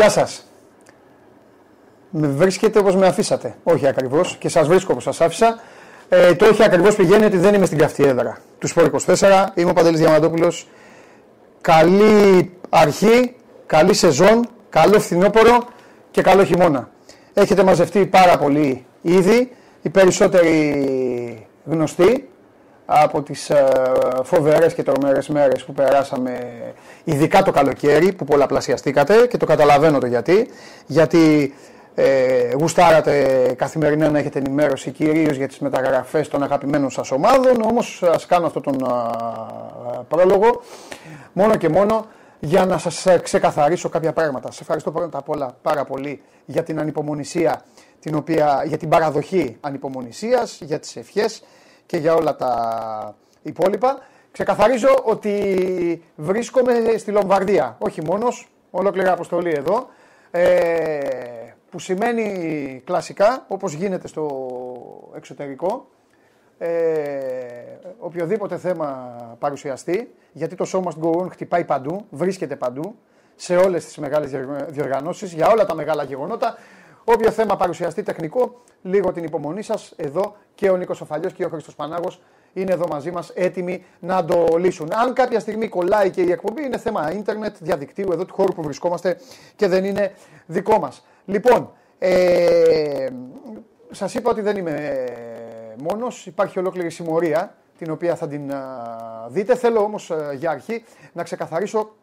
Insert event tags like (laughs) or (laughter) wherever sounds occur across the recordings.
Γεια σας. Με βρίσκετε όπως με αφήσατε. Όχι ακριβώς και σας βρίσκω όπως σας άφησα. Ε, το όχι ακριβώς πηγαίνει ότι δεν είμαι στην καυτή έδρα του Σπορ 24. Είμαι ο Παντελής Διαμαντόπουλος. Καλή αρχή, καλή σεζόν, καλό φθινόπωρο και καλό χειμώνα. Έχετε μαζευτεί πάρα πολύ ήδη, οι περισσότεροι γνωστοί από τις ε, φοβερές και τρομερές μέρες που περάσαμε ειδικά το καλοκαίρι που πολλαπλασιαστήκατε και το καταλαβαίνω το γιατί. Γιατί ε, γουστάρατε καθημερινά να έχετε ενημέρωση κυρίως για τις μεταγραφές των αγαπημένων σας ομάδων. Όμως ας κάνω αυτόν τον πρόλογο μόνο και μόνο για να σας ξεκαθαρίσω κάποια πράγματα. Σας ευχαριστώ πρώτα απ' όλα πάρα πολύ για την ανυπομονησία, την οποία, για την παραδοχή ανυπομονησίας, για τις ευχές και για όλα τα υπόλοιπα. Ξεκαθαρίζω ότι βρίσκομαι στη Λομβαρδία, όχι μόνος, ολόκληρη αποστολή εδώ, ε, που σημαίνει κλασικά, όπως γίνεται στο εξωτερικό, ε, οποιοδήποτε θέμα παρουσιαστεί, γιατί το show must go on χτυπάει παντού, βρίσκεται παντού, σε όλες τις μεγάλες διοργανώσεις, για όλα τα μεγάλα γεγονότα, Όποιο θέμα παρουσιαστεί τεχνικό, λίγο την υπομονή σας. Εδώ και ο Νίκος Οφαλιός και ο Χρήστος Πανάγος είναι εδώ μαζί μας έτοιμοι να το λύσουν. Αν κάποια στιγμή κολλάει και η εκπομπή, είναι θέμα ίντερνετ, διαδικτύου, εδώ του χώρου που βρισκόμαστε και δεν είναι δικό μας. Λοιπόν, ε, σας είπα ότι δεν είμαι μόνος, υπάρχει ολόκληρη συμμορία την οποία θα την δείτε. Θέλω όμως ε, για αρχή να ξεκαθαρίσω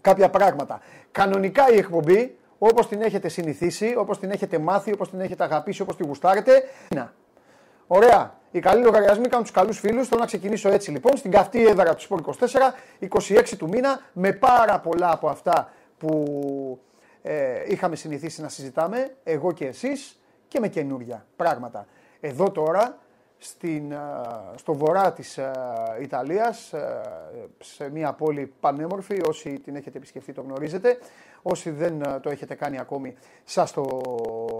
κάποια πράγματα. Κανονικά η εκπομπή όπως την έχετε συνηθίσει, όπως την έχετε μάθει, όπως την έχετε αγαπήσει, όπως τη γουστάρετε. Να. Ωραία. Οι καλοί λογαριασμοί κάνουν τους καλούς φίλους. Θέλω να ξεκινήσω έτσι λοιπόν στην καυτή έδρα του Σπορ 24, 26 του μήνα, με πάρα πολλά από αυτά που ε, είχαμε συνηθίσει να συζητάμε, εγώ και εσείς, και με καινούρια πράγματα. Εδώ τώρα, στην, ε, στο βορρά της ε, Ιταλίας, ε, σε μια πόλη πανέμορφη, όσοι την έχετε επισκεφτεί το γνωρίζετε, Όσοι δεν ε, το έχετε κάνει ακόμη, σας το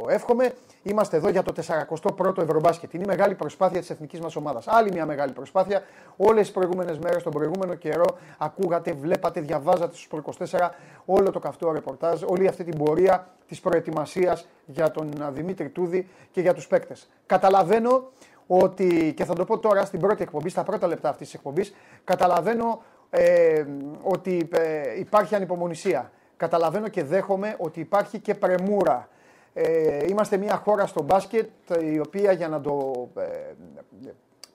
εύχομαι. Είμαστε εδώ για το 41ο Ευρωμπάσκετ. Είναι η μεγάλη προσπάθεια της εθνικής μας ομάδας. Άλλη μια μεγάλη προσπάθεια. Όλες τις προηγούμενες μέρες, τον προηγούμενο καιρό, ακούγατε, βλέπατε, διαβάζατε στους 24 όλο το καυτό ρεπορτάζ, όλη αυτή την πορεία της προετοιμασίας για τον ε, Δημήτρη Τούδη και για τους παίκτες. Καταλαβαίνω ότι, και θα το πω τώρα στην πρώτη εκπομπή, στα πρώτα λεπτά αυτής της εκπομπής, καταλαβαίνω ε, ότι ε, υπάρχει ανυπομονησία καταλαβαίνω και δέχομαι ότι υπάρχει και πρεμούρα. Ε, είμαστε μια χώρα στο μπάσκετ η οποία για να το ε,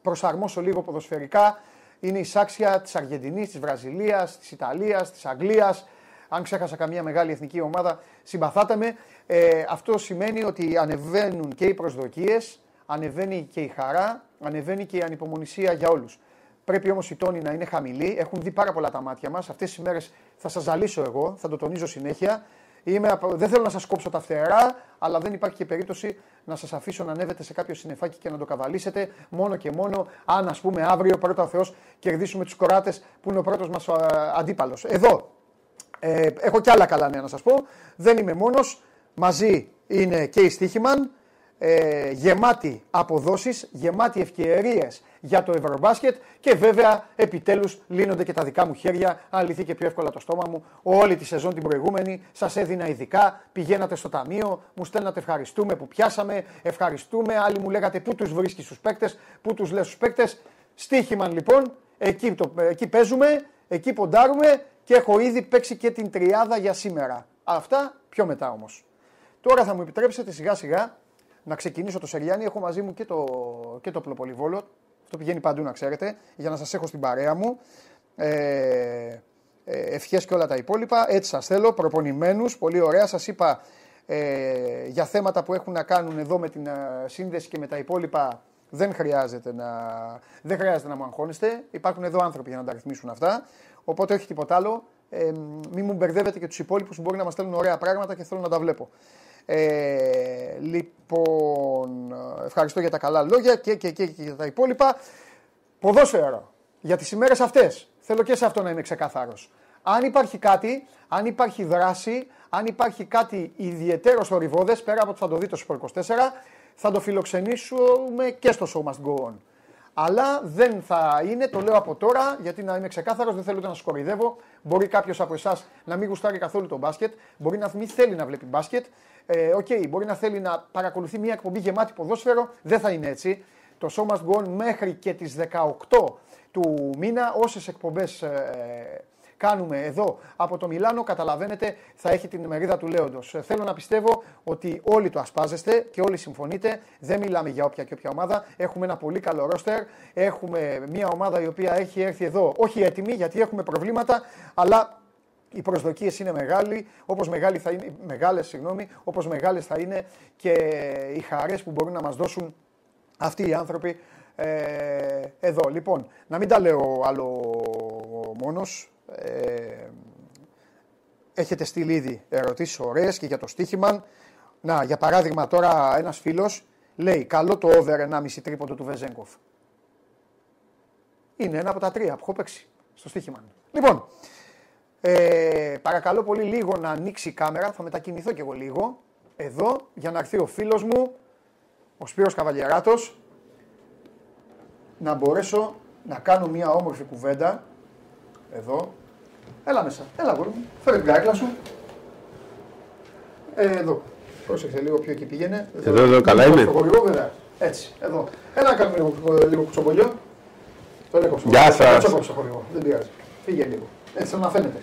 προσαρμόσω λίγο ποδοσφαιρικά είναι η σάξια της Αργεντινής, της Βραζιλίας, της Ιταλίας, της Αγγλίας. Αν ξέχασα καμία μεγάλη εθνική ομάδα, συμπαθάτε με. Ε, αυτό σημαίνει ότι ανεβαίνουν και οι προσδοκίες, ανεβαίνει και η χαρά, ανεβαίνει και η ανυπομονησία για όλους. Πρέπει όμως η τόνη να είναι χαμηλή. Έχουν δει πάρα πολλά τα μάτια μας. Αυτές τις μέρες θα σας ζαλίσω εγώ, θα το τονίζω συνέχεια. Είμαι, δεν θέλω να σας κόψω τα φτερά, αλλά δεν υπάρχει και περίπτωση να σας αφήσω να ανέβετε σε κάποιο συνεφάκι και να το καβαλήσετε μόνο και μόνο αν, ας πούμε, αύριο πρώτα Θεός κερδίσουμε τους κοράτες που είναι ο πρώτος μας αντίπαλος. Εδώ ε, έχω κι άλλα καλά νέα να σας πω. Δεν είμαι μόνος. Μαζί είναι και η Στίχημαν ε, γεμάτη αποδόσεις, γεμάτη ευκαιρίες για το Ευρωμπάσκετ και βέβαια επιτέλους λύνονται και τα δικά μου χέρια, αν λυθεί και πιο εύκολα το στόμα μου. Όλη τη σεζόν την προηγούμενη σας έδινα ειδικά, πηγαίνατε στο ταμείο, μου στέλνατε ευχαριστούμε που πιάσαμε, ευχαριστούμε, άλλοι μου λέγατε πού τους βρίσκεις στους παίκτες, πού τους λες στους παίκτες. Στίχημαν λοιπόν, εκεί, το, εκεί παίζουμε, εκεί ποντάρουμε και έχω ήδη παίξει και την τριάδα για σήμερα. Αυτά πιο μετά όμως. Τώρα θα μου επιτρέψετε σιγά σιγά να ξεκινήσω το Σεριάνι. Έχω μαζί μου και το, και το πλοπολιβόλο. Αυτό πηγαίνει παντού να ξέρετε, για να σας έχω στην παρέα μου. Ε, ε, ευχές και όλα τα υπόλοιπα. Έτσι σας θέλω, προπονημένους, πολύ ωραία. Σας είπα ε, για θέματα που έχουν να κάνουν εδώ με την ε, σύνδεση και με τα υπόλοιπα δεν χρειάζεται να, δεν χρειάζεται να μου αγχώνεστε. Υπάρχουν εδώ άνθρωποι για να τα ρυθμίσουν αυτά. Οπότε όχι τίποτα άλλο. Ε, μην μου μπερδεύετε και τους υπόλοιπους που μπορεί να μας στέλνουν ωραία πράγματα και θέλω να τα βλέπω. Ε, λοιπόν, ευχαριστώ για τα καλά λόγια και, και, και, και για τα υπόλοιπα. Ποδόσφαιρο. Για τις ημέρες αυτές. Θέλω και σε αυτό να είμαι ξεκάθαρος. Αν υπάρχει κάτι, αν υπάρχει δράση, αν υπάρχει κάτι ιδιαίτερο στο Ριβόδες, πέρα από ότι θα το δείτε στο 24, θα το φιλοξενήσουμε και στο Show Must Go On. Αλλά δεν θα είναι, το λέω από τώρα, γιατί να είμαι ξεκάθαρος, δεν θέλω ούτε να σας κοροϊδεύω. Μπορεί κάποιος από εσάς να μην γουστάρει καθόλου το μπάσκετ, μπορεί να μην θέλει να βλέπει μπάσκετ. Ε, okay, μπορεί να θέλει να παρακολουθεί μια εκπομπή γεμάτη ποδόσφαιρο, δεν θα είναι έτσι. Το show must go on μέχρι και τις 18 του μήνα, όσες εκπομπές ε, κάνουμε εδώ από το Μιλάνο, καταλαβαίνετε, θα έχει την μερίδα του Λέοντος. Ε, θέλω να πιστεύω ότι όλοι το ασπάζεστε και όλοι συμφωνείτε. Δεν μιλάμε για όποια και όποια ομάδα. Έχουμε ένα πολύ καλό ρόστερ. Έχουμε μια ομάδα η οποία έχει έρθει εδώ, όχι έτοιμη, γιατί έχουμε προβλήματα, αλλά οι προσδοκίες είναι μεγάλοι, όπως μεγάλοι θα είναι, μεγάλες, συγγνώμη, όπως μεγάλες θα είναι και οι χαρές που μπορούν να μας δώσουν αυτοί οι άνθρωποι ε, εδώ. Λοιπόν, να μην τα λέω άλλο μόνος, ε, έχετε στείλει ήδη ερωτήσεις ωραίες και για το στοίχημα. Να, για παράδειγμα τώρα ένας φίλος λέει καλό το over 1,5 τρίποντο του Βεζέγκοφ. Είναι ένα από τα τρία που έχω παίξει στο στοίχημα. Λοιπόν, ε, παρακαλώ πολύ λίγο να ανοίξει η κάμερα, θα μετακινηθώ κι εγώ λίγο εδώ για να έρθει ο φίλος μου, ο Σπύρος Καβαλιαράτος, να μπορέσω να κάνω μια όμορφη κουβέντα εδώ Έλα μέσα. Έλα, γόρι μου. Φέρε την κάκλα σου. Ε, εδώ. Πρόσεξε λίγο πιο εκεί πήγαινε. Εδώ, εδώ, καλά είμαι. Στο χωριό, βέβαια. Έτσι, εδώ. Έλα να κάνουμε λίγο, λίγο κουτσομπολιό. Το λέω Γεια σας. Δεν το χωριό. Δεν πειράζει. Φύγε λίγο. Έτσι να φαίνεται.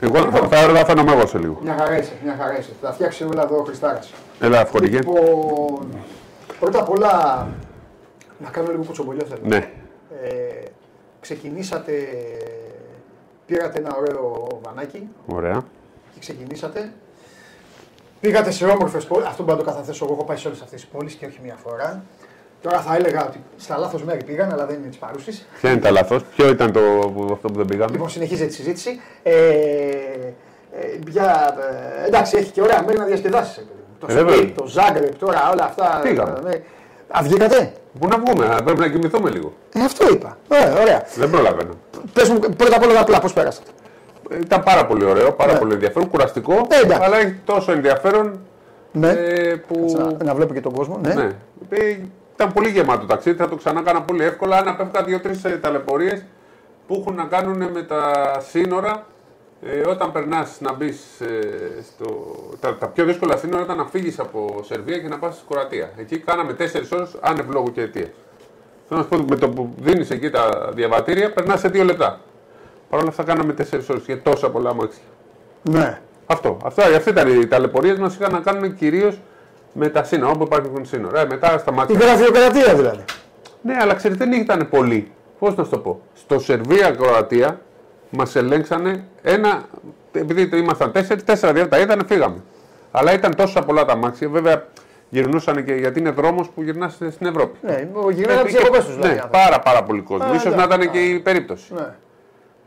Εγώ λοιπόν, θα έρωτα φαίνομαι εγώ σε λίγο. Μια χαρά είσαι, μια χαρά είσαι. Θα φτιάξει όλα εδώ ο Χριστάρα. Έλα, χωριγέ. Λοιπόν, πρώτα απ' όλα να κάνω λίγο κουτσομπολιό θέλω. Ναι. Ε, ξεκινήσατε Πήρατε ένα ωραίο βανάκι. Ωραία. Και ξεκινήσατε. Πήγατε σε όμορφες πόλεις. Αυτό μπορώ να το καταθέσω εγώ. Έχω πάει σε όλες αυτές τις πόλεις και όχι μία φορά. Τώρα θα έλεγα ότι στα λάθος μέρη πήγαν, αλλά δεν είναι της παρούσης. Ποια είναι τα λάθος, Ποιο ήταν το, αυτό που δεν πήγαμε; Λοιπόν, συνεχίζεται τη συζήτηση. Ε, ε, για, ε, εντάξει, έχει και ωραία μέρη να διασκεδάσεις. Το ε, το Ζάγκρεπ, τώρα όλα αυτά. Πήγαμε. Ε, Α, βγήκατε; Πού να βγούμε, πρέπει να κοιμηθούμε λίγο. Ε, αυτό είπα. Ωραία, ωραία. Δεν προλαβαίνω. Πες μου πρώτα απ' όλα απλά πώς πέρασατε; Ε, ήταν πάρα πολύ ωραίο, πάρα ναι. πολύ ενδιαφέρον, κουραστικό, ε, αλλά έχει τόσο ενδιαφέρον ναι. ε, που... να βλέπω και τον κόσμο. Ναι. ναι. Ε, ήταν πολύ γεμάτο το ταξίδι, θα το ξανά έκανα πολύ εύκολα αν απέφυγα δύο-τρεις ε, ταλαιπωρίες που έχουν να κάνουν με τα σύνορα. Ε, όταν περνάς να μπεις ε, στο. Τα, τα, πιο δύσκολα σύνορα ήταν να φύγεις από Σερβία και να πας στη Κροατία. Εκεί κάναμε 4 ώρες άνευ λόγου και αιτία. Θέλω να σου πω με το που δίνεις εκεί τα διαβατήρια, περνάς σε δύο λεπτά. Παρ' όλα αυτά κάναμε 4 ώρες και τόσα πολλά μάξια. Ναι. Αυτό. Αυτά, αυτοί ήταν οι ταλαιπωρίες μας. Είχαν να κάνουν κυρίως με τα σύνορα, όπου υπάρχουν σύνορα. Ε, μετά σταμάτησε. Η γραφειοκρατία δηλαδή. Ναι, αλλά ξέρετε δεν ήταν πολύ. Πώς να σου το πω. Στο Σερβία-Κροατία μας ελέγξανε ένα. Επειδή ήμασταν τέσσερις, τέσσερα διάρκεια τα είδανε, φύγαμε. Αλλά ήταν τόσα πολλά τα μάξια. Βέβαια, γυρνούσαν και γιατί είναι δρόμος που γυρνάς στην Ευρώπη. Ναι, γυρνάνε από τι διακοπέ του. Ναι, πάρα, πάρα πολύ κόσμο. σω να ήταν και η περίπτωση. Ναι.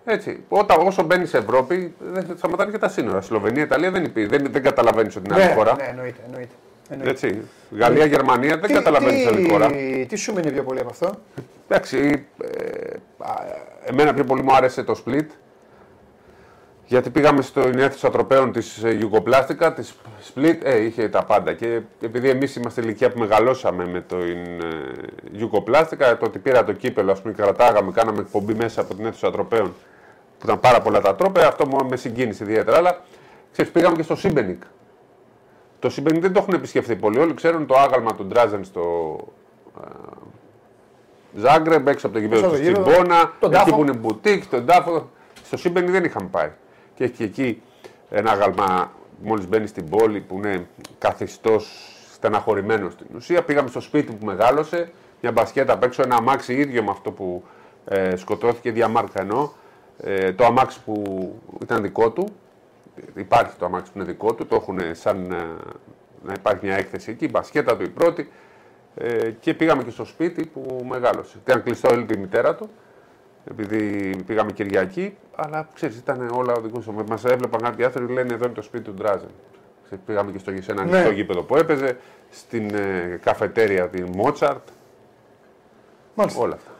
Έτσι. Όταν, όσο μπαίνεις σε Ευρώπη, δεν σταματάνε και τα σύνορα. Σλοβενία, Ιταλία δεν, δεν, δεν καταλαβαίνεις ότι είναι άλλη ναι, χώρα. Ναι, εννοείται. εννοείται. Έτσι. Γαλλία, Γερμανία δεν καταλαβαίνεις άλλη χώρα. Τι σου μείνει πιο πολύ από αυτό; Εντάξει. Ε, εμένα πιο πολύ μου άρεσε το split. Γιατί πήγαμε στην αίθουσα τροπέων της Ιουγκοπλάστικα, της Split, ε, είχε τα πάντα. Και επειδή εμείς είμαστε ηλικία που μεγαλώσαμε με το Ιουγκοπλάστικα, το ότι πήρα το κύπελο, ας πούμε, κρατάγαμε, κάναμε εκπομπή μέσα από την αίθουσα τροπέων, που ήταν πάρα πολλά τα τρόπια, αυτό μου με συγκίνησε ιδιαίτερα. Αλλά ξέρεις, πήγαμε και στο Σίμπενικ. Το Σίμπενικ δεν το έχουν επισκεφθεί πολύ. Όλοι ξέρουν το άγαλμα του Ντράζεν στο Ζάγκρεμπ, έξω από το γήπεδο του Τσιμπόνα, εκεί που είναι μπουτίκ, τον τάφο. Στο Σίμπενικ δεν είχαμε πάει και έχει εκεί ένα άγαλμα μόλις μπαίνει στην πόλη που είναι καθιστός στεναχωρημένος στην ουσία. Πήγαμε στο σπίτι που μεγάλωσε, μια μπασκέτα απ' έξω, ένα αμάξι ίδιο με αυτό που ε, σκοτώθηκε, ίδια μάρκα εννοώ, ε, το αμάξι που ήταν δικό του, υπάρχει το αμάξι που είναι δικό του, το έχουν σαν ε, να υπάρχει μια έκθεση εκεί, η μπασκέτα του η πρώτη, ε, και πήγαμε και στο σπίτι που μεγάλωσε. Ήταν κλειστό όλη τη μητέρα του επειδή πήγαμε Κυριακή, αλλά ξέρεις, ήταν όλα οδηγούσε. Μα έβλεπαν κάποιοι άνθρωποι λένε εδώ είναι το σπίτι του Ντράζεν. Πήγαμε και στο, σε ένα ναι. γήπεδο που έπαιζε, στην ε, καφετέρια τη Μότσαρτ. Μάλιστα. Όλα αυτά.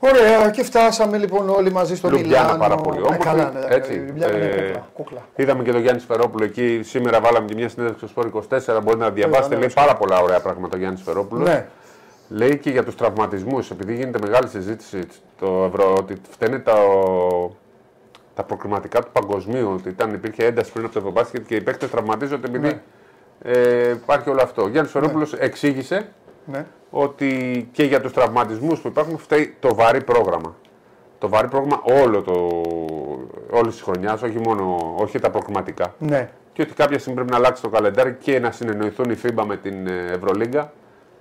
Ωραία, και φτάσαμε λοιπόν όλοι μαζί στο Λουμπιάνα Μιλάνο. πάρα πολύ όμορφη. Ε, καλά, ναι, έτσι. Ε, κούκλα, Είδαμε και τον Γιάννη Σφερόπουλο εκεί. Σήμερα βάλαμε και μια συνέντευξη στο Σπόρ 24. Μπορείτε να διαβάσετε. Λέει πάρα πολλά ωραία πράγματα ο Γιάννης Σφερόπουλος. Ναι. Λέει και για τους τραυματισμούς, επειδή γίνεται μεγάλη συζήτηση το ευρώ, ότι φταίνε τα, τα προκριματικά του παγκοσμίου, ότι ήταν, υπήρχε ένταση πριν από το Ευρωμπάσκετ και οι παίκτες τραυματίζονται επειδή ναι. ε, υπάρχει όλο αυτό. Ο Γιάννης Φερόπουλο ναι. εξήγησε ναι. ότι και για τους τραυματισμούς που υπάρχουν φταίει το βαρύ πρόγραμμα. Το βαρύ πρόγραμμα όλο το, όλης της χρονιάς, όχι μόνο όχι τα προκριματικά. Ναι. Και ότι κάποια στιγμή πρέπει να αλλάξει το καλεντάρι και να συνεννοηθούν η FIBA με την ε, Ευρωλίγκα,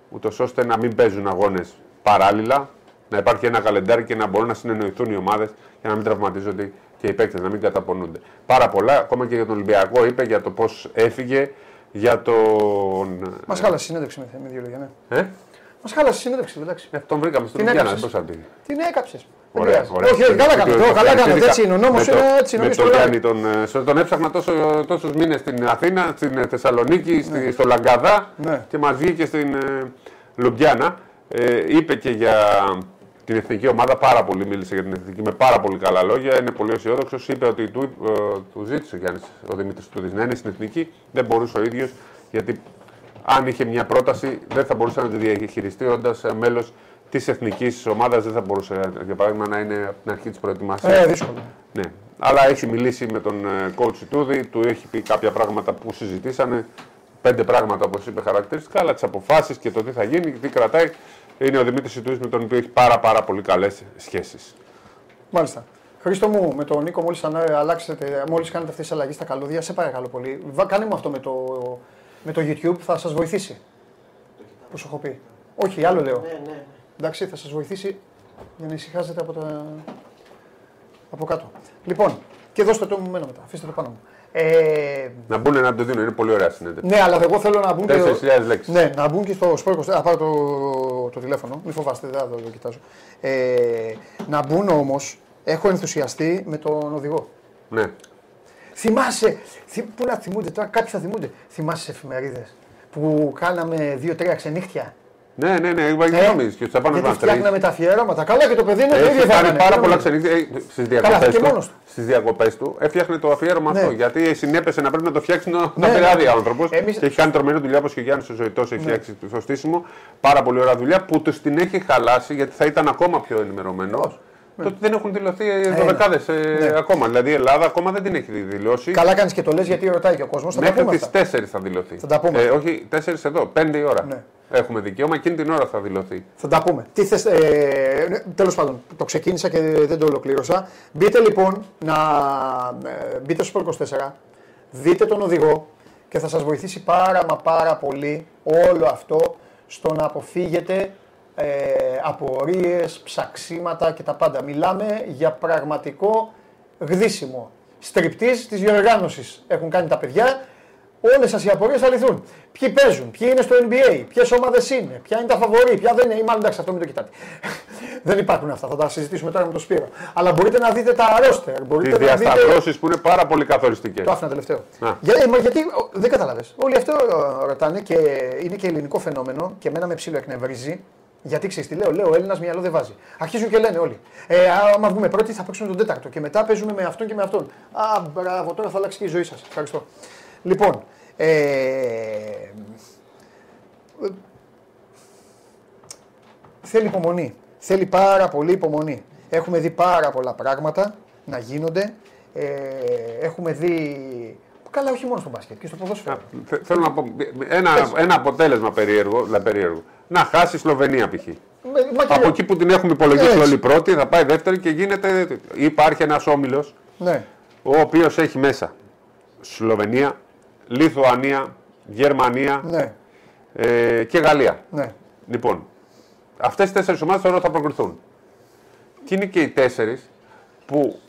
ούτως ώστε να μην παίζουν αγώνες παράλληλα, να υπάρχει ένα καλεντάρι και να μπορούν να συνεννοηθούν οι ομάδες για να μην τραυματίζονται και οι παίκτες, να μην καταπονούνται. Πάρα πολλά, ακόμα και για τον Ολυμπιακό είπε για το πώς έφυγε, για τον. Μας χάλασε συνέντευξη με, δύο λόγια, ναι. Ε; Μας χάλασε συνέντευξη, εντάξει. Ε, τον βρήκαμε στον Λουμπιάννα, πώς θα πει. Την έκαψες. Ωραία, ωραία. Όχι, καλά κάνατε. Καλά κάνατε. Έτσι είναι ο νόμος. Έτσι είναι τον Γιάννη τον, ε, τον έψαχνα τόσο, τόσους μήνες στην Αθήνα, στην Θεσσαλονίκη, ναι. στο Λαγκαδά ναι. και μα βγήκε στην ε, Λουμπιάννα. Ε, είπε και για την εθνική ομάδα πάρα πολύ, μίλησε για την εθνική με πάρα πολύ καλά λόγια. Είναι πολύ αισιόδοξο. Είπε ότι του, ε, του ζήτησε ο Γιάννης ο Δημήτρης του να είναι στην εθνική. Δεν μπορούσε ο ίδιος γιατί αν είχε μια πρόταση δεν θα μπορούσε να τη διαχειριστεί όντας μέλος της εθνικής ομάδας. Δεν θα μπορούσε για παράδειγμα να είναι από την αρχή της προετοιμασίας. Ε, δύσκολο. Ναι. Αλλά έχει μιλήσει με τον ε, coach Τούδη, του έχει πει κάποια πράγματα που συζητήσανε. Πέντε πράγματα όπως είπε χαρακτηριστικά, αλλά τις αποφάσεις και το τι θα γίνει, τι κρατάει είναι ο Δημήτρης Ιτούδη με τον οποίο έχει πάρα, πάρα πολύ καλές σχέσεις. Μάλιστα. Χρήστο μου, με τον Νίκο, μόλις αλλάξετε, μόλις κάνετε αυτές τις αλλαγές στα καλώδια, σε παρακαλώ πολύ. Κάνε μου αυτό με το, με το YouTube, θα σας βοηθήσει. Πώς σου έχω πει. Όχι, άλλο λέω. Ναι, ναι. Εντάξει, θα σας βοηθήσει για να ησυχάζετε από, τα... από κάτω. Λοιπόν, και δώστε το μου μένα μετά. Αφήστε το πάνω μου. Ε... Να μπουν να το δίνουν, είναι πολύ ωραία συνέντευξη. Ναι, αλλά εγώ θέλω να μπουν. 4.000 και... λέξεις. Ναι, να μπουν και στο σπορ Θα πάρω το, το τηλέφωνο, μην φοβάστε, δεν θα το, το κοιτάζω. Ε, να μπουν όμως, έχω ενθουσιαστεί με τον οδηγό. Ναι. Θυμάσαι, θυ, πού να θυμούνται τώρα, κάποιοι θα θυμούνται. Θυμάσαι τις εφημερίδες που κάναμε δύο-τρία ξενύχτια; Ναι, ναι, ναι, είπα ε, νόμιζε και του απάνω Γιατί φτιάχναμε τα αφιερώματα. Καλά και το παιδί είναι Έχει κάνει πάρα πολλά ξενύχια στις διακοπές του. Στις διακοπές του έφτιαχνε το αφιέρωμα ναι. αυτό. Γιατί συνέπεσε να πρέπει να το φτιάξει να ναι, πειράδει ναι. άνθρωπος. Εμείς... Και έχει κάνει τρομερή δουλειά όπως και ο Γιάννης ο Ζωητός έχει ναι. φτιάξει το στήσιμο. Πάρα πολύ ωραία δουλειά που τους την έχει χαλάσει γιατί θα ήταν ακόμα πιο ενημερωμένος. Ναι. Τότε δεν έχουν δηλωθεί ε, δωδεκάδες ε, ναι. ακόμα. Δηλαδή η Ελλάδα ακόμα δεν την έχει δηλώσει. Καλά κάνεις και το λες γιατί ρωτάει και ο κόσμος. Μέχρι τις 4 θα δηλωθεί. Θα τα πούμε. Ε, όχι 4 εδώ, 5 η ώρα. Ναι. Έχουμε δικαίωμα, εκείνη την ώρα θα δηλωθεί. Θα τα πούμε. Τι θες, ε, ναι, τέλος πάντων, το ξεκίνησα και δεν το ολοκλήρωσα. Μπείτε λοιπόν, να, ε, μπείτε στο 24, δείτε τον οδηγό και θα σας βοηθήσει πάρα μα πάρα πολύ όλο αυτό στο να αποφύγετε ε, απορίες, ψαξίματα και τα πάντα. Μιλάμε για πραγματικό γδίσιμο. Στριπτής της διοργάνωσης έχουν κάνει τα παιδιά Όλες σας οι απορίες θα λυθούν. Ποιοι παίζουν, ποιοι είναι στο NBA, ποιες ομάδες είναι, ποια είναι τα φαβορή, ποια δεν είναι. Ή μάλλον εντάξει, αυτό μην το κοιτάτε. (laughs) δεν υπάρχουν αυτά, θα τα συζητήσουμε τώρα με τον Σπύρο. Αλλά μπορείτε να δείτε τα ρόστερ. Τις διασταυρώσεις που είναι πάρα πολύ καθοριστικές. Το άφηνα τελευταίο. Για, μα, γιατί δεν κατάλαβε. Όλοι αυτό ρωτάνε και είναι και ελληνικό φαινόμενο και εμένα με ψήλο εκνευρίζει. Γιατί ξέρεις τι λέω, λέω Έλληνας μυαλό δεν βάζει. Αρχίζουν και λένε όλοι. Ε, άμα βγούμε πρώτοι θα παίξουμε τον τέταρτο και μετά παίζουμε με αυτόν και με αυτόν. Α, μπράβο, τώρα θα αλλάξει και η ζωή σας. Ευχαριστώ. Λοιπόν, ε, θέλει υπομονή. Θέλει πάρα πολύ υπομονή. Έχουμε δει πάρα πολλά πράγματα να γίνονται. Ε, έχουμε δει. Καλά, όχι μόνο στο μπάσκετ και στο ποδόσφαιρο. Θέλω να πω ένα, ένα αποτέλεσμα περίεργο, δηλαδή περίεργο. Να χάσει η Σλοβενία π.χ. Από εκεί που την έχουμε υπολογίσει όλοι πρώτη, θα πάει δεύτερη και γίνεται. Υπάρχει ένας όμιλος ναι. ο οποίος έχει μέσα Σλοβενία, Λιθουανία, Γερμανία ναι. ε, και Γαλλία. Ναι. Λοιπόν, αυτές οι τέσσερις ομάδες θεωρώ θα προκριθούν. Και είναι και οι τέσσερις που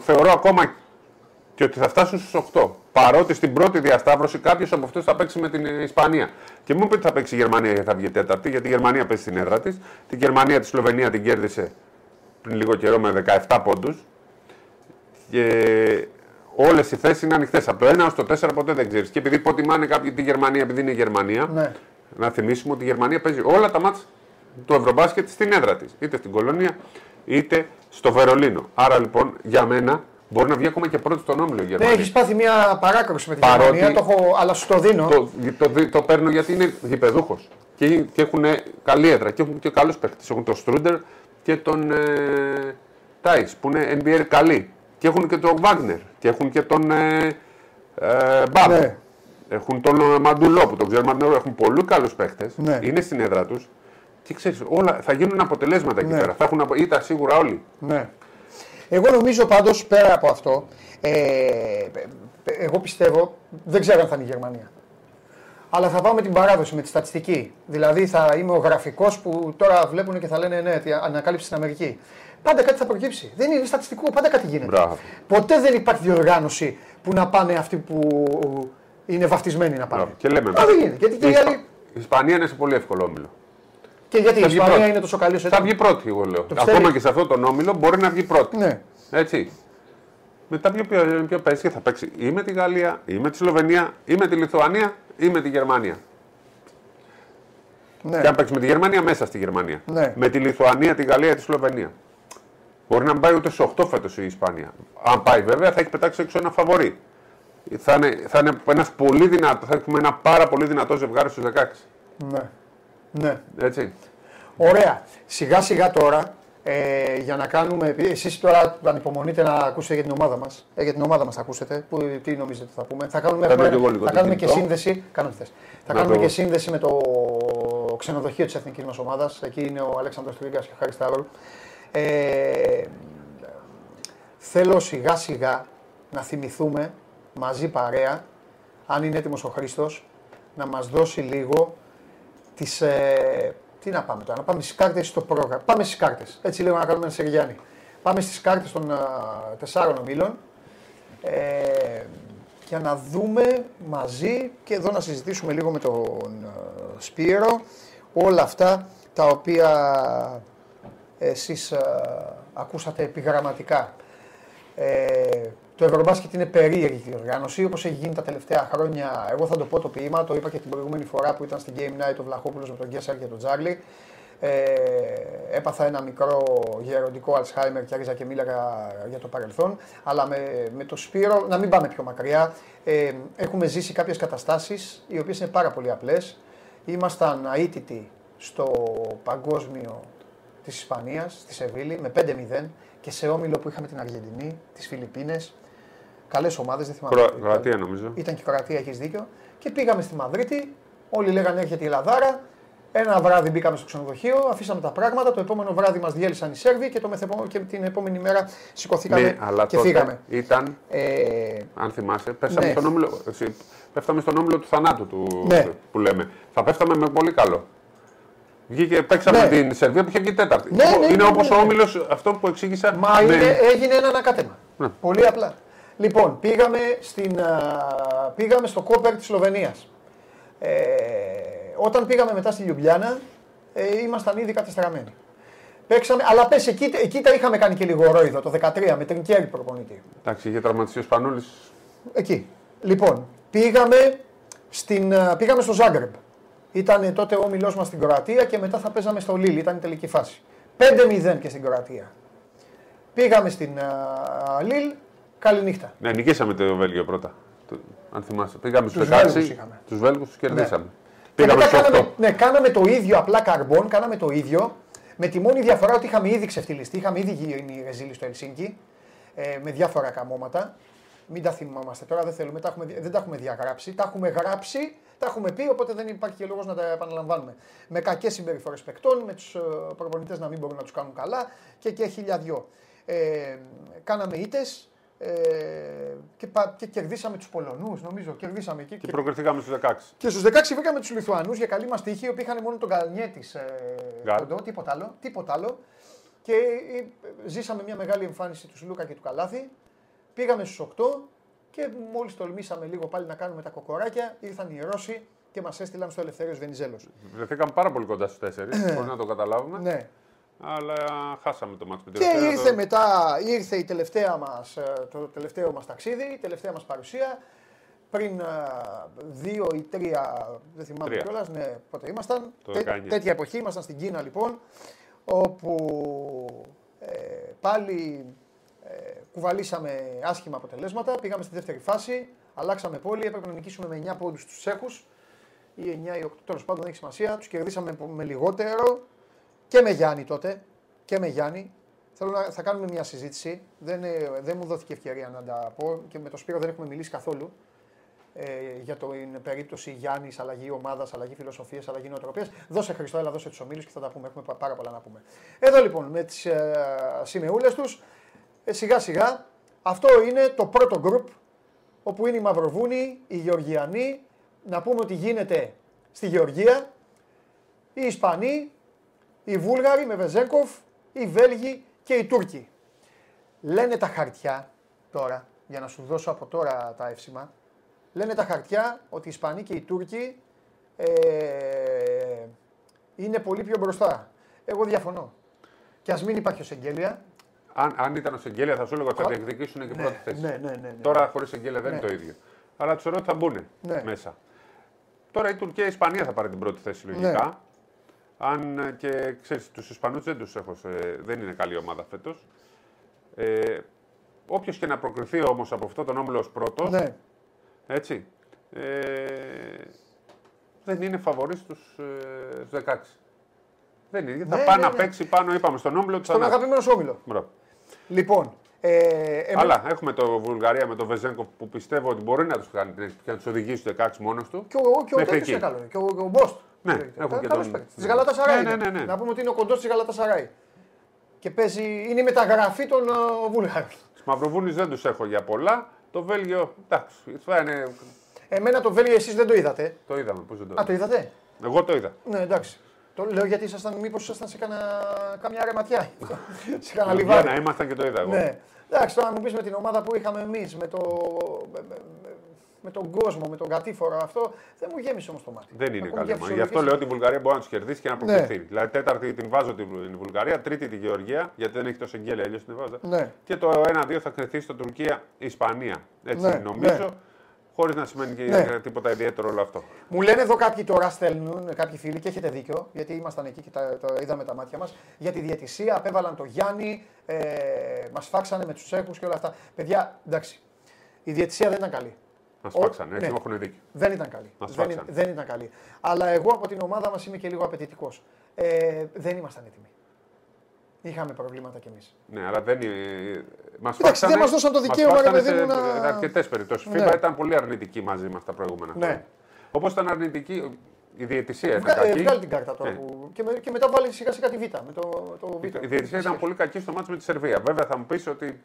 θεωρώ ακόμα και ότι θα φτάσουν στους 8. Παρότι στην πρώτη διασταύρωση κάποιος από αυτούς θα παίξει με την Ισπανία. Και μου πει ότι θα παίξει η Γερμανία γιατί θα βγει τέταρτη, γιατί η Γερμανία παίζει στην έδρα της. Την Γερμανία τη Σλοβενία την κέρδισε πριν λίγο καιρό με 17 πόντους. Και Όλες οι θέσεις είναι ανοιχτές. Από το 1 έω το 4 ποτέ δεν ξέρεις. Και επειδή υποτιμάνε κάποιοι τη Γερμανία επειδή είναι η Γερμανία, ναι. να θυμίσουμε ότι η Γερμανία παίζει όλα τα μάτια του Ευρωμπάσκετ στην έδρα της. Είτε στην Κολονία είτε στο Βερολίνο. Άρα λοιπόν για μένα μπορεί να βγει ακόμα και πρώτη στον όμιλο η ναι, Γερμανία. Ναι, έχεις πάθει μια παράκρουση με την Παρότι Γερμανία, το έχω, αλλά σου το δίνω. Το, το, το, το παίρνω γιατί είναι γηπεδούχος. Και, και έχουν καλή έδρα και έχουν και καλούς παίχτε. Έχουν τον Στρούντερ και τον ε, Τάις που είναι NBA καλοί. Και έχουν και τον Βάγνερ και έχουν και τον ε, ε, Μπάμπ. Ναι. Έχουν τον Μαντουλό που τον ξέρουμε έχουν πολύ καλούς παίχτε. Ναι. Είναι στην έδρα τους. Και ξέρεις, όλα θα γίνουν αποτελέσματα εκεί ναι. πέρα. Θα έχουν ήττα σίγουρα όλοι. Ναι. Εγώ νομίζω πάντως πέρα από αυτό, ε, εγώ πιστεύω, δεν ξέρω αν θα είναι η Γερμανία. Αλλά θα πάω με την παράδοση, με τη στατιστική. Δηλαδή θα είμαι ο γραφικός που τώρα βλέπουν και θα λένε ναι, ανακάλυψη στην Αμερική. Πάντα κάτι θα προκύψει. Δεν είναι στατιστικό, πάντα κάτι γίνεται. Μπράβο. Ποτέ δεν υπάρχει διοργάνωση που να πάνε αυτοί που είναι βαφτισμένοι να πάνε. Και λέμε. δεν γίνεται. Γιατί και η, Ισπα... η Ισπανία είναι σε πολύ εύκολο όμιλο. Και γιατί η Ισπανία πρώτη. είναι τόσο καλή όσο Θα βγει πρώτη, εγώ λέω. Ακόμα και σε αυτό τον όμιλο μπορεί να βγει πρώτη. Ναι. Έτσι. Μετά ποιο, ποιο, ποιο παίζει και θα παίξει ή με τη Γαλλία, ή με τη Σλοβενία, ή με τη Λιθουανία, ή με τη Γερμανία. Ναι. Και αν παίξει με τη Γερμανία, μέσα στη Γερμανία. Ναι. Με τη Λιθουανία, τη Γαλλία, τη Σλοβενία. Μπορεί να μην πάει ούτε σε 8 φέτος η Ισπανία. Αν πάει βέβαια, θα έχει πετάξει έξω ένα φαβορή. Θα είναι, θα είναι ένας πολύ δυνατό, θα έχουμε ένα πάρα πολύ δυνατό ζευγάρι στους 16. Ναι. Ναι. Έτσι. Ωραία. Σιγά σιγά τώρα ε, για να κάνουμε. Εσείς τώρα ανυπομονείτε να ακούσετε για την ομάδα μας. Ε, για την ομάδα μας θα ακούσετε. Που, τι νομίζετε θα πούμε. Θα κάνουμε, θα, θα κάνουμε και σύνδεση. Κάνω Θα κάνουμε και σύνδεση με το ξενοδοχείο της εθνικής μας ομάδας. Εκεί είναι ο Αλέξανδρος Τρίγκας και ο Χάρης Σταύρου. Ε, θέλω σιγά σιγά να θυμηθούμε μαζί παρέα, αν είναι έτοιμος ο Χρήστος, να μας δώσει λίγο τις, ε, τι να πάμε τώρα, να πάμε στις κάρτες στο πρόγραμμα. Πάμε στις κάρτες. Έτσι λίγο να κάνουμε ένα Σεργιάννη. Πάμε στις κάρτες των α, τεσσάρων ομίλων. Ε, για να δούμε μαζί και εδώ να συζητήσουμε λίγο με τον Σπύρο όλα αυτά τα οποία εσείς ακούσατε επιγραμματικά. Ε, το Ευρωμπάσκετ είναι περίεργη διοργάνωση όπως έχει γίνει τα τελευταία χρόνια. Εγώ θα το πω το ποίημα, το είπα και την προηγούμενη φορά που ήταν στην Game Night ο Βλαχόπουλος με τον Γκέσσαρ και τον Τζάρλι. Ε, έπαθα ένα μικρό γεροντικό Αλσχάιμερ και άρχισα και μίλαγα για το παρελθόν. Αλλά με, με το Σπύρο, να μην πάμε πιο μακριά, ε, έχουμε ζήσει κάποιες καταστάσεις οι οποίες είναι πάρα πολύ απλές. Ήμασταν αίτητοι στο παγκόσμιο της Ισπανίας, στη Σεβίλη, με 5-0 και σε όμιλο που είχαμε την Αργεντινή, τις Φιλιππίνες, Καλές ομάδες, δεν θυμάμαι. Κρο... Κροατία νομίζω. Ήταν και Κροατία, έχεις δίκιο. Και πήγαμε στη Μαδρίτη. Όλοι λέγανε έρχεται η Λαδάρα. Ένα βράδυ μπήκαμε στο ξενοδοχείο, αφήσαμε τα πράγματα. Το επόμενο βράδυ μας διέλυσαν οι Σέρβοι και, το μεθεπό... και την επόμενη μέρα σηκωθήκαμε ναι, αλλά και φύγαμε. Ήταν. Ε... Αν θυμάσαι, πέσαμε ναι. στον όμιλο, πέφταμε στον όμιλο του θανάτου του, ναι. που λέμε. Θα πέφταμε με πολύ καλό. Βγήκε, παίξαμε ναι. την Σερβία που είχε βγει τέταρτη. Ναι, ναι, είναι ναι, όπως ο όμιλος αυτό που εξήγησα. Μα είναι, έγινε ένα ανακάτεμα. Πολύ απλά. Λοιπόν, πήγαμε, στην, πήγαμε στο Κόπερ της Σλοβενίας. Ε, όταν πήγαμε μετά στη Λιουμπλιάνα, ε, ήμασταν ήδη κατεστραμμένοι. Παίξαμε, αλλά πες, εκεί, εκεί τα είχαμε κάνει και λίγο ρόιδο, το 13 με Τρινκέρι προπονητή. Εντάξει, είχε τραυματιστεί ο Σπανούλης. Εκεί. Λοιπόν, πήγαμε, στην, πήγαμε στο Ζάγκρεπ. Ήταν τότε ο όμιλός μας στην Κροατία και μετά θα παίζαμε στο Λίλ. Ήταν η τελική φάση. 5-0 και στην Κροατία. Πήγαμε στην uh, Λίλ, Καληνύχτα. Ναι, νικήσαμε το Βέλγιο πρώτα. Αν θυμάσαι. Πήγαμε στους 16. Τους Βέλγους τους κερδίσαμε. Ναι. Πήγαμε στους κάναμε, ναι, κάναμε το ίδιο απλά καρμπόν, κάναμε το ίδιο. Με τη μόνη διαφορά ότι είχαμε ήδη ξεφτυλιστεί, είχαμε ήδη γίνει ρεζίλη στο Ελσίνκι ε, με διάφορα καμώματα. Μην τα θυμόμαστε τώρα, δεν θέλουμε, τα έχουμε, δεν τα έχουμε διαγράψει. Τα έχουμε γράψει, τα έχουμε πει, οπότε δεν υπάρχει και λόγος να τα επαναλαμβάνουμε. Με κακές συμπεριφορές παικτών, με τους ε, προπονητές να μην μπορούν να τους κάνουν καλά και, και χιλιαδιό. Ε, κάναμε ήττες, ε, και, και κερδίσαμε τους Πολωνούς, νομίζω. Κερδίσαμε εκεί. Και, και προκριθήκαμε στους 16. Και στους 16 βρήκαμε τους Λιθουανούς για καλή μας τύχη, οι οποίοι είχαν μόνο τον Καλνιέτη ε, κοντό, τίποτα άλλο, τίποτα άλλο. Και ε, ζήσαμε μια μεγάλη εμφάνιση τους Λούκα και του Καλάθη. Πήγαμε στους 8 και μόλις τολμήσαμε λίγο πάλι να κάνουμε τα κοκοράκια, ήρθαν οι Ρώσοι και μας έστειλαν στο Ελευθέριος Βενιζέλος. Βρεθήκαμε πάρα πολύ κοντά στους 4, χωρί να το καταλάβουμε. Ναι αλλά χάσαμε το μάτι. Και ήρθε το... μετά, ήρθε η τελευταία μας, ε, το τελευταίο μας ταξίδι, η τελευταία μας παρουσία. Πριν ε, δύο ή τρία, δεν θυμάμαι κιόλας, ναι, πότε ήμασταν. Τέ, τέτοια εποχή ήμασταν στην Κίνα λοιπόν, όπου ε, πάλι ε, κουβαλήσαμε άσχημα αποτελέσματα. Πήγαμε στη δεύτερη φάση, αλλάξαμε πόλη, έπρεπε να νικήσουμε με 9 πόντους τους Τσέχους ή 9 ή 8, τέλος πάντων δεν έχει σημασία. Τους κερδίσαμε με λιγότερο και με Γιάννη τότε. Και με Γιάννη. Θέλω να θα κάνουμε μια συζήτηση. Δεν, δεν μου δόθηκε ευκαιρία να τα πω και με τον Σπύρο δεν έχουμε μιλήσει καθόλου ε, για την περίπτωση Γιάννης, αλλαγή ομάδας, αλλαγή φιλοσοφίας, αλλαγή νοοτροπίας. Δώσε Χριστό, έλα, δώσε τους ομίλους και θα τα πούμε. Έχουμε πάρα πολλά να πούμε. Εδώ λοιπόν με τις ε, σημεούλες τους, ε, σιγά σιγά αυτό είναι το πρώτο γκρουπ όπου είναι οι Μαυροβούνοι, οι Γεωργιανοί. Να πούμε ότι γίνεται στη Γεωργία, οι Ισπανοί, οι Βούλγαροι με Βεζέγκοφ, οι Βέλγοι και οι Τούρκοι. Λένε τα χαρτιά τώρα, για να σου δώσω από τώρα τα εύσημα, λένε τα χαρτιά ότι οι Ισπανοί και οι Τούρκοι ε, είναι πολύ πιο μπροστά. Εγώ διαφωνώ. Και ας μην υπάρχει ο Σεγγέλια. Αν, αν ήταν ο Σεγγέλια, θα σου έλεγα ότι θα διεκδικήσουν και ναι, πρώτη θέση. Ναι, ναι, ναι, ναι. Τώρα χωρίς Σεγγέλια δεν είναι ναι. το ίδιο. Αλλά τους ότι θα μπουν ναι. μέσα. Τώρα η Τουρκία η Ισπανία θα πάρει την πρώτη θέση λογικά. Αν και ξέρεις, τους Ισπανούς δεν τους έχω. δεν είναι καλή ομάδα φέτος. Ε, Όποιος και να προκριθεί όμως από αυτό τον όμιλος ω πρώτος, ναι. Έτσι. Ε, δεν είναι φαβορής στου ε, 16. Δεν είναι. Ναι, θα πάει ναι, να ναι. παίξει πάνω, είπαμε, στον όμιλο του Στον αγαπημένο σου όμιλο. Λοιπόν. Ε, εμέ... Αλλά έχουμε το Βουλγαρία με το Βεζέγκο που πιστεύω ότι μπορεί να τους κάνει και να τους οδηγήσει στο 16 μόνος του. Και ο, και ο τέτοιο είναι καλό. Και ο, ο Μπόστ. Ναι, έχουν και τον. Τη Γαλάτα Σαράι. Ναι, ναι, ναι, Να πούμε ότι είναι ο κοντός της Γαλάτα Σαράι. Και παίζει, είναι η μεταγραφή των uh, Βούλγαρων. Μαυροβούνης δεν τους έχω για πολλά. Το Βέλγιο, εντάξει, θα είναι. Εμένα το Βέλγιο εσείς δεν το είδατε. Το είδαμε, πώς δεν το είδατε. Α, το είδατε. Εγώ το είδα. Ναι, εντάξει. Το λέω γιατί ήσασταν, μήπως ήσασταν σε κανένα, κάμια ρεματιά. (laughs) σε κανένα λιβάρι. Ναι, ήμασταν και το είδα εγώ. Ναι. Εντάξει, τώρα μου πεις με την ομάδα που είχαμε εμείς, με, το, με, με, τον κόσμο, με τον κατήφορο αυτό, δεν μου γέμισε όμως το μάτι. Δεν είναι καλή ομάδα. Γι' αυτό λέω ότι η Βουλγαρία μπορεί να τους κερδίσει και να προκριθεί. Ναι. Δηλαδή, τέταρτη την βάζω την Βουλγαρία, τρίτη τη Γεωργία, γιατί δεν έχει τόσο εγγέλια, αλλιώ την βάζω. Ναι. Και το 1-2 θα κρυθεί στο Τουρκία-Ισπανία. Έτσι ναι. νομίζω. Ναι χωρίς να σημαίνει και ναι. τίποτα ιδιαίτερο όλο αυτό. Μου λένε εδώ κάποιοι τώρα στέλνουν, κάποιοι φίλοι και έχετε δίκιο, γιατί ήμασταν εκεί και τα, τα είδαμε τα μάτια μας. Για τη διαιτησία, απέβαλαν το Γιάννη, ε, μας φάξανε με τους Τσέχους και όλα αυτά. Παιδιά, εντάξει. Η διαιτησία δεν ήταν καλή. Μα φάξανε, έτσι ναι. έχουν δίκιο. Δεν ήταν καλή. δεν, δεν ήταν καλή. Αλλά εγώ από την ομάδα μας είμαι και λίγο απαιτητικός. Ε, δεν ήμασταν έτοιμοι. Είχαμε προβλήματα κι εμείς. Ναι, αλλά δεν. Μας Εντάξει, δεν μας δώσαν το δικαίωμα να παιδί να. αρκετές περιπτώσεις. Η ναι. ήταν πολύ αρνητική μαζί μας τα προηγούμενα ναι. χρόνια. Όπως ήταν αρνητική η διαιτησία. Βγα, ε, βγάλει την κάρτα τώρα. Ναι. Που... Και, με, και, μετά βάλει σιγά σιγά τη Β. Με το, το β. Η διαιτησία ήταν πολύ κακή στο μάτι με τη Σερβία. Βέβαια θα μου πεις ότι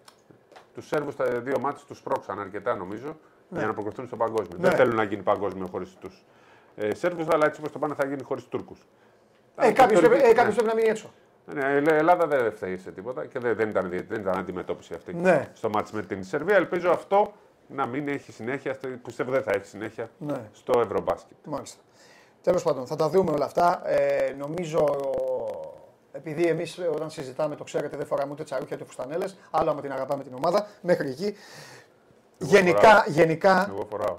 τους Σέρβους τα δύο μάτια τους πρόξαν αρκετά νομίζω ναι. για να προκριθούν στο παγκόσμιο. Ναι. Δεν θέλουν να γίνει παγκόσμιο χωρίς τους ε, Σέρβους, αλλά έτσι όπως το πάνε θα γίνει χωρίς Τούρκους. Ε, Κάποιος πρέπει, ε, πρέπει να μείνει έξω. Ναι, η Ελλάδα δεν φταίει σε τίποτα και δεν, ήταν, δεν ήταν αντιμετώπιση αυτή ναι. στο μάτι με την Σερβία. Ελπίζω αυτό να μην έχει συνέχεια, πιστεύω δεν θα έχει συνέχεια ναι. στο Ευρωμπάσκετ. Μάλιστα. Τέλος πάντων, θα τα δούμε όλα αυτά. Ε, νομίζω, επειδή εμείς όταν συζητάμε, το ξέρετε, δεν φοράμε ούτε τσαρούχια ούτε φουστανέλες, άλλο άμα την αγαπάμε την ομάδα, μέχρι εκεί. Εγώ γενικά, φοράω. γενικά. Εγώ φοράω.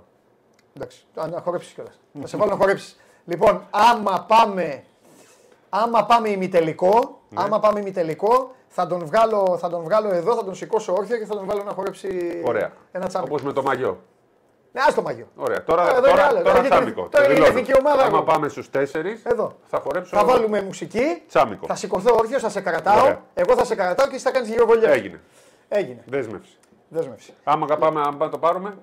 Εντάξει, να χορέψεις κιόλας. θα σε βάλω να χορέψεις. Λοιπόν, άμα πάμε άμα πάμε ημιτελικό, ναι. άμα πάμε ημιτελικό, θα τον, βγάλω, θα τον βγάλω εδώ, θα τον σηκώσω όρθια και θα τον βγάλω να χορέψει Ωραία. ένα τσάμπι. Όπως με το μαγιό. Ναι, ας το μαγιό. Ωραία. Τώρα, ε, τώρα, τώρα, τώρα τσάμικο. Τώρα είναι η εθνική ομάδα. Άμα πάμε στους τέσσερις, εδώ. θα χορέψω. Θα βάλουμε μουσική. Τσάμικο. Θα σηκωθώ όρθιο, θα σε κρατάω. Ωραία. Εγώ θα σε κρατάω και εσύ θα κάνεις γύρω βολιά. Έγινε. Έγινε. Δέσμευση. Δέσμευση. Άμα, πάμε, άμα το πάρουμε.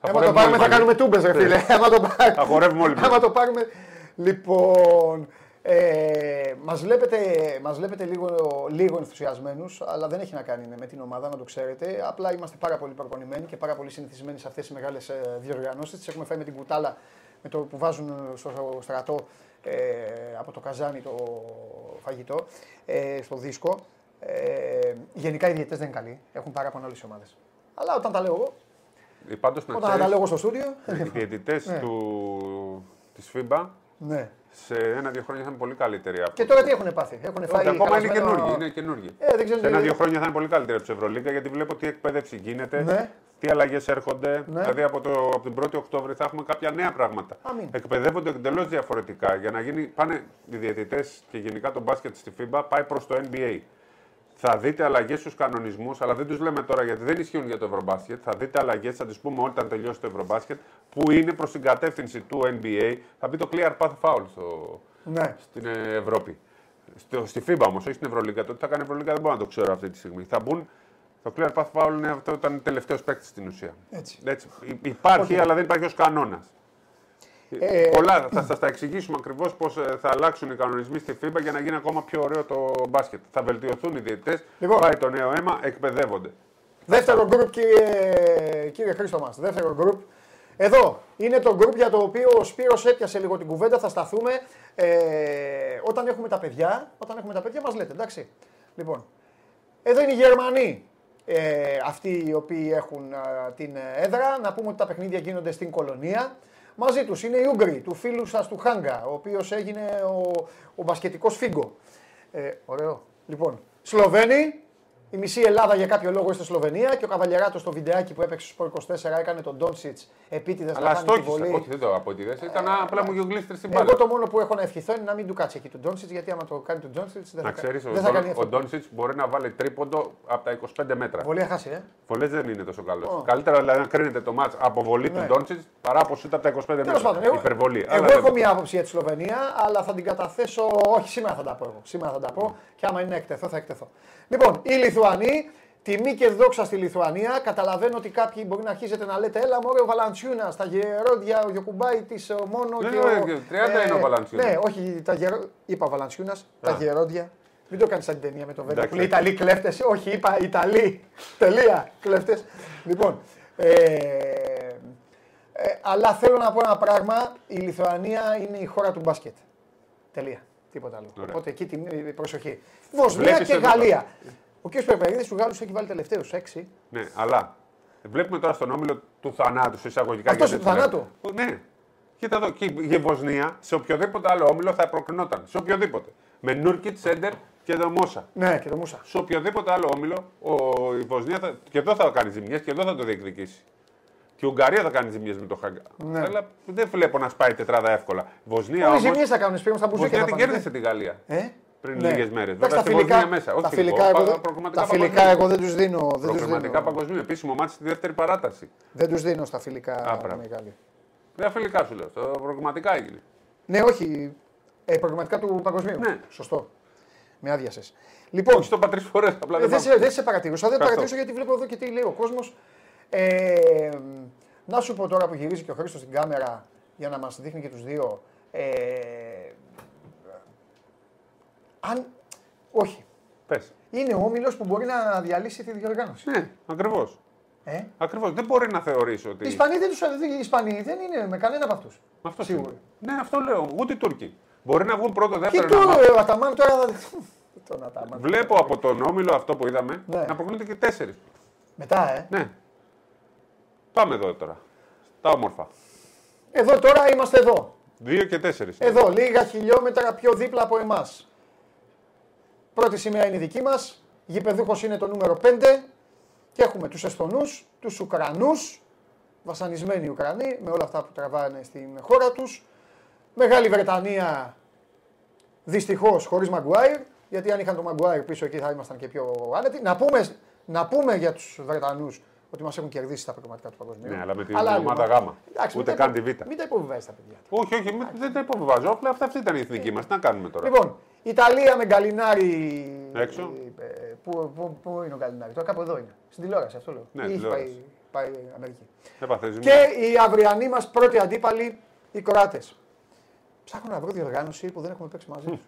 Θα άμα το πάρουμε θα κάνουμε τούμπες ρε φίλε. Θα χορεύουμε όλοι. Άμα το πάρουμε. Λοιπόν, ε, μας βλέπετε, μας βλέπετε λίγο, λίγο ενθουσιασμένους, αλλά δεν έχει να κάνει με την ομάδα, να το ξέρετε. Απλά είμαστε πάρα πολύ προπονημένοι και πάρα πολύ συνηθισμένοι σε αυτές τις μεγάλες ε, διοργανώσεις. Τις έχουμε φάει με την κουτάλα με το που βάζουν στο στρατό ε, από το καζάνι το φαγητό, ε, στο δίσκο. Ε, γενικά οι διαιτές δεν είναι καλοί, έχουν πάρα πολλές άλλες ομάδες. Αλλά όταν τα λέω εγώ, ε, Πάντως, όταν τα λέω εγώ στο στούντιο... Οι διαιτητές (laughs) ναι. του, της FIBA ναι σε ένα-δύο χρόνια θα είναι πολύ καλύτερη. Από και τώρα τι έχουν πάθει. Έχουν φάει ακόμα είναι καινούργοι. Είναι καινούργοι. Ε, δεν ξέρω σε ένα-δύο χρόνια θα είναι πολύ καλύτερη από την Ευρωλίγκα γιατί βλέπω τι εκπαίδευση γίνεται. Ναι. Τι αλλαγές έρχονται. Ναι. Δηλαδή από, το, από την 1η Οκτώβρη θα έχουμε κάποια νέα πράγματα. Αμήν. Εκπαιδεύονται εντελώς διαφορετικά για να γίνει. Πάνε οι διαιτητές και γενικά το μπάσκετ στη FIBA πάει προς το NBA. Θα δείτε αλλαγές στους κανονισμούς, αλλά δεν τους λέμε τώρα γιατί δεν ισχύουν για το Ευρωμπάσκετ. Θα δείτε αλλαγές, θα τις πούμε όταν τελειώσει το Ευρωμπάσκετ, που είναι προς την κατεύθυνση του NBA. Θα μπει το clear path foul στο, ναι. στην Ευρώπη. Στο, στη FIBA όμως, όχι στην Ευρωλίγα. Το τι θα κάνει η Ευρωλίγα δεν μπορώ να το ξέρω αυτή τη στιγμή. Θα μπουν. Το clear path foul είναι αυτό ήταν τελευταίος παίκτης στην ουσία. Έτσι. Έτσι. Υπάρχει, αλλά δεν υπάρχει ως κανόνας. Ε, Πολλά, θα σας τα εξηγήσουμε ακριβώς πώς ε, θα αλλάξουν οι κανονισμοί στη FIBA για να γίνει ακόμα πιο ωραίο το μπάσκετ. Θα βελτιωθούν οι διαιτητές, λοιπόν, πάει το νέο αίμα, εκπαιδεύονται. Δεύτερο γκρουπ, κύριε, κύριε Χρήστο μας. Δεύτερο γκρουπ. Εδώ είναι το γκρουπ για το οποίο ο Σπύρος έπιασε λίγο την κουβέντα, θα σταθούμε. Ε, όταν έχουμε τα παιδιά, όταν έχουμε τα παιδιά μας λέτε, εντάξει. Λοιπόν, εδώ είναι οι Γερμανοί, ε, αυτοί οι οποίοι έχουν την έδρα. Να πούμε ότι τα παιχνίδια γίνονται στην κολονία. Μαζί τους είναι οι Ούγγροι, του φίλου σας του Χάγκα, ο οποίος έγινε ο, ο μπασκετικός φίγκο. Ε, ωραίο. Λοιπόν, Σλοβαίνοι, η μισή Ελλάδα για κάποιο λόγο στη Σλοβενία και ο Καβαλιεράτος στο βιντεάκι που έπαιξε στο 24 έκανε τον Ντόνσιτ επίτηδες να κάνει τη βολή. Όχι, δεν το αποτίδε. Ήταν ε, απλά μου γεγλίστρε στην μπάλα. Εγώ το μόνο που έχω να ευχηθώ είναι να μην του κάτσει εκεί τον Ντόνσιτ γιατί άμα το κάνει τον Ντόνσιτ δεν, να ξέρεις, δεν θα κάνει. Ο Ντόνσιτ μπορεί να βάλει τρίποντο από τα 25 μέτρα. Βολή χάσει, ε. Βολές δεν είναι τόσο καλός. Oh. Καλύτερα δηλαδή να κρίνεται το μάτ από βολή ναι. του Ντόνσιτ παρά από σούτα από τα 25 μέτρα. Πάντων, εγώ, Υπερβολή. Εγώ έχω μία άποψη για τη Σλοβενία, αλλά θα την καταθέσω. Όχι, σήμερα θα τα πω. Σήμερα θα τα πω και άμα είναι εκτεθώ θα εκτεθώ. Λοιπόν, οι Λιθουανοί Τιμή και δόξα στη Λιθουανία. Καταλαβαίνω ότι κάποιοι μπορεί να αρχίσετε να λέτε Έλα, μωρέ ο Βαλαντσιούνα, τα γερόντια, ο Γιοκουμπάη της μόνο. Ναι, και ο, 30 ε, είναι ο Βαλαντσιούνα. Ναι, όχι, τα γερο... είπα Βαλαντσιούνας, τα γερόντια. Μην το κάνεις σαν την ταινία με το Βέλγιο. Που λέει Ιταλοί κλέφτες. Όχι, είπα Ιταλοί. Τελεία. Κλέφτες. λοιπόν. Ε, ε, αλλά θέλω να πω ένα πράγμα. Η Λιθουανία είναι η χώρα του μπάσκετ. Τελεία. Τίποτα άλλο. Ωραία. Οπότε εκεί την προσοχή. Βοσνία και Γαλλία. Ο κ. Περπερίδη του Γάλλους έχει βάλει τελευταίους 6. Ναι, αλλά βλέπουμε τώρα στον όμιλο του θανάτου σε εισαγωγικά. Αυτός του θανάτου; Ναι. Κοίτα εδώ, και η Βοσνία σε οποιοδήποτε άλλο όμιλο θα προκρινόταν. Σε οποιοδήποτε. Με Νούρκιτ, Σέντερ και Δομόσα. Ναι, και Δομόσα. Σε οποιοδήποτε άλλο όμιλο ο, η Βοσνία θα, και εδώ θα κάνει ζημιές και εδώ θα το διεκδικήσει. Και η Ουγγαρία θα κάνει ζημιές με το Χάγκα. Ναι. Αλλά δεν βλέπω να σπάει τετράδα εύκολα. Βοσνία. Όχι, ζημιές θα κάνουν σπίτι, θα Βοσνία την κέρδισε τη Γαλλία. Ε; Πριν ναι. λίγες μέρες. τα φιλικά, μέσα. τα φιλικά, εγώ, τα φιλικά εγώ δεν τους δίνω. Δεν προγραμματικά παγκοσμίου. Επίσημο μάτι στη δεύτερη παράταση. Δεν τους δίνω στα φιλικά μεγάλη. Δεν φιλικά σου λέω. Το προγραμματικά έγινε. Ναι, όχι. Ε, προγραμματικά του παγκοσμίου. Ναι. Σωστό. Με άδειασες. Λοιπόν, όχι το πατρί φορές. Ε, δεν σε, δεν σε παρατηρούσα. Δεν παρατηρούσα γιατί βλέπω εδώ και τι λέει ο κόσμος. Ε, να σου πω τώρα που γυρίζει και ο Χρήστος στην κάμερα για να μας δείχνει και τους δύο. Ε, αν. Όχι. Πες. Είναι ο όμιλος που μπορεί να διαλύσει τη διοργάνωση. Ναι, ακριβώς. Ε; Ακριβώς. Δεν μπορεί να θεωρήσει ότι. Οι Ισπανοί δεν, τους, οι Ισπανοί δεν είναι με κανένα από αυτούς. Αυτό σίγουρα. Ναι, αυτό λέω. Ούτε οι Τούρκοι. Μπορεί να βγουν πρώτο, δεύτερο. Και τώρα ο Αταμάν τώρα. (laughs) Τον Αταμάν. Βλέπω από τον όμιλο αυτό που είδαμε ναι. να προκρίνονται και τέσσερις. Μετά, ε. Ναι. Πάμε εδώ τώρα. Τα όμορφα. Εδώ τώρα είμαστε εδώ. Δύο και τέσσερις. Εδώ, λίγα χιλιόμετρα πιο δίπλα από εμάς. Πρώτη σημαία είναι η δική μας. Γηπεδούχος είναι το νούμερο 5. Και έχουμε τους Εστονούς, τους Ουκρανούς, βασανισμένοι Ουκρανοί με όλα αυτά που τραβάνε στην χώρα τους. Μεγάλη Βρετανία δυστυχώς χωρίς Μαγκουάιρ. Γιατί αν είχαν τον Μαγκουάιρ πίσω εκεί θα ήμασταν και πιο άνετοι. Να πούμε, να πούμε για τους Βρετανούς ότι μας έχουν κερδίσει τα πραγματικά του παγκοσμίου. Ναι, αλλά με την αλλά, ομάδα Γ. Ούτε καν τη Β. Μην τα υποβιβάζεις τα παιδιά. Όχι, όχι, μην, δεν τα υποβιβάζω. Απλά αυτή ήταν η εθνική μας. Τι να κάνουμε τώρα; Λοιπόν, Ιταλία με Γκαλινάρη. Έξω. Ε, πού, πού, πού είναι ο Γκαλινάρη, τώρα κάπου εδώ είναι. Στην τηλεόραση αυτό λέω. Ναι, Ή πάει, πάει Αμερική. Έπαθες, και οι αυριανοί μας πρώτοι αντίπαλοι, οι Κροάτες. Ψάχνω να βρω διοργάνωση που δεν έχουμε παίξει μαζί τους.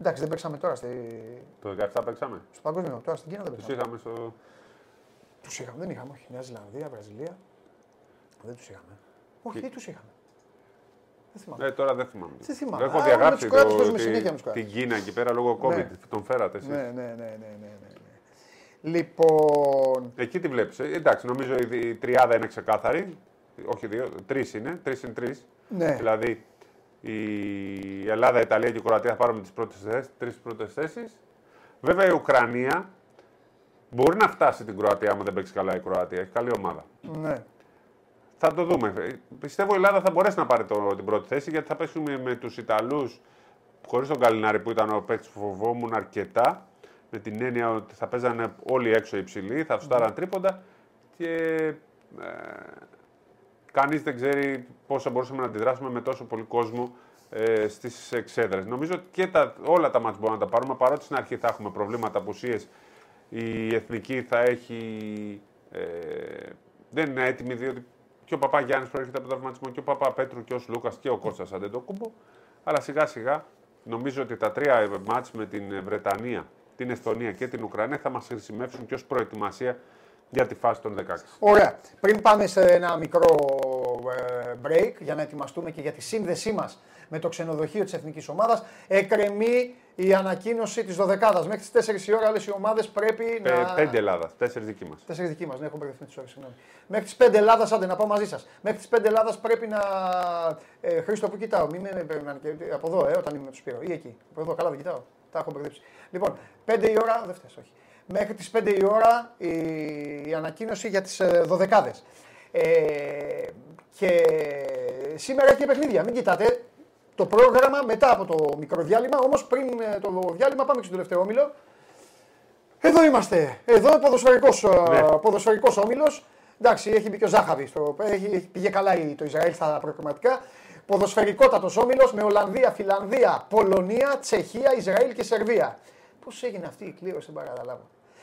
Εντάξει, δεν παίξαμε τώρα. Στη... Το 17 παίξαμε; Στο παγκόσμιο, τώρα στην Κίνα δεν παίξαμε. Του είχαμε στο. Τους είχαμε, δεν είχαμε. Όχι, Νέα Ζηλανδία, Βραζιλία. Δεν τους είχαμε. Όχι, δεν τους είχαμε. Δεν θυμάμαι. Ε, τώρα δεν θυμάμαι. Δεν θυμάμαι. Έχω διαγράψει το, το, την Κίνα εκεί πέρα λόγω COVID. Ναι. Τον φέρατε εσείς. Ναι, ναι, ναι, ναι, ναι, ναι. ναι. Λοιπόν. Εκεί τη βλέπεις. Ε, εντάξει, νομίζω η τριάδα είναι ξεκάθαρη. Όχι δύο, τρεις είναι. Τρεις είναι τρεις. Ναι. Δηλαδή η Ελλάδα, η Ιταλία και η Κροατία θα πάρουμε τις τρεις πρώτες θέσεις. Βέβαια η Ουκρανία μπορεί να φτάσει την Κροατία άμα δεν παίξει καλά η Κροατία. Έχει καλή ομάδα. Ναι. Θα το δούμε. Πιστεύω η Ελλάδα θα μπορέσει να πάρει το, την πρώτη θέση γιατί θα παίξουμε με τους Ιταλούς χωρίς τον Καλινάρη που ήταν ο παίκτης που φοβόμουν αρκετά, με την έννοια ότι θα παίζανε όλοι έξω υψηλοί, θα του τρίποντα και ε, κανείς δεν ξέρει πώς θα μπορούσαμε να αντιδράσουμε με τόσο πολύ κόσμο ε, στις εξέδρες. Νομίζω ότι και τα, όλα τα μάτια μπορούμε να τα πάρουμε παρότι στην αρχή θα έχουμε προβλήματα, απουσίες. Η εθνική θα έχει. Ε, δεν είναι έτοιμη διότι και ο Παπά Γιάννης προέρχεται από τον τραυματισμό και ο Παπά Πέτρου και ο Λούκας και ο Κώστας Αντετοκούμπο. Αλλά σιγά σιγά νομίζω ότι τα τρία μάτς με την Βρετανία, την Εσθονία και την Ουκρανία θα μας χρησιμεύσουν και ως προετοιμασία για τη φάση των 16. Ωραία. Πριν πάμε σε ένα μικρό ε, break για να ετοιμαστούμε και για τη σύνδεσή μας με το ξενοδοχείο της εθνικής ομάδας, εκκρεμεί η ανακοίνωση της 12η. Μέχρι τις 4 η ώρα όλες οι ομάδες πρέπει Πε, να. 5 Ελλάδας, 4 δική μας. 4 δική μας, ναι, έχω μπερδευτεί τις ώρες, συγγνώμη. Μέχρι τις 5 Ελλάδας, άντε να πάω μαζί σας. Μέχρι τις 5 Ελλάδας πρέπει να. Ε, Χρήστο, που κοιτάω, μην με από εδώ, ε, όταν είμαι με τους Σπύρο. Ή εκεί. Από εδώ, καλά δεν κοιτάω. Τα έχω μπερδέψει. Λοιπόν, 5 η ώρα, δεν φταίει, όχι. Μέχρι τις 5 η ώρα η, η ανακοίνωση για τις 12 ε, και σήμερα έχει παιχνίδια. Μην κοιτάτε, το πρόγραμμα μετά από το μικρό διάλειμμα. Όμως πριν ε, το διάλειμμα πάμε και στο τελευταίο όμιλο. Εδώ είμαστε. Εδώ ποδοσφαιρικός ναι. ποδοσφαιρικός όμιλος. Εντάξει, έχει μπει και ο Ζάχαβης. Έχει, πήγε καλά το Ισραήλ στα προκριματικά. Ποδοσφαιρικότατος όμιλος με Ολλανδία, Φιλανδία, Πολωνία, Τσεχία, Ισραήλ και Σερβία. Πώς έγινε αυτή η κλήρωση, δεν παρακαλώ.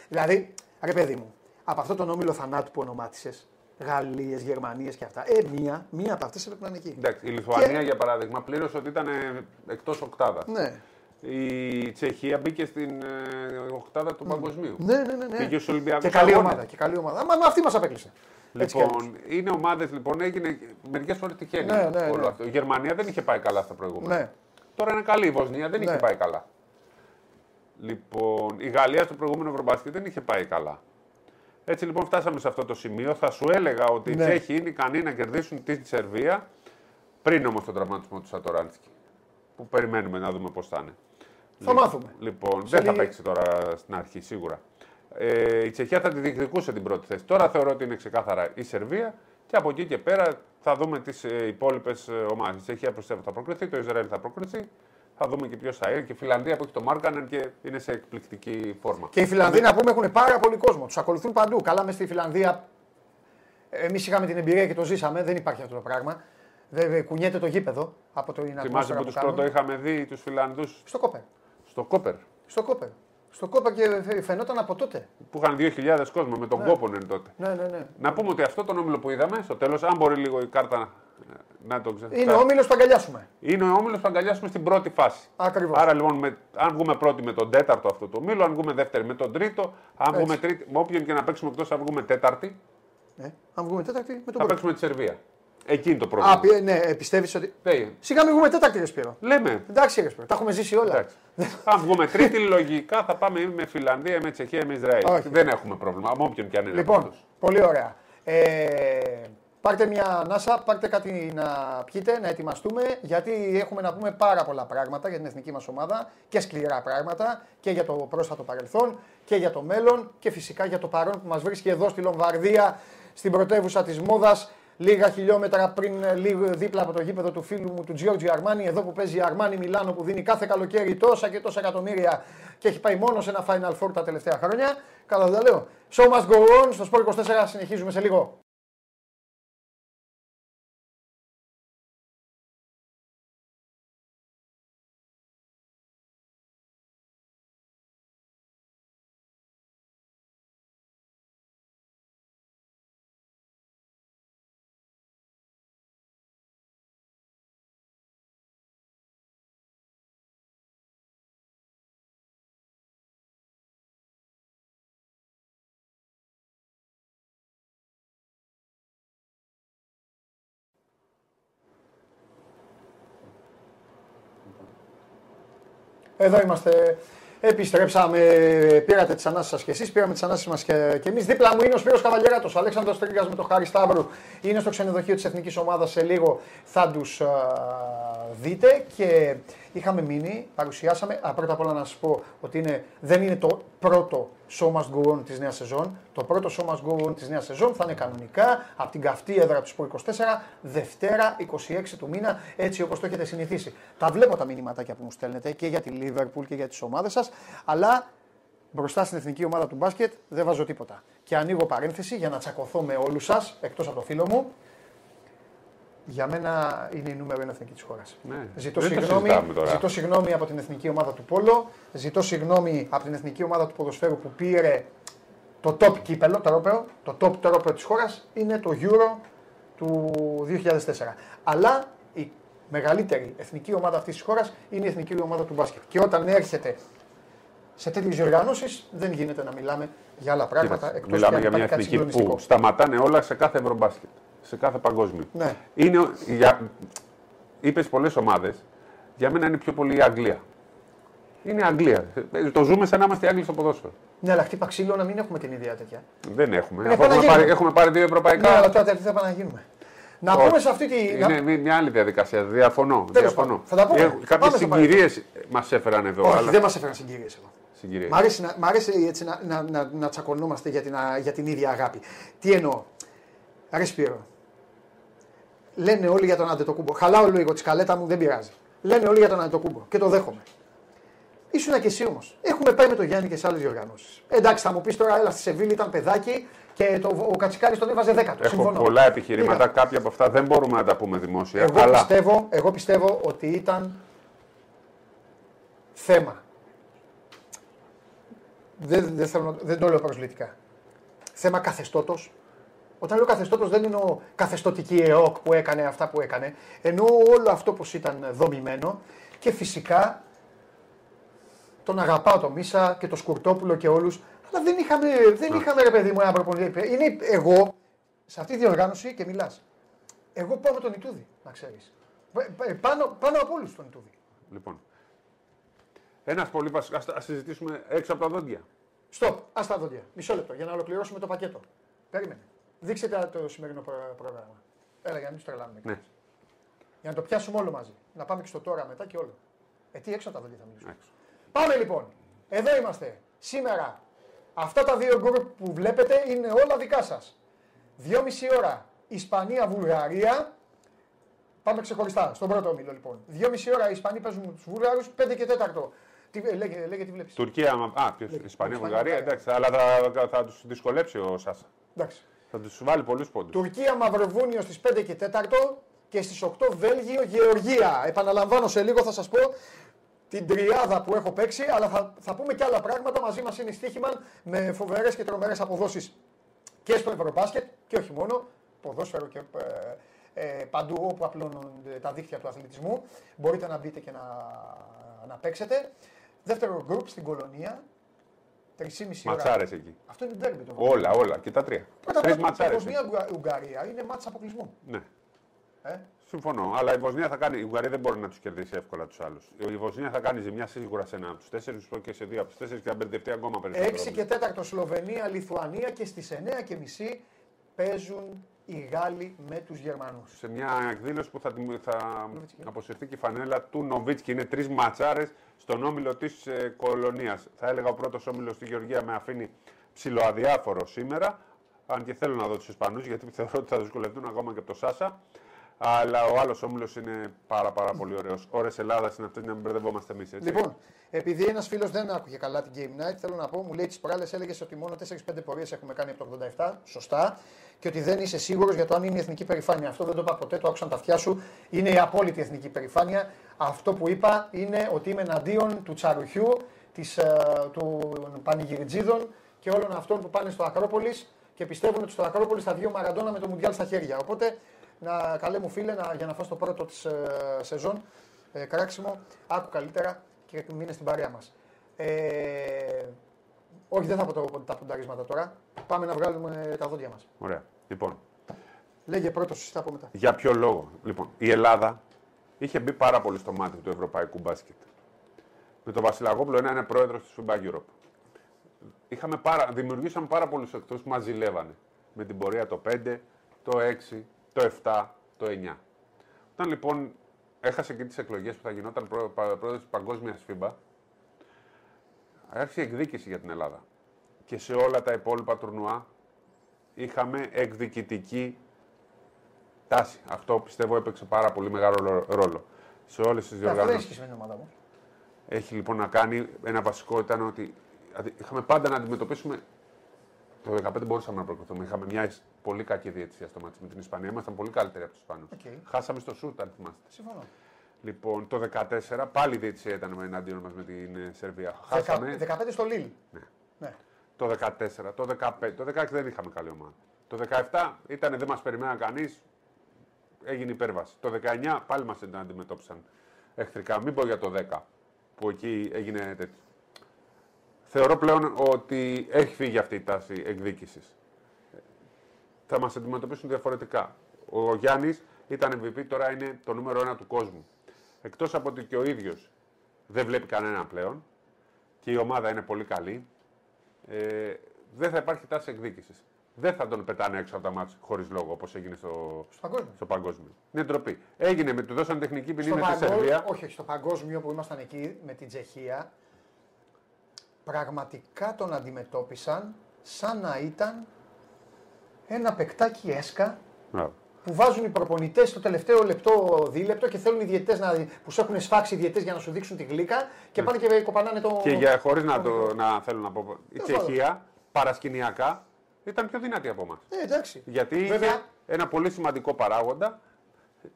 Δηλαδή, ρε παιδί μου, από αυτό τον όμιλο θανάτου που ονομάτισες, Γαλλίες, Γερμανίες και αυτά. Ε, μία, μία από αυτές έπρεπε να είναι εκεί. Εντάξει, η Λιθουανία και... για παράδειγμα πλήρωσε ότι ήταν εκτός οκτάδας. Ναι. Η Τσεχία μπήκε στην ε, οκτάδα του παγκοσμίου. Ναι, ναι, ναι. ναι. Πήγε στους Ολυμπιακούς. Και καλή ομάδα. Και καλή ομάδα. Μα, αυτή μας απέκλεισε. Λοιπόν, είναι ομάδες λοιπόν, έγινε μερικές φορές τυχαίνει ναι, ναι, όλο ναι. αυτό. Η Γερμανία δεν είχε πάει καλά στα προηγούμενα. Ναι. Τώρα είναι καλή. Η Βοσνία δεν είχε ναι. πάει καλά. Λοιπόν, η Γαλλία στο προηγούμενο Ευρωμπάσκετ δεν είχε πάει καλά. Έτσι λοιπόν φτάσαμε σε αυτό το σημείο. Θα σου έλεγα ότι ναι. οι Τσέχοι είναι ικανοί να κερδίσουν τη Σερβία πριν όμως τον τραυματισμό του Σατοράνσκι. Που περιμένουμε να δούμε πώς θα είναι. Θα μάθουμε. Λοιπόν, δεν θα παίξει τώρα στην αρχή σίγουρα. Ε, η Τσεχία θα τη διεκδικούσε την πρώτη θέση. Τώρα θεωρώ ότι είναι ξεκάθαρα η Σερβία και από εκεί και πέρα θα δούμε τις ε, υπόλοιπες ομάδες. Η Τσεχία πιστεύω θα προκριθεί, το Ισραήλ θα προκριθεί. Θα δούμε και ποιος θα είναι. Και η Φιλανδία που έχει το Μάρκανεν και είναι σε εκπληκτική φόρμα. Και οι Φιλανδοί να πούμε έχουν πάρα πολύ κόσμο. Τους ακολουθούν παντού. Καλά μες στη Φιλανδία. Εμείς είχαμε την εμπειρία και το ζήσαμε. Δεν υπάρχει αυτό το πράγμα. Δεν κουνιέται το γήπεδο από το Ινακό. Θυμάσαι που, που τους πρώτο είχαμε δει τους Φιλανδούς; Στο Κόπερ. Στο Κόπερ. Στο Κόπερ. Στο Κόπερ και φαινόταν από τότε. Που είχαν 2.000 κόσμο με τον ναι. Κόπονεν τότε. Ναι, ναι, ναι. Να πούμε ότι αυτό το όμιλο που είδαμε στο τέλος, αν μπορεί λίγο η κάρτα να το ξέρετε. Είναι ο όμιλος που αγκαλιάσουμε. Είναι ο όμιλος που αγκαλιάσουμε στην πρώτη φάση. Ακριβώς. Άρα λοιπόν, με, αν βγούμε πρώτη με τον τέταρτο αυτό το όμιλο, αν βγούμε δεύτερη με τον τρίτο, αν βγούμε τρίτη, με όποιον και να παίξουμε εκτός, αν βγούμε τέταρτη. Ναι. Αν βγούμε τέταρτη με τον Θα παίξουμε τη Σερβία. Εκεί είναι το πρόβλημα. Α, ναι, πιστεύεις ότι. Ναι. Σιγά μην βγούμε τέταρτη, Ρεσπίρο. Λέμε. Εντάξει, Ρεσπίρο. Τα έχουμε ζήσει όλα. Αν βγούμε τρίτη, λογικά θα πάμε με Φιλανδία, με Τσεχία, με Ισραήλ. Δεν έχουμε πρόβλημα. Με όποιον και αν είναι. Λοιπόν, πολύ ωραία. Ε, Πάρτε μια ανάσα, πάρτε κάτι να πιείτε, να ετοιμαστούμε, γιατί έχουμε να πούμε πάρα πολλά πράγματα για την εθνική μας ομάδα και σκληρά πράγματα και για το πρόσφατο παρελθόν και για το μέλλον και φυσικά για το παρόν που μας βρίσκει εδώ στη Λομβαρδία, στην πρωτεύουσα της μόδας, λίγα χιλιόμετρα πριν, λίγο δίπλα από το γήπεδο του φίλου μου του Giorgio Αρμάνι, εδώ που παίζει η Αρμάνι Μιλάνο που δίνει κάθε καλοκαίρι τόσα και τόσα εκατομμύρια και έχει πάει μόνος σε ένα Final Four τα τελευταία χρόνια. Καλά δεν λέω. Show must go on, στο Sport 24 συνεχίζουμε σε λίγο. Εδώ είμαστε. Επιστρέψαμε, πήρατε τις ανάσεις σας και εσείς, πήραμε τις ανάσεις μας και, και εμείς. Δίπλα μου είναι ο Σπύρος Καβαλιέράτο, ο Αλέξανδρος Τρίγκας με τον Χάρη Σταύρου. Είναι στο ξενοδοχείο της Εθνικής Ομάδας σε λίγο. Θα τους δείτε. Και είχαμε μείνει, παρουσιάσαμε. Α, πρώτα απ' όλα να σας πω ότι είναι, δεν είναι το πρώτο show must go on της νέας σεζόν. Το πρώτο show must go on της νέας σεζόν θα είναι κανονικά από την καυτή έδρα του Σπορ 24, Δευτέρα 26 του μήνα, έτσι όπως το έχετε συνηθίσει. Τα βλέπω τα μηνύματάκια που μου στέλνετε και για τη Liverpool και για τις ομάδες σας, αλλά μπροστά στην εθνική ομάδα του μπάσκετ δεν βάζω τίποτα. Και ανοίγω παρένθεση για να τσακωθώ με όλους σας, εκτός από το φίλο μου, για μένα είναι η νούμερο ένα εθνική της χώρας. Ναι. Ζητώ, συγγνώμη, ζητώ συγγνώμη από την εθνική ομάδα του Πόλο, ζητώ συγγνώμη από την εθνική ομάδα του ποδοσφαίρου που πήρε το top κύπελο, το, το top τρόπαιο της χώρας είναι το Euro του 2004. Αλλά η μεγαλύτερη εθνική ομάδα αυτής της χώρας είναι η εθνική ομάδα του μπάσκετ. Και όταν έρχεται σε τέτοιες διοργανώσεις δεν γίνεται να μιλάμε για άλλα πράγματα εκτός Μιλάμε για μια εθνική που σταματάνε όλα σε κάθε ευρωμπάσκετ σε κάθε παγκόσμιο. Ναι. Είναι, για, είπες πολλές ομάδες, για μένα είναι πιο πολύ η Αγγλία. Είναι η Αγγλία. Το ζούμε σαν να είμαστε Άγγλοι στο ποδόσφαιρο. Ναι, αλλά χτύπα ξύλο να μην έχουμε την ίδια τέτοια. Δεν έχουμε. Είναι έχουμε, πάρει, έχουμε πάρει δύο ευρωπαϊκά. Ναι, αλλά τώρα τι θα πάνε να Όχι. πούμε σε αυτή τη. Είναι να... μια άλλη διαδικασία. Διαφωνώ. διαφωνώ. Θα τα πούμε. Κάποιες συγκυρίες μας έφεραν εδώ. Όχι, αλλά... δεν μας έφεραν συγκυρίες εδώ. Μ' αρέσει, να, μ αρέσει έτσι να, να, να, να τσακωνόμαστε για την, για την ίδια αγάπη. Τι εννοώ; Ρε Σπύρο, Λένε όλοι για τον Αντετοκούμπο. Χαλάω λίγο τη σκαλέτα μου, δεν πειράζει. Λένε όλοι για τον Αντετοκούμπο και το δέχομαι. Ήσουν και εσύ όμως. Έχουμε πάει με τον Γιάννη και σε άλλες διοργανώσεις. Εντάξει, θα μου πεις τώρα, έλα στη Σεβίλη ήταν παιδάκι και το, ο Κατσικάρης τον έβαζε 10. Έχω συμφωνώ. πολλά επιχειρήματα. Λίγα. Κάποια από αυτά δεν μπορούμε να τα πούμε δημόσια. Εγώ, αλλά... πιστεύω, εγώ πιστεύω ότι ήταν θέμα. Δεν, δεν, θέλω, δεν το λέω προσλητικά. Θέμα καθεστώτος όταν λέω καθεστώτος δεν εννοώ καθεστωτική ΕΟΚ που έκανε αυτά που έκανε. Εννοώ όλο αυτό που ήταν δομημένο και φυσικά τον αγαπάω το Μίσα και το Σκουρτόπουλο και όλους. Αλλά δεν είχαμε, δεν είχαμε ρε παιδί μου ένα προπονητή. Είναι εγώ σε αυτή τη διοργάνωση και μιλάς. Εγώ πάω με τον Ιτούδη, να ξέρεις. Πάνω, πάνω από όλους τον Ιτούδη. Λοιπόν. Ένας πολύ βασικό. Α συζητήσουμε έξω από τα δόντια. Στοπ, ας τα δόντια. Μισό λεπτό για να ολοκληρώσουμε το πακέτο. Περίμενε. Δείξτε το σημερινό πρόγραμμα. Έλα για να μην τους τρελάνουμε. Ναι. Για να το πιάσουμε όλο μαζί. Να πάμε και στο τώρα μετά και όλο. Ε, τι έξω τα δόντια θα μιλήσουμε. Πάμε λοιπόν. Εδώ είμαστε. Σήμερα. Αυτά τα δύο γκρουπ που βλέπετε είναι όλα δικά σας. Δυόμιση ώρα Ισπανία-Βουλγαρία. Πάμε ξεχωριστά στον πρώτο όμιλο λοιπόν. Δυόμιση ώρα οι Ισπανοί παίζουν τους Βούλγαρου, 5 και 4. Τι, λέγε, λέγε, τι βλέπεις. Τουρκία, α, Ισπανία-Βουλγαρία, εντάξει, αλλά θα, θα, θα τους δυσκολέψει ο Σάσα. Εντάξει. Θα τους βάλει πολλούς πόντους. Τουρκία Μαυροβούνιο στις 5 και 4 και στις 8 Βέλγιο Γεωργία. Επαναλαμβάνω σε λίγο θα σας πω την τριάδα που έχω παίξει, αλλά θα, θα πούμε και άλλα πράγματα. Μαζί μας είναι η Στίχημαν με φοβερές και τρομερές αποδόσεις και στο Ευρωμπάσκετ και όχι μόνο. Ποδόσφαιρο και ε, ε, παντού όπου απλώνονται τα δίκτυα του αθλητισμού. Μπορείτε να μπείτε και να, να παίξετε. Δεύτερο γκρουπ στην Κολονία, 3,5 Ματσάρες εκεί. Αυτό είναι ντέρμπι το Όλα, όλα και τα τρία. Τρεις ματσάρες. Η Βοσνία Ουγγαρία είναι μάτσα αποκλεισμού. Ναι. Ε; Συμφωνώ. Αλλά η Βοσνία θα κάνει. Η Ουγγαρία δεν μπορεί να τους κερδίσει εύκολα τους άλλους. Η Βοσνία θα κάνει ζημιά σίγουρα σε ένα από τους τέσσερις και σε δύο από τους τέσσερις και θα μπερδευτεί ακόμα περισσότερο. 6 και 4 Σλοβενία, Λιθουανία και στις 9 και μισή παίζουν οι Γάλλοι με τους Γερμανούς. Σε μια εκδήλωση που θα, θα αποσυρθεί και η φανέλα του Νοβίτσκι. Είναι τρεις ματσάρες στον όμιλο της ε, Κολονίας. Θα έλεγα ο πρώτος όμιλος στη Γεωργία με αφήνει ψιλοαδιάφορο σήμερα. Αν και θέλω να δω τους Ισπανούς, γιατί (laughs) θεωρώ ότι θα δυσκολευτούν ακόμα και από το Σάσα. Αλλά ο άλλος όμιλος είναι πάρα, πάρα πολύ ωραίος. Ωρε Ελλάδας είναι αυτές να μην μπερδευόμαστε εμείς. Λοιπόν, επειδή ένας φίλος δεν άκουγε καλά την Game Night, θέλω να πω, μου λέει τις προάλλες έλεγες ότι μόνο 4-5 πορείες έχουμε κάνει από το 87. Σωστά. Και ότι δεν είσαι σίγουρος για το αν είναι η εθνική περηφάνεια. Αυτό δεν το είπα ποτέ, το άκουσαν τα αυτιά σου. Είναι η απόλυτη εθνική περηφάνεια. Αυτό που είπα είναι ότι είμαι εναντίον του τσαρουχιού, της, uh, του πανηγυριτζίδων και όλων αυτών που πάνε στο Ακρόπολης και πιστεύουν ότι στο Ακρόπολης θα βγει ο Μαραντόνα με το Μουντιάλ στα χέρια. Οπότε να, καλέ μου φίλε, να, για να φας το πρώτο της ε, σεζόν, ε, κράξιμο, άκου καλύτερα και μείνε στην παρέα μας. Ε, όχι, δεν θα πω το, τα πονταρίσματα τώρα. Πάμε να βγάλουμε τα δόντια μας. Ωραία. Λοιπόν. Λέγε πρώτος, θα πω μετά. Για ποιο λόγο; Λοιπόν, η Ελλάδα είχε μπει πάρα πολύ στο μάτι του ευρωπαϊκού μπάσκετ. Με τον Βασιλαγόπουλο να είναι πρόεδρος της FIBA Europe. Είχαμε πάρα, δημιουργήσαμε πάρα πολλούς εκτός που μας ζηλεύανε. Με την πορεία το 5, το 6, το 7, το 9. Όταν λοιπόν έχασε και τις εκλογές που θα γινόταν πρόεδρος της Παγκόσμιας FIBA, άρχισε εκδίκηση για την Ελλάδα. και σε όλα τα υπόλοιπα τουρνουά είχαμε εκδικητική τάση. Αυτό πιστεύω έπαιξε πάρα πολύ μεγάλο ρόλο σε όλες τις διοργανώσει. Δεν ομάδα μου. Έχει λοιπόν να κάνει. Ένα βασικό ήταν ότι είχαμε πάντα να αντιμετωπίσουμε. Το 2015 μπορούσαμε να προκριθούμε. Είχαμε μια πολύ κακή διαιτησία στο μάτι με την Ισπανία. Ήμασταν πολύ καλύτεροι από τους Ισπανού. Okay. Χάσαμε στο σουτ, αν θυμάστε. Συμφωνώ. Λοιπόν, το 2014 πάλι η διαιτησία ήταν εναντίον μας με την ε, Σερβία. Χάσαμε. 15 στο Λίλ. Ναι. ναι. Το 14, το 15, το 16 δεν είχαμε καλή ομάδα. Το 17 ήταν δεν μας περιμέναν κανείς, έγινε υπέρβαση. Το 19 πάλι μας αντιμετώπισαν εχθρικά. Μην πω για το 10 που εκεί έγινε τέτοιο. Θεωρώ πλέον ότι έχει φύγει αυτή η τάση εκδίκησης. Θα μας αντιμετωπίσουν διαφορετικά. Ο Γιάννης ήταν MVP, τώρα είναι το νούμερο 1 του κόσμου. Εκτός από ότι και ο ίδιος δεν βλέπει κανένα πλέον και η ομάδα είναι πολύ καλή, ε, δεν θα υπάρχει τάση εκδίκησης δεν θα τον πετάνε έξω από τα μάτια χωρίς λόγο όπως έγινε στο, στο, παγκόσμιο. στο παγκόσμιο. Είναι ντροπή. Έγινε, με, του δώσαν τεχνική ποινή με τη Σερβία. Όχι, στο παγκόσμιο που ήμασταν εκεί με την Τσεχία, πραγματικά τον αντιμετώπισαν σαν να ήταν ένα παικτάκι έσκα που βάζουν οι προπονητές στο τελευταίο λεπτό, δίλεπτο και θέλουν οι διαιτέ να. που σου έχουν σφάξει οι διαιτέ για να σου δείξουν τη γλύκα και ναι. πάνε και κοπανάνε το. Και για χωρίς να, το, να θέλω να πω. Η Τσεχία παρασκηνιακά ήταν πιο δυνατή από εμάς. Ε, εντάξει. Γιατί Βέβαια... είχε ένα πολύ σημαντικό παράγοντα.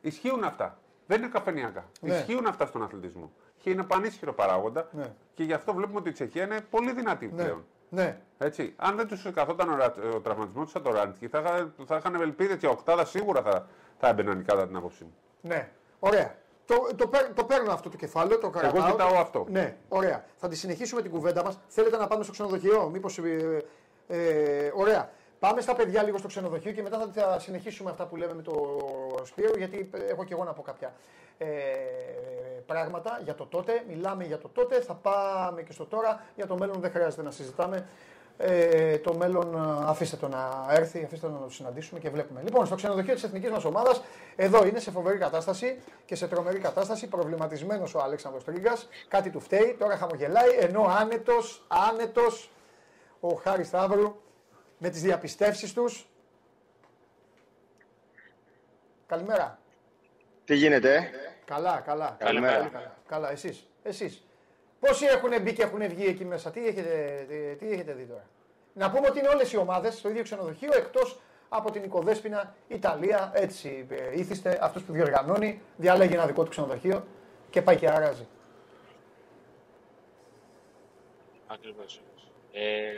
Ισχύουν αυτά. Δεν είναι καφενιακά. Ναι. Ισχύουν αυτά στον αθλητισμό. Και είναι πανίσχυρο παράγοντα. Ναι. Και γι' αυτό βλέπουμε ότι η Τσεχία είναι πολύ δυνατή ναι. πλέον. Ναι. Έτσι. Αν δεν τους καθόταν ο, ο τραυματισμός τους Ατοράντσκι, θα, θα είχαν ελπίδε και οκτάδα σίγουρα θα, θα έμπαιναν κατά την άποψή μου. Ναι. Ωραία. Το, το, το παίρνω αυτό το κεφάλαιο, το κρατάω. Εγώ κοιτάω αυτό. Ναι, ωραία. Θα τη συνεχίσουμε την κουβέντα μας. Θέλετε να πάμε στο ξενοδοχείο, μήπως ε, ε, ωραία. Πάμε στα παιδιά λίγο στο ξενοδοχείο και μετά θα συνεχίσουμε αυτά που λέμε με το Σπύρο, γιατί έχω και εγώ να πω κάποια ε, πράγματα για το τότε. Μιλάμε για το τότε, θα πάμε και στο τώρα. Για το μέλλον δεν χρειάζεται να συζητάμε. Ε, το μέλλον αφήστε το να έρθει, αφήστε το να το συναντήσουμε και βλέπουμε. Λοιπόν, στο ξενοδοχείο της εθνικής μας ομάδας, εδώ είναι σε φοβερή κατάσταση και σε τρομερή κατάσταση. Προβληματισμένος ο Αλέξανδρος Τρίγκας. Κάτι του φταίει, τώρα χαμογελάει, ενώ άνετος, άνετος ο Χάρης Σταύρου με τις διαπιστεύσεις τους. Καλημέρα. Τι γίνεται. Καλά, καλά. Καλημέρα. Καλά, καλά. Εσείς, εσείς. Πόσοι έχουν μπει και έχουν βγει εκεί μέσα, τι έχετε, τι, τι έχετε δει τώρα; Να πούμε ότι είναι όλες οι ομάδες στο ίδιο ξενοδοχείο εκτός από την Οικοδέσποινα, Ιταλία, έτσι ε, ήθιστε, αυτός που διοργανώνει, διαλέγει ένα δικό του ξενοδοχείο και πάει και αράζει. Ακριβώς. Ε,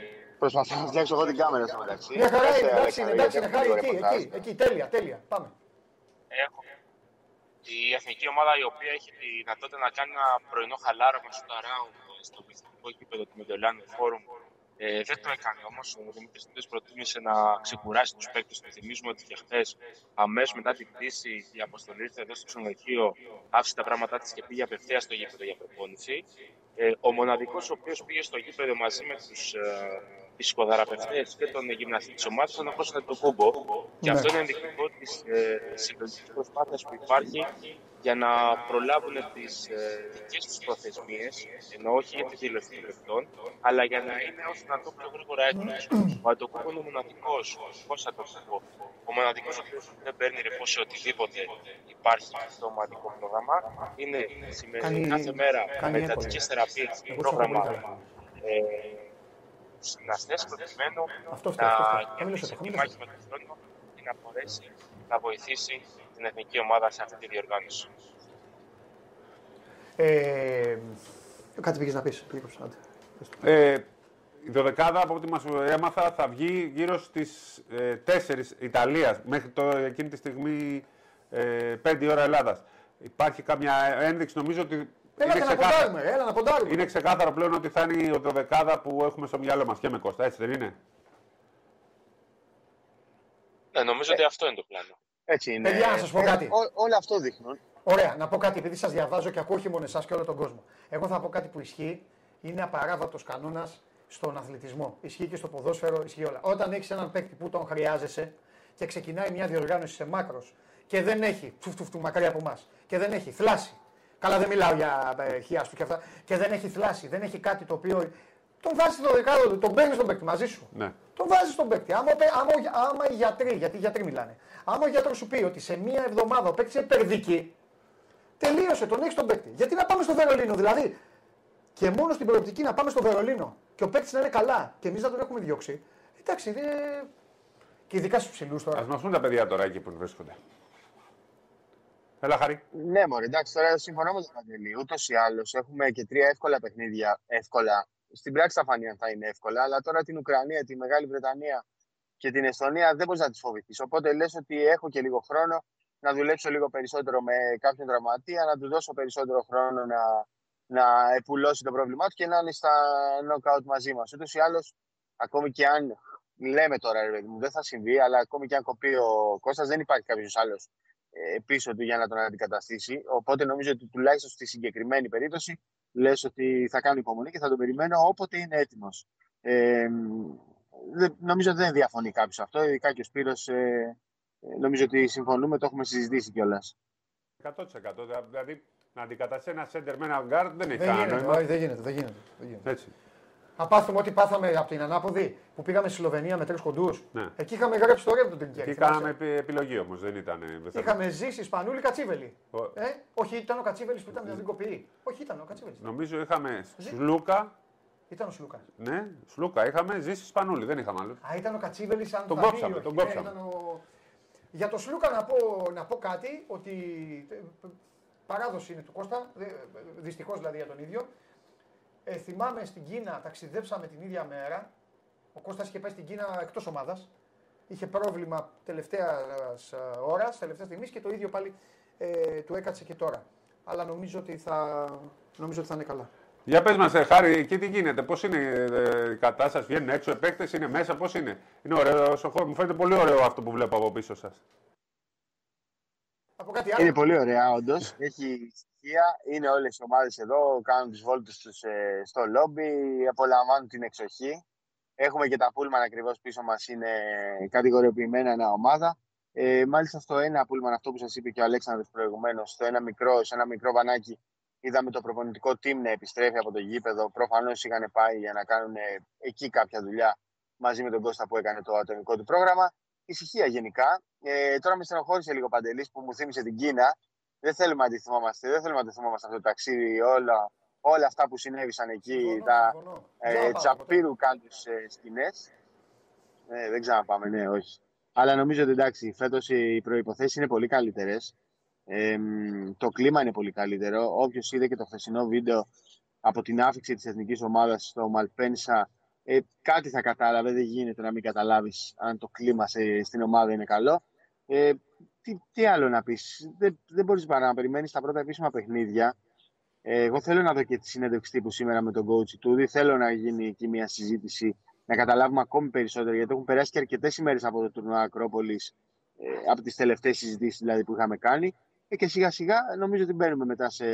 Προσπαθώ να φτιάξω εγώ την κάμερα στο μεταξύ. Μια χαρά είναι, εντάξει, είναι, εντάξει, είναι χάρη εκεί, εκεί, εκεί, τέλεια, τέλεια, πάμε. Έχω. Η εθνική ομάδα η οποία έχει τη δυνατότητα να κάνει ένα πρωινό χαλάρωμα στο Ταράουν στο πληθυντικό γήπεδο του Μεντολάνου Φόρουμ ε, δεν το έκανε όμως. Ο Δημήτρης Τούντες προτίμησε να ξεκουράσει τους παίκτες του. Θυμίζουμε ότι και χθες, αμέσως μετά την πτήση, η αποστολή ήρθε εδώ στο ξενοδοχείο, άφησε τα πράγματά της και πήγε απευθεία στο γήπεδο για προπόνηση. Ε, ο μοναδικός ο οποίος πήγε στο γήπεδο μαζί με τους ε, ψυχοθεραπευτέ και τον γυμναστή της ομάδας ήταν ο το Κούμπο. Και αυτό είναι ενδεικτικό της ε, συλλογικής προσπάθειας που υπάρχει για να προλάβουν τις ε, δικές τους προθεσμίες, ενώ όχι για τη δήλωσης των παιχτών, αλλά για να είναι όσο να το πιο γρήγορα έτοιμος. Ο Αντοκούμπο είναι ο μοναδικός, πώς θα το πω, ο μοναδικός ο οποίος δεν παίρνει ρεπό σε οτιδήποτε υπάρχει στο ομαδικό πρόγραμμα. Είναι σημαίνει κάθε μέρα με εντατικέ θεραπείες, πρόγραμμα. Ε, γυμναστές προκειμένου αυτό να κερδίσει τη μάχη με τον χρόνο και να μπορέσει να βοηθήσει την εθνική ομάδα σε αυτή τη διοργάνωση. Ε, κάτι πήγες να πεις, ε, η δωδεκάδα από ό,τι μας έμαθα θα βγει γύρω στις ε, 4 Ιταλίας μέχρι το, εκείνη τη στιγμή ε, 5 ώρα Ελλάδας. Υπάρχει κάποια ένδειξη νομίζω ότι Έλα είναι να ποντάρουμε, έλα να ποντάρουμε. Είναι ξεκάθαρο πλέον ότι θα είναι η δωδεκάδα που έχουμε στο μυαλό μας και με Κώστα, έτσι δεν είναι; Ναι, νομίζω ε. ότι αυτό είναι το πλάνο. Έτσι είναι. Παιδιά, να σας πω ε, κάτι. Όλο αυτό δείχνουν. Ωραία, να πω κάτι, επειδή σας διαβάζω και ακούω όχι μόνο εσάς και όλο τον κόσμο. Εγώ θα πω κάτι που ισχύει. Είναι απαράβατος κανόνας στον αθλητισμό. Ισχύει και στο ποδόσφαιρο, ισχύει όλα. Όταν έχεις έναν παίκτη που τον χρειάζεσαι και ξεκινάει μια διοργάνωση σε μάκρος και δεν έχει, του μακριά από εμάς, και δεν έχει θλάση, Καλά, δεν μιλάω για ε, χιάστου και αυτά. Και δεν έχει θλάσει, δεν έχει κάτι το οποίο τον βάζεις στο δεκάδο του, τον παίρνει στον παίκτη μαζί σου. Ναι. Τον βάζεις στον παίκτη. Άμα, άμα, άμα οι γιατροί, γιατί οι γιατροί μιλάνε, άμα ο γιατρός σου πει ότι σε μία εβδομάδα ο παίκτης είναι περδική, τελείωσε, τον έχεις τον παίκτη. Γιατί να πάμε στο Βερολίνο, δηλαδή; Και μόνο στην προοπτική να πάμε στο Βερολίνο και ο παίκτης να είναι καλά και εμείς να τον έχουμε διώξει. Εντάξει, είναι. Και ειδικά στους ψηλούς τώρα. Α μα τα παιδιά τώρα εκεί που βρίσκονται. Έλα, Χαρή. Ναι, μωρέ, εντάξει, τώρα συμφωνώ με τον Παντελή. Ούτως ή άλλως έχουμε και τρία εύκολα παιχνίδια. Εύκολα. Στην πράξη θα φανεί αν θα είναι εύκολα, αλλά τώρα την Ουκρανία, τη Μεγάλη Βρετανία και την Εστονία δεν μπορείς να τις φοβηθείς. Οπότε λες ότι έχω και λίγο χρόνο να δουλέψω λίγο περισσότερο με κάποιον τραυματία, να του δώσω περισσότερο χρόνο να, να επουλώσει το πρόβλημά του και να είναι στα knockout μαζί μας. Ούτως ή άλλως, ακόμη και αν λέμε τώρα, ρε μου, δεν θα συμβεί, αλλά ακόμη και αν κοπεί ο Κώστας, δεν υπάρχει κάποιος άλλος ε, πίσω του για να τον αντικαταστήσει. Οπότε νομίζω ότι τουλάχιστον στη συγκεκριμένη περίπτωση λες ότι θα κάνω υπομονή και θα τον περιμένω όποτε είναι έτοιμος. Ε, νομίζω ότι δεν διαφωνεί κάποιος αυτό, ειδικά και ο Σπύρος ε, ε, νομίζω ότι συμφωνούμε, το έχουμε συζητήσει κιόλας. 100%. Δηλαδή να αντικαταστήσει ένα center με ένα guard δεν έχει δεν κανένα γίνεται, δεν γίνεται, δεν γίνεται, δεν γίνεται. Έτσι. Να πάθουμε ό,τι πάθαμε από την ανάποδη που πήγαμε στη Σλοβενία με τρεις κοντούς. Ναι. Εκεί είχαμε γράψει το ρεύμα του Εκεί κάναμε επιλογή όμως, δεν ήταν. Είχαμε ζήσει Σπανούλη Κατσίβελη. Ο... Ε, όχι, ήταν ο Κατσίβελης που ήταν στην κοπή. Όχι, ήταν ο Κατσίβελης. Νομίζω είχαμε Σλούκα. Ήταν ο Σλούκα. Ναι, Σλούκα. Είχαμε ζήσει Σπανούλη, δεν είχαμε άλλο. Α, ήταν ο Κατσίβελης αν τον κόψαμε. Τον κόψαμε. Ναι, ο... Για τον Σλούκα να πω, να πω κάτι ότι παράδοση είναι του Κώστα, δυστυχώς δηλαδή για τον ίδιο. Ε, θυμάμαι στην Κίνα, ταξιδέψαμε την ίδια μέρα. Ο Κώστας είχε πάει στην Κίνα εκτός ομάδας. Είχε πρόβλημα τελευταίας ώρας, τελευταίας στιγμής και το ίδιο πάλι ε, του έκατσε και τώρα. Αλλά νομίζω ότι θα, νομίζω ότι θα είναι καλά. Για πες μας, ε, Χάρη, εκεί τι γίνεται, πώς είναι ε, η κατάσταση, βγαίνουν έξω επέκτες, είναι μέσα, πώς είναι; Είναι ωραίο ο χώρο, μου φαίνεται πολύ ωραίο αυτό που βλέπω από πίσω σας. Από κάτι άλλο. Είναι πολύ ωραία, όντως. Έχει στοιχεία. Είναι όλες οι ομάδες εδώ. Κάνουν τις βόλτες τους ε, στο λόμπι. Απολαμβάνουν την εξοχή. Έχουμε και τα πούλμαν ακριβώς πίσω μας. Είναι κατηγοριοποιημένα ένα ομάδα. Ε, μάλιστα στο ένα πούλμαν, αυτό που σας είπε και ο Αλέξανδρος προηγουμένως, στο ένα μικρό, σε ένα μικρό βανάκι, είδαμε το προπονητικό team να επιστρέφει από το γήπεδο. Προφανώς είχαν πάει για να κάνουν εκεί κάποια δουλειά μαζί με τον Κώστα που έκανε το ατομικό του πρόγραμμα ησυχία γενικά. Ε, τώρα με στενοχώρησε λίγο παντελής που μου θύμισε την Κίνα. Δεν θέλουμε να αντιθυμόμαστε, δεν θέλουμε να αντιθυμόμαστε αυτό το ταξίδι, όλα, όλα αυτά που συνέβησαν εκεί, συμφωνώ, τα συμφωνώ. ε, τσαπίρου κάτω ε, σκηνές. Ε, δεν ξαναπάμε, ναι, όχι. Αλλά νομίζω ότι εντάξει, φέτος οι προποθέσει είναι πολύ καλύτερες. Ε, το κλίμα είναι πολύ καλύτερο. Όποιος είδε και το χθεσινό βίντεο από την άφηξη της εθνικής ομάδας στο Μαλπένσα ε, κάτι θα κατάλαβε. Δεν γίνεται να μην καταλάβεις αν το κλίμα σε, στην ομάδα είναι καλό. Ε, τι, τι άλλο να πεις. Δεν, δεν μπορείς παρά να περιμένεις τα πρώτα επίσημα παιχνίδια. Ε, εγώ θέλω να δω και τη συνέντευξη τύπου σήμερα με τον coach του. Θέλω να γίνει εκεί μια συζήτηση, να καταλάβουμε ακόμη περισσότερο. Γιατί έχουν περάσει και αρκετές ημέρες από το τουρνουά Ακρόπολης, ε, από τις τελευταίες συζητήσεις δηλαδή, που είχαμε κάνει. Ε, και σιγά σιγά νομίζω ότι μπαίνουμε μετά σε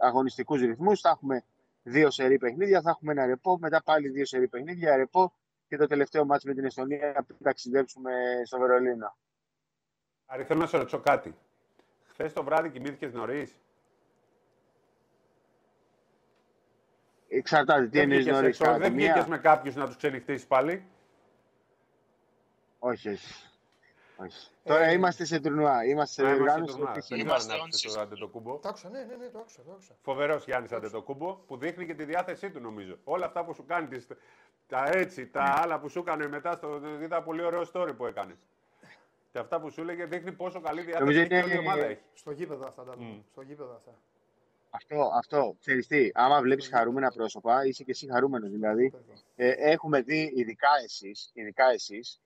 αγωνιστικούς ρυθμούς. Θα έχουμε δύο σερή παιχνίδια, θα έχουμε ένα ρεπό, μετά πάλι δύο σερή παιχνίδια, ρεπό και το τελευταίο μάτς με την Εστονία που ταξιδέψουμε στο Βερολίνο. Άρη, θέλω να σε ρωτήσω κάτι. Χθες το βράδυ κοιμήθηκες νωρίς; Εξαρτάται, τι εννοείς νωρίς. Δεν βγήκες με κάποιους να τους ξενυχτήσει πάλι; Όχι, όχι. Τώρα ε, είμαστε σε τουρνουά. Είμαστε σε οργάνωση. Είμαστε το κούμπο. Το άκουσα, ναι, ναι, ναι, το άκουσα. Το άκουσα. Φοβερός Γιάννης κούμπο που δείχνει και τη διάθεσή του νομίζω. Όλα αυτά που σου κάνει, τα έτσι, τα άλλα που σου έκανε μετά, στο, είδα πολύ ωραίο story που έκανες. Και αυτά που σου έλεγε δείχνει πόσο καλή διάθεση έχει και όλη η ομάδα έχει. Στο γήπεδο αυτά τα mm. Στο γήπεδο αυτά. Αυτό, αυτό, ξέρεις τι, άμα βλέπεις χαρούμενα πρόσωπα, είσαι και εσύ χαρούμενος δηλαδή. Ε, έχουμε δει, ειδικά εσείς, ειδικά εσείς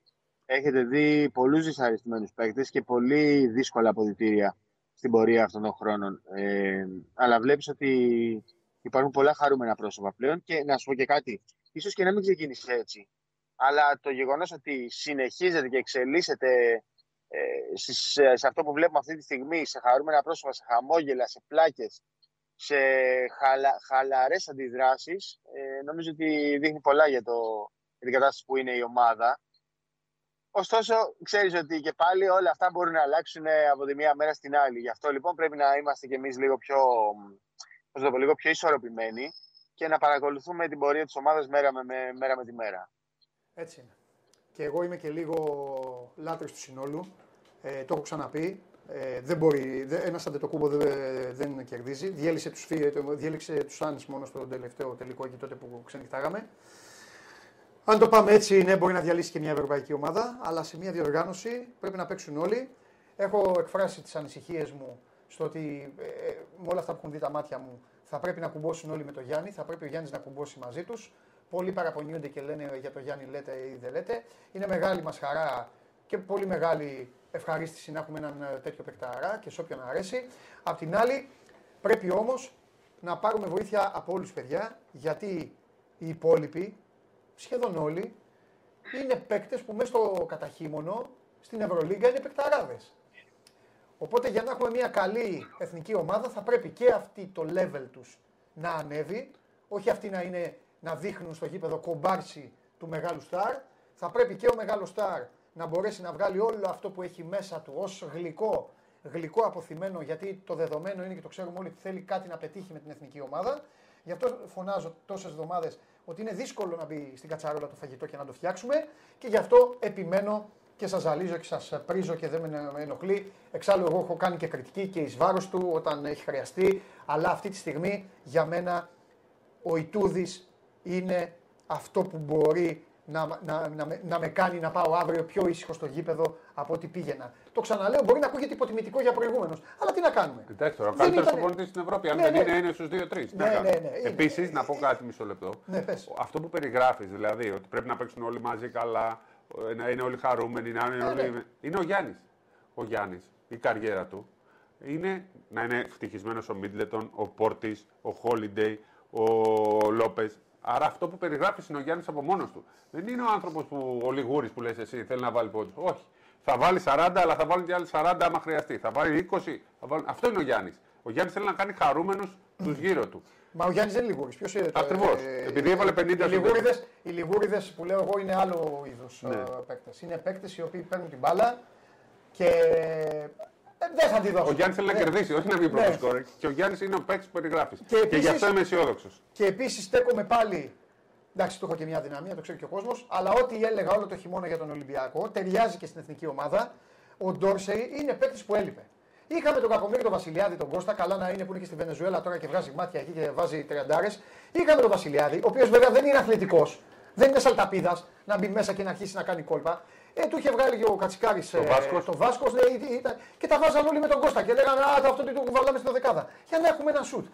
έχετε δει πολλούς δυσαρεστημένους παίκτες και πολύ δύσκολα αποδητήρια στην πορεία αυτών των χρόνων. Ε, αλλά βλέπεις ότι υπάρχουν πολλά χαρούμενα πρόσωπα πλέον και να σου πω και κάτι, ίσως και να μην ξεκίνησε έτσι. Αλλά το γεγονός ότι συνεχίζεται και εξελίσσεται ε, σε, αυτό που βλέπουμε αυτή τη στιγμή, σε χαρούμενα πρόσωπα, σε χαμόγελα, σε πλάκες, σε χαλα, χαλαρές αντιδράσεις, ε, νομίζω ότι δείχνει πολλά για, το, για την κατάσταση που είναι η ομάδα. Ωστόσο, ξέρεις ότι και πάλι όλα αυτά μπορούν να αλλάξουν ε, από τη μία μέρα στην άλλη. Γι' αυτό λοιπόν πρέπει να είμαστε κι εμείς λίγο πιο, πώς το πω, λίγο πιο ισορροπημένοι και να παρακολουθούμε την πορεία της ομάδας μέρα με, μέρα με τη μέρα. Έτσι είναι. Και εγώ είμαι και λίγο λάτρης του συνόλου. Ε, το έχω ξαναπεί. Ε, δεν μπορεί, ένας αντετοκούμπο δεν, δεν κερδίζει. Διέλυσε τους, διέλυξε τους Άννης μόνο στο τελευταίο τελικό εκεί τότε που ξενυχτάγαμε. Αν το πάμε έτσι, ναι, μπορεί να διαλύσει και μια ευρωπαϊκή ομάδα, αλλά σε μια διοργάνωση πρέπει να παίξουν όλοι. Έχω εκφράσει τις ανησυχίες μου στο ότι ε, ε, με όλα αυτά που έχουν δει τα μάτια μου θα πρέπει να κουμπώσουν όλοι με τον Γιάννη, θα πρέπει ο Γιάννης να κουμπώσει μαζί τους. Πολλοί παραπονιούνται και λένε για τον Γιάννη λέτε ή δεν λέτε. Είναι μεγάλη μας χαρά και πολύ μεγάλη ευχαρίστηση να έχουμε έναν ε, τέτοιο παικταρά και σε όποιον αρέσει. Απ' την άλλη, πρέπει όμως να πάρουμε βοήθεια από όλους παιδιά, γιατί οι υπόλοιποι, σχεδόν όλοι, είναι παίκτες που μέσα στο καταχύμωνο στην Ευρωλίγκα είναι παικταράδες. Οπότε για να έχουμε μια καλή εθνική ομάδα θα πρέπει και αυτή το level τους να ανέβει, όχι αυτοί να, είναι, να δείχνουν στο γήπεδο κομπάρσι του μεγάλου στάρ, θα πρέπει και ο μεγάλος στάρ να μπορέσει να βγάλει όλο αυτό που έχει μέσα του ως γλυκό, γλυκό αποθυμένο, γιατί το δεδομένο είναι και το ξέρουμε όλοι ότι θέλει κάτι να πετύχει με την εθνική ομάδα. Γι' αυτό φωνάζω τόσες εβδομάδες ότι είναι δύσκολο να μπει στην κατσαρόλα το φαγητό και να το φτιάξουμε και γι' αυτό επιμένω και σας ζαλίζω και σας πρίζω και δεν με ενοχλεί. Εξάλλου, εγώ έχω κάνει και κριτική και εις βάρος του όταν έχει χρειαστεί. Αλλά αυτή τη στιγμή για μένα ο Ιτούδης είναι αυτό που μπορεί να, να, να, να, με κάνει να πάω αύριο πιο ήσυχο στο γήπεδο από ό,τι πήγαινα. Το ξαναλέω, μπορεί να ακούγεται υποτιμητικό για προηγούμενος. Αλλά τι να κάνουμε; Εντάξει τώρα, ο καλύτερος ήταν... στην Ευρώπη, αν ναι, δεν ναι. είναι, είναι στους 2-3. Ναι, ναι, ναι, Επίσης, να πω κάτι μισό λεπτό. Ναι, πες. Αυτό που περιγράφεις, δηλαδή, ότι πρέπει να παίξουν όλοι μαζί καλά, να είναι όλοι χαρούμενοι, να είναι όλοι. Ναι. Είναι ο Γιάννης. Ο Γιάννης, η καριέρα του είναι να είναι ευτυχισμένος ο Μίτλετον, ο Πόρτη, ο Χόλιντεϊ, ο Λόπες. Άρα αυτό που περιγράφεις είναι ο Γιάννης από μόνος του. Δεν είναι ο άνθρωπος που ο Λιγούρης που λες εσύ θέλει να βάλει πόντους. Όχι. Θα βάλει 40, αλλά θα βάλει και άλλοι 40 άμα χρειαστεί. Θα βάλει 20. Θα βάλει... Αυτό είναι ο Γιάννης. Ο Γιάννης θέλει να κάνει χαρούμενους τους γύρω του. Μα ο Γιάννης δεν είναι Λιγούρης. Ποιος είναι το Ακριβώς. Ε, Επειδή έβαλε 50 Οι Λιγούριδε που λέω εγώ είναι άλλο είδος ναι. Ε, παίκτες. Είναι παίκτες οι οποίοι παίρνουν την μπάλα και ε, δεν θα τη δώσω. Ο Γιάννης θέλει να ναι. κερδίσει, όχι να βγει πρώτος ναι. σκόρ. Και ο Γιάννης είναι ο παίκτης που περιγράφεις. Και, και γι' αυτό είμαι αισιόδοξος. Και επίσης στέκομαι πάλι. Εντάξει, του έχω και μια δυναμία, το ξέρει και ο κόσμος. Αλλά ό,τι έλεγα όλο το χειμώνα για τον Ολυμπιακό ταιριάζει και στην εθνική ομάδα. Ο Ντόρσεϊ είναι παίκτης που έλειπε. Είχαμε τον Κακομίρη, τον Βασιλιάδη, τον Κώστα. Καλά να είναι που είναι και στη Βενεζουέλα τώρα και βγάζει μάτια εκεί και βάζει τριαντάρες. Είχαμε τον Βασιλιάδη, ο οποίος βέβαια δεν είναι αθλητικός. Δεν είναι σαλταπίδας να μπει μέσα και να αρχίσει να κάνει κόλπα. Ε, του είχε βγάλει και ο Κατσικάρης το ε, Βάσκος. Το Βάσκος, ναι, ήταν, και τα βάζαν όλοι με τον Κώστα και λέγανε Α, αυτό το κουβαλάμε στην δεκάδα. Για να έχουμε ένα σουτ.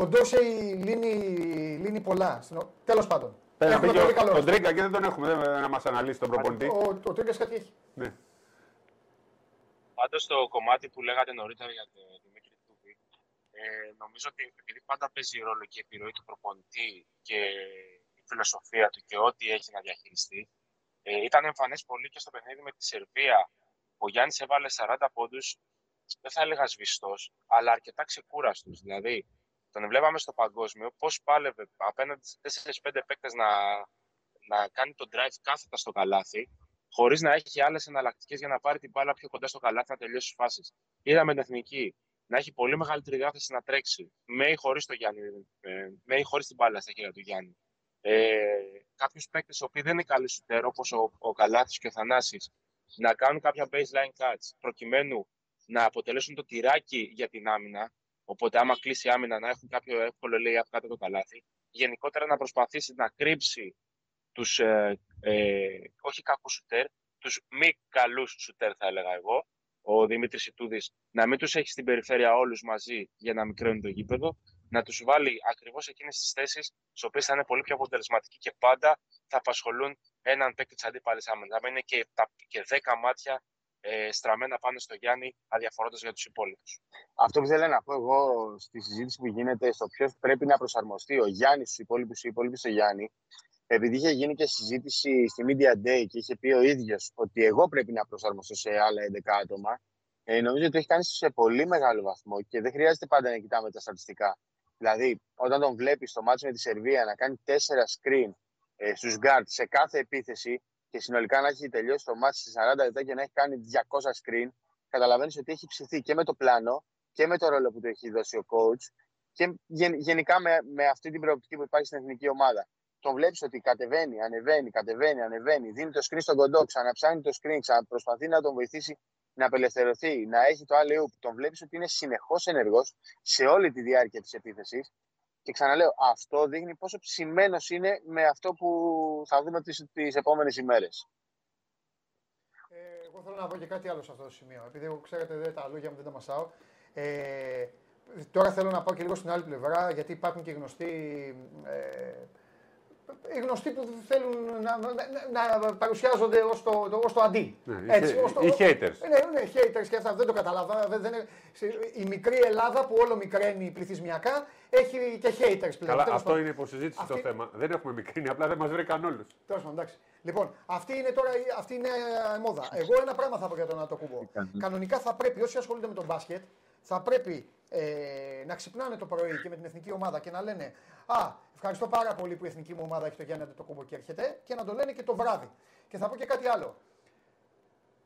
Ο Ντόσεϊ λύνει, λύνει πολλά. Τέλος πάντων. Πέρα, πολύ καλό. Τον Τρίγκα και δεν τον έχουμε δεν, να μας αναλύσει τον προπονητή. Ο, ο, ο Τρίγκα κάτι έχει. Ναι. Πάντως το κομμάτι που λέγατε νωρίτερα για τον Δημήτρη Τούβη, ε, νομίζω ότι επειδή πάντα παίζει ρόλο και η επιρροή του προπονητή και η φιλοσοφία του και ό,τι έχει να διαχειριστεί, ε, ήταν εμφανές πολύ και στο παιχνίδι με τη Σερβία. Ο Γιάννης έβαλε 40 πόντους, δεν θα έλεγα σβηστός, αλλά αρκετά ξεκούραστος. Δηλαδή, τον βλέπαμε στο παγκόσμιο πώς πάλευε απέναντι σε 4-5 παίκτες να, να κάνει τον drive κάθετα στο καλάθι χωρίς να έχει άλλες εναλλακτικές για να πάρει την μπάλα πιο κοντά στο καλάθι να τελειώσει τις φάσεις. Είδαμε την εθνική να έχει πολύ μεγαλύτερη διάθεση να τρέξει με ή χωρίς το Γιάννη, ε, με ή χωρίς την μπάλα στα χέρια του Γιάννη. Ε, Κάποιους παίκτες οι οποίοι δεν είναι καλοί σουτέρ, όπως ο, ο Καλάθης και ο Θανάσης, να κάνουν κάποια baseline cuts προκειμένου να αποτελέσουν το τυράκι για την άμυνα. Οπότε, άμα κλείσει η άμυνα, να έχουν κάποιο εύκολο λέει κάτω το καλάθι. Γενικότερα να προσπαθήσει να κρύψει τους, ε, ε, όχι κακούς σουτέρ, τους μη καλούς σουτέρ θα έλεγα εγώ, ο Δημήτρης Ιτούδης, να μην τους έχει στην περιφέρεια όλους μαζί για να μικραίνουν το γήπεδο, να τους βάλει ακριβώς εκείνες τις θέσεις, στις οποίες θα είναι πολύ πιο αποτελεσματικοί και πάντα θα απασχολούν έναν παίκτη της αντίπαλης άμενας. Να μην είναι και, και 10 μάτια ε, στραμμένα πάνω στο Γιάννη, αδιαφορώντας για τους υπόλοιπους. Αυτό που θέλω να πω εγώ στη συζήτηση που γίνεται στο ποιος πρέπει να προσαρμοστεί ο Γιάννης στους υπόλοιπους ή οι υπόλοιποι στο Γιάννη, επειδή είχε γίνει και συζήτηση στη Media Day και είχε πει ο ίδιος ότι εγώ πρέπει να προσαρμοστώ σε άλλα 11 άτομα, ε, νομίζω ότι το έχει κάνει σε πολύ μεγάλο βαθμό και δεν χρειάζεται πάντα να κοιτάμε τα στατιστικά. Δηλαδή, όταν τον βλέπεις στο μάτσο με τη Σερβία να κάνει 4 screen ε, στους guard σε κάθε επίθεση και συνολικά να έχει τελειώσει το μάτσο σε 40 λεπτά και να έχει κάνει 200 screen, καταλαβαίνεις ότι έχει ψηθεί και με το πλάνο και με το ρόλο που του έχει δώσει ο coach Και γενικά με, με αυτή την προοπτική που υπάρχει στην εθνική ομάδα. Τον βλέπεις ότι κατεβαίνει, ανεβαίνει, κατεβαίνει, ανεβαίνει, δίνει το screen στον κοντό, ξαναψάνει το screen, ξαναπροσπαθεί να τον βοηθήσει να απελευθερωθεί, να έχει το άλλο που τον βλέπεις ότι είναι συνεχώς ενεργός σε όλη τη διάρκεια της επίθεσης. Και ξαναλέω, αυτό δείχνει πόσο ψημένος είναι με αυτό που θα δούμε τις επόμενες ημέρες. Ε, εγώ θέλω να πω και κάτι άλλο σε αυτό το σημείο. Επειδή εγώ ξέρετε δεν τα λόγια μου δεν τα μασάω. Ε, τώρα θέλω να πάω και λίγο στην άλλη πλευρά, γιατί υπάρχουν και γνωστοί ε, οι γνωστοί που θέλουν να, να, να παρουσιάζονται ως το, το, ως το αντί. Ναι, Έτσι, ως το, οι haters. Ναι, ναι, haters και αυτά δεν το καταλάβα. Δεν, δεν, η μικρή Ελλάδα που όλο μικραίνει πληθυσμιακά έχει και haters πλέον. Καλά, αυτό είναι υποσυζήτηση αυτή... το θέμα. Δεν έχουμε μικρύνει, απλά δεν μας βρήκαν όλου. Τέλος πάντων, εντάξει. Λοιπόν, αυτή είναι τώρα αυτή είναι ε, μόδα. Εγώ ένα πράγμα θα πω για τον Ατοκούμπο. Κανονικά θα πρέπει όσοι ασχολούνται με τον μπάσκετ θα πρέπει ε, να ξυπνάνε το πρωί και με την εθνική ομάδα και να λένε Α, ευχαριστώ πάρα πολύ που η εθνική μου ομάδα έχει το Γιάννη Αντετοκούμπο και έρχεται και να το λένε και το βράδυ. Και θα πω και κάτι άλλο.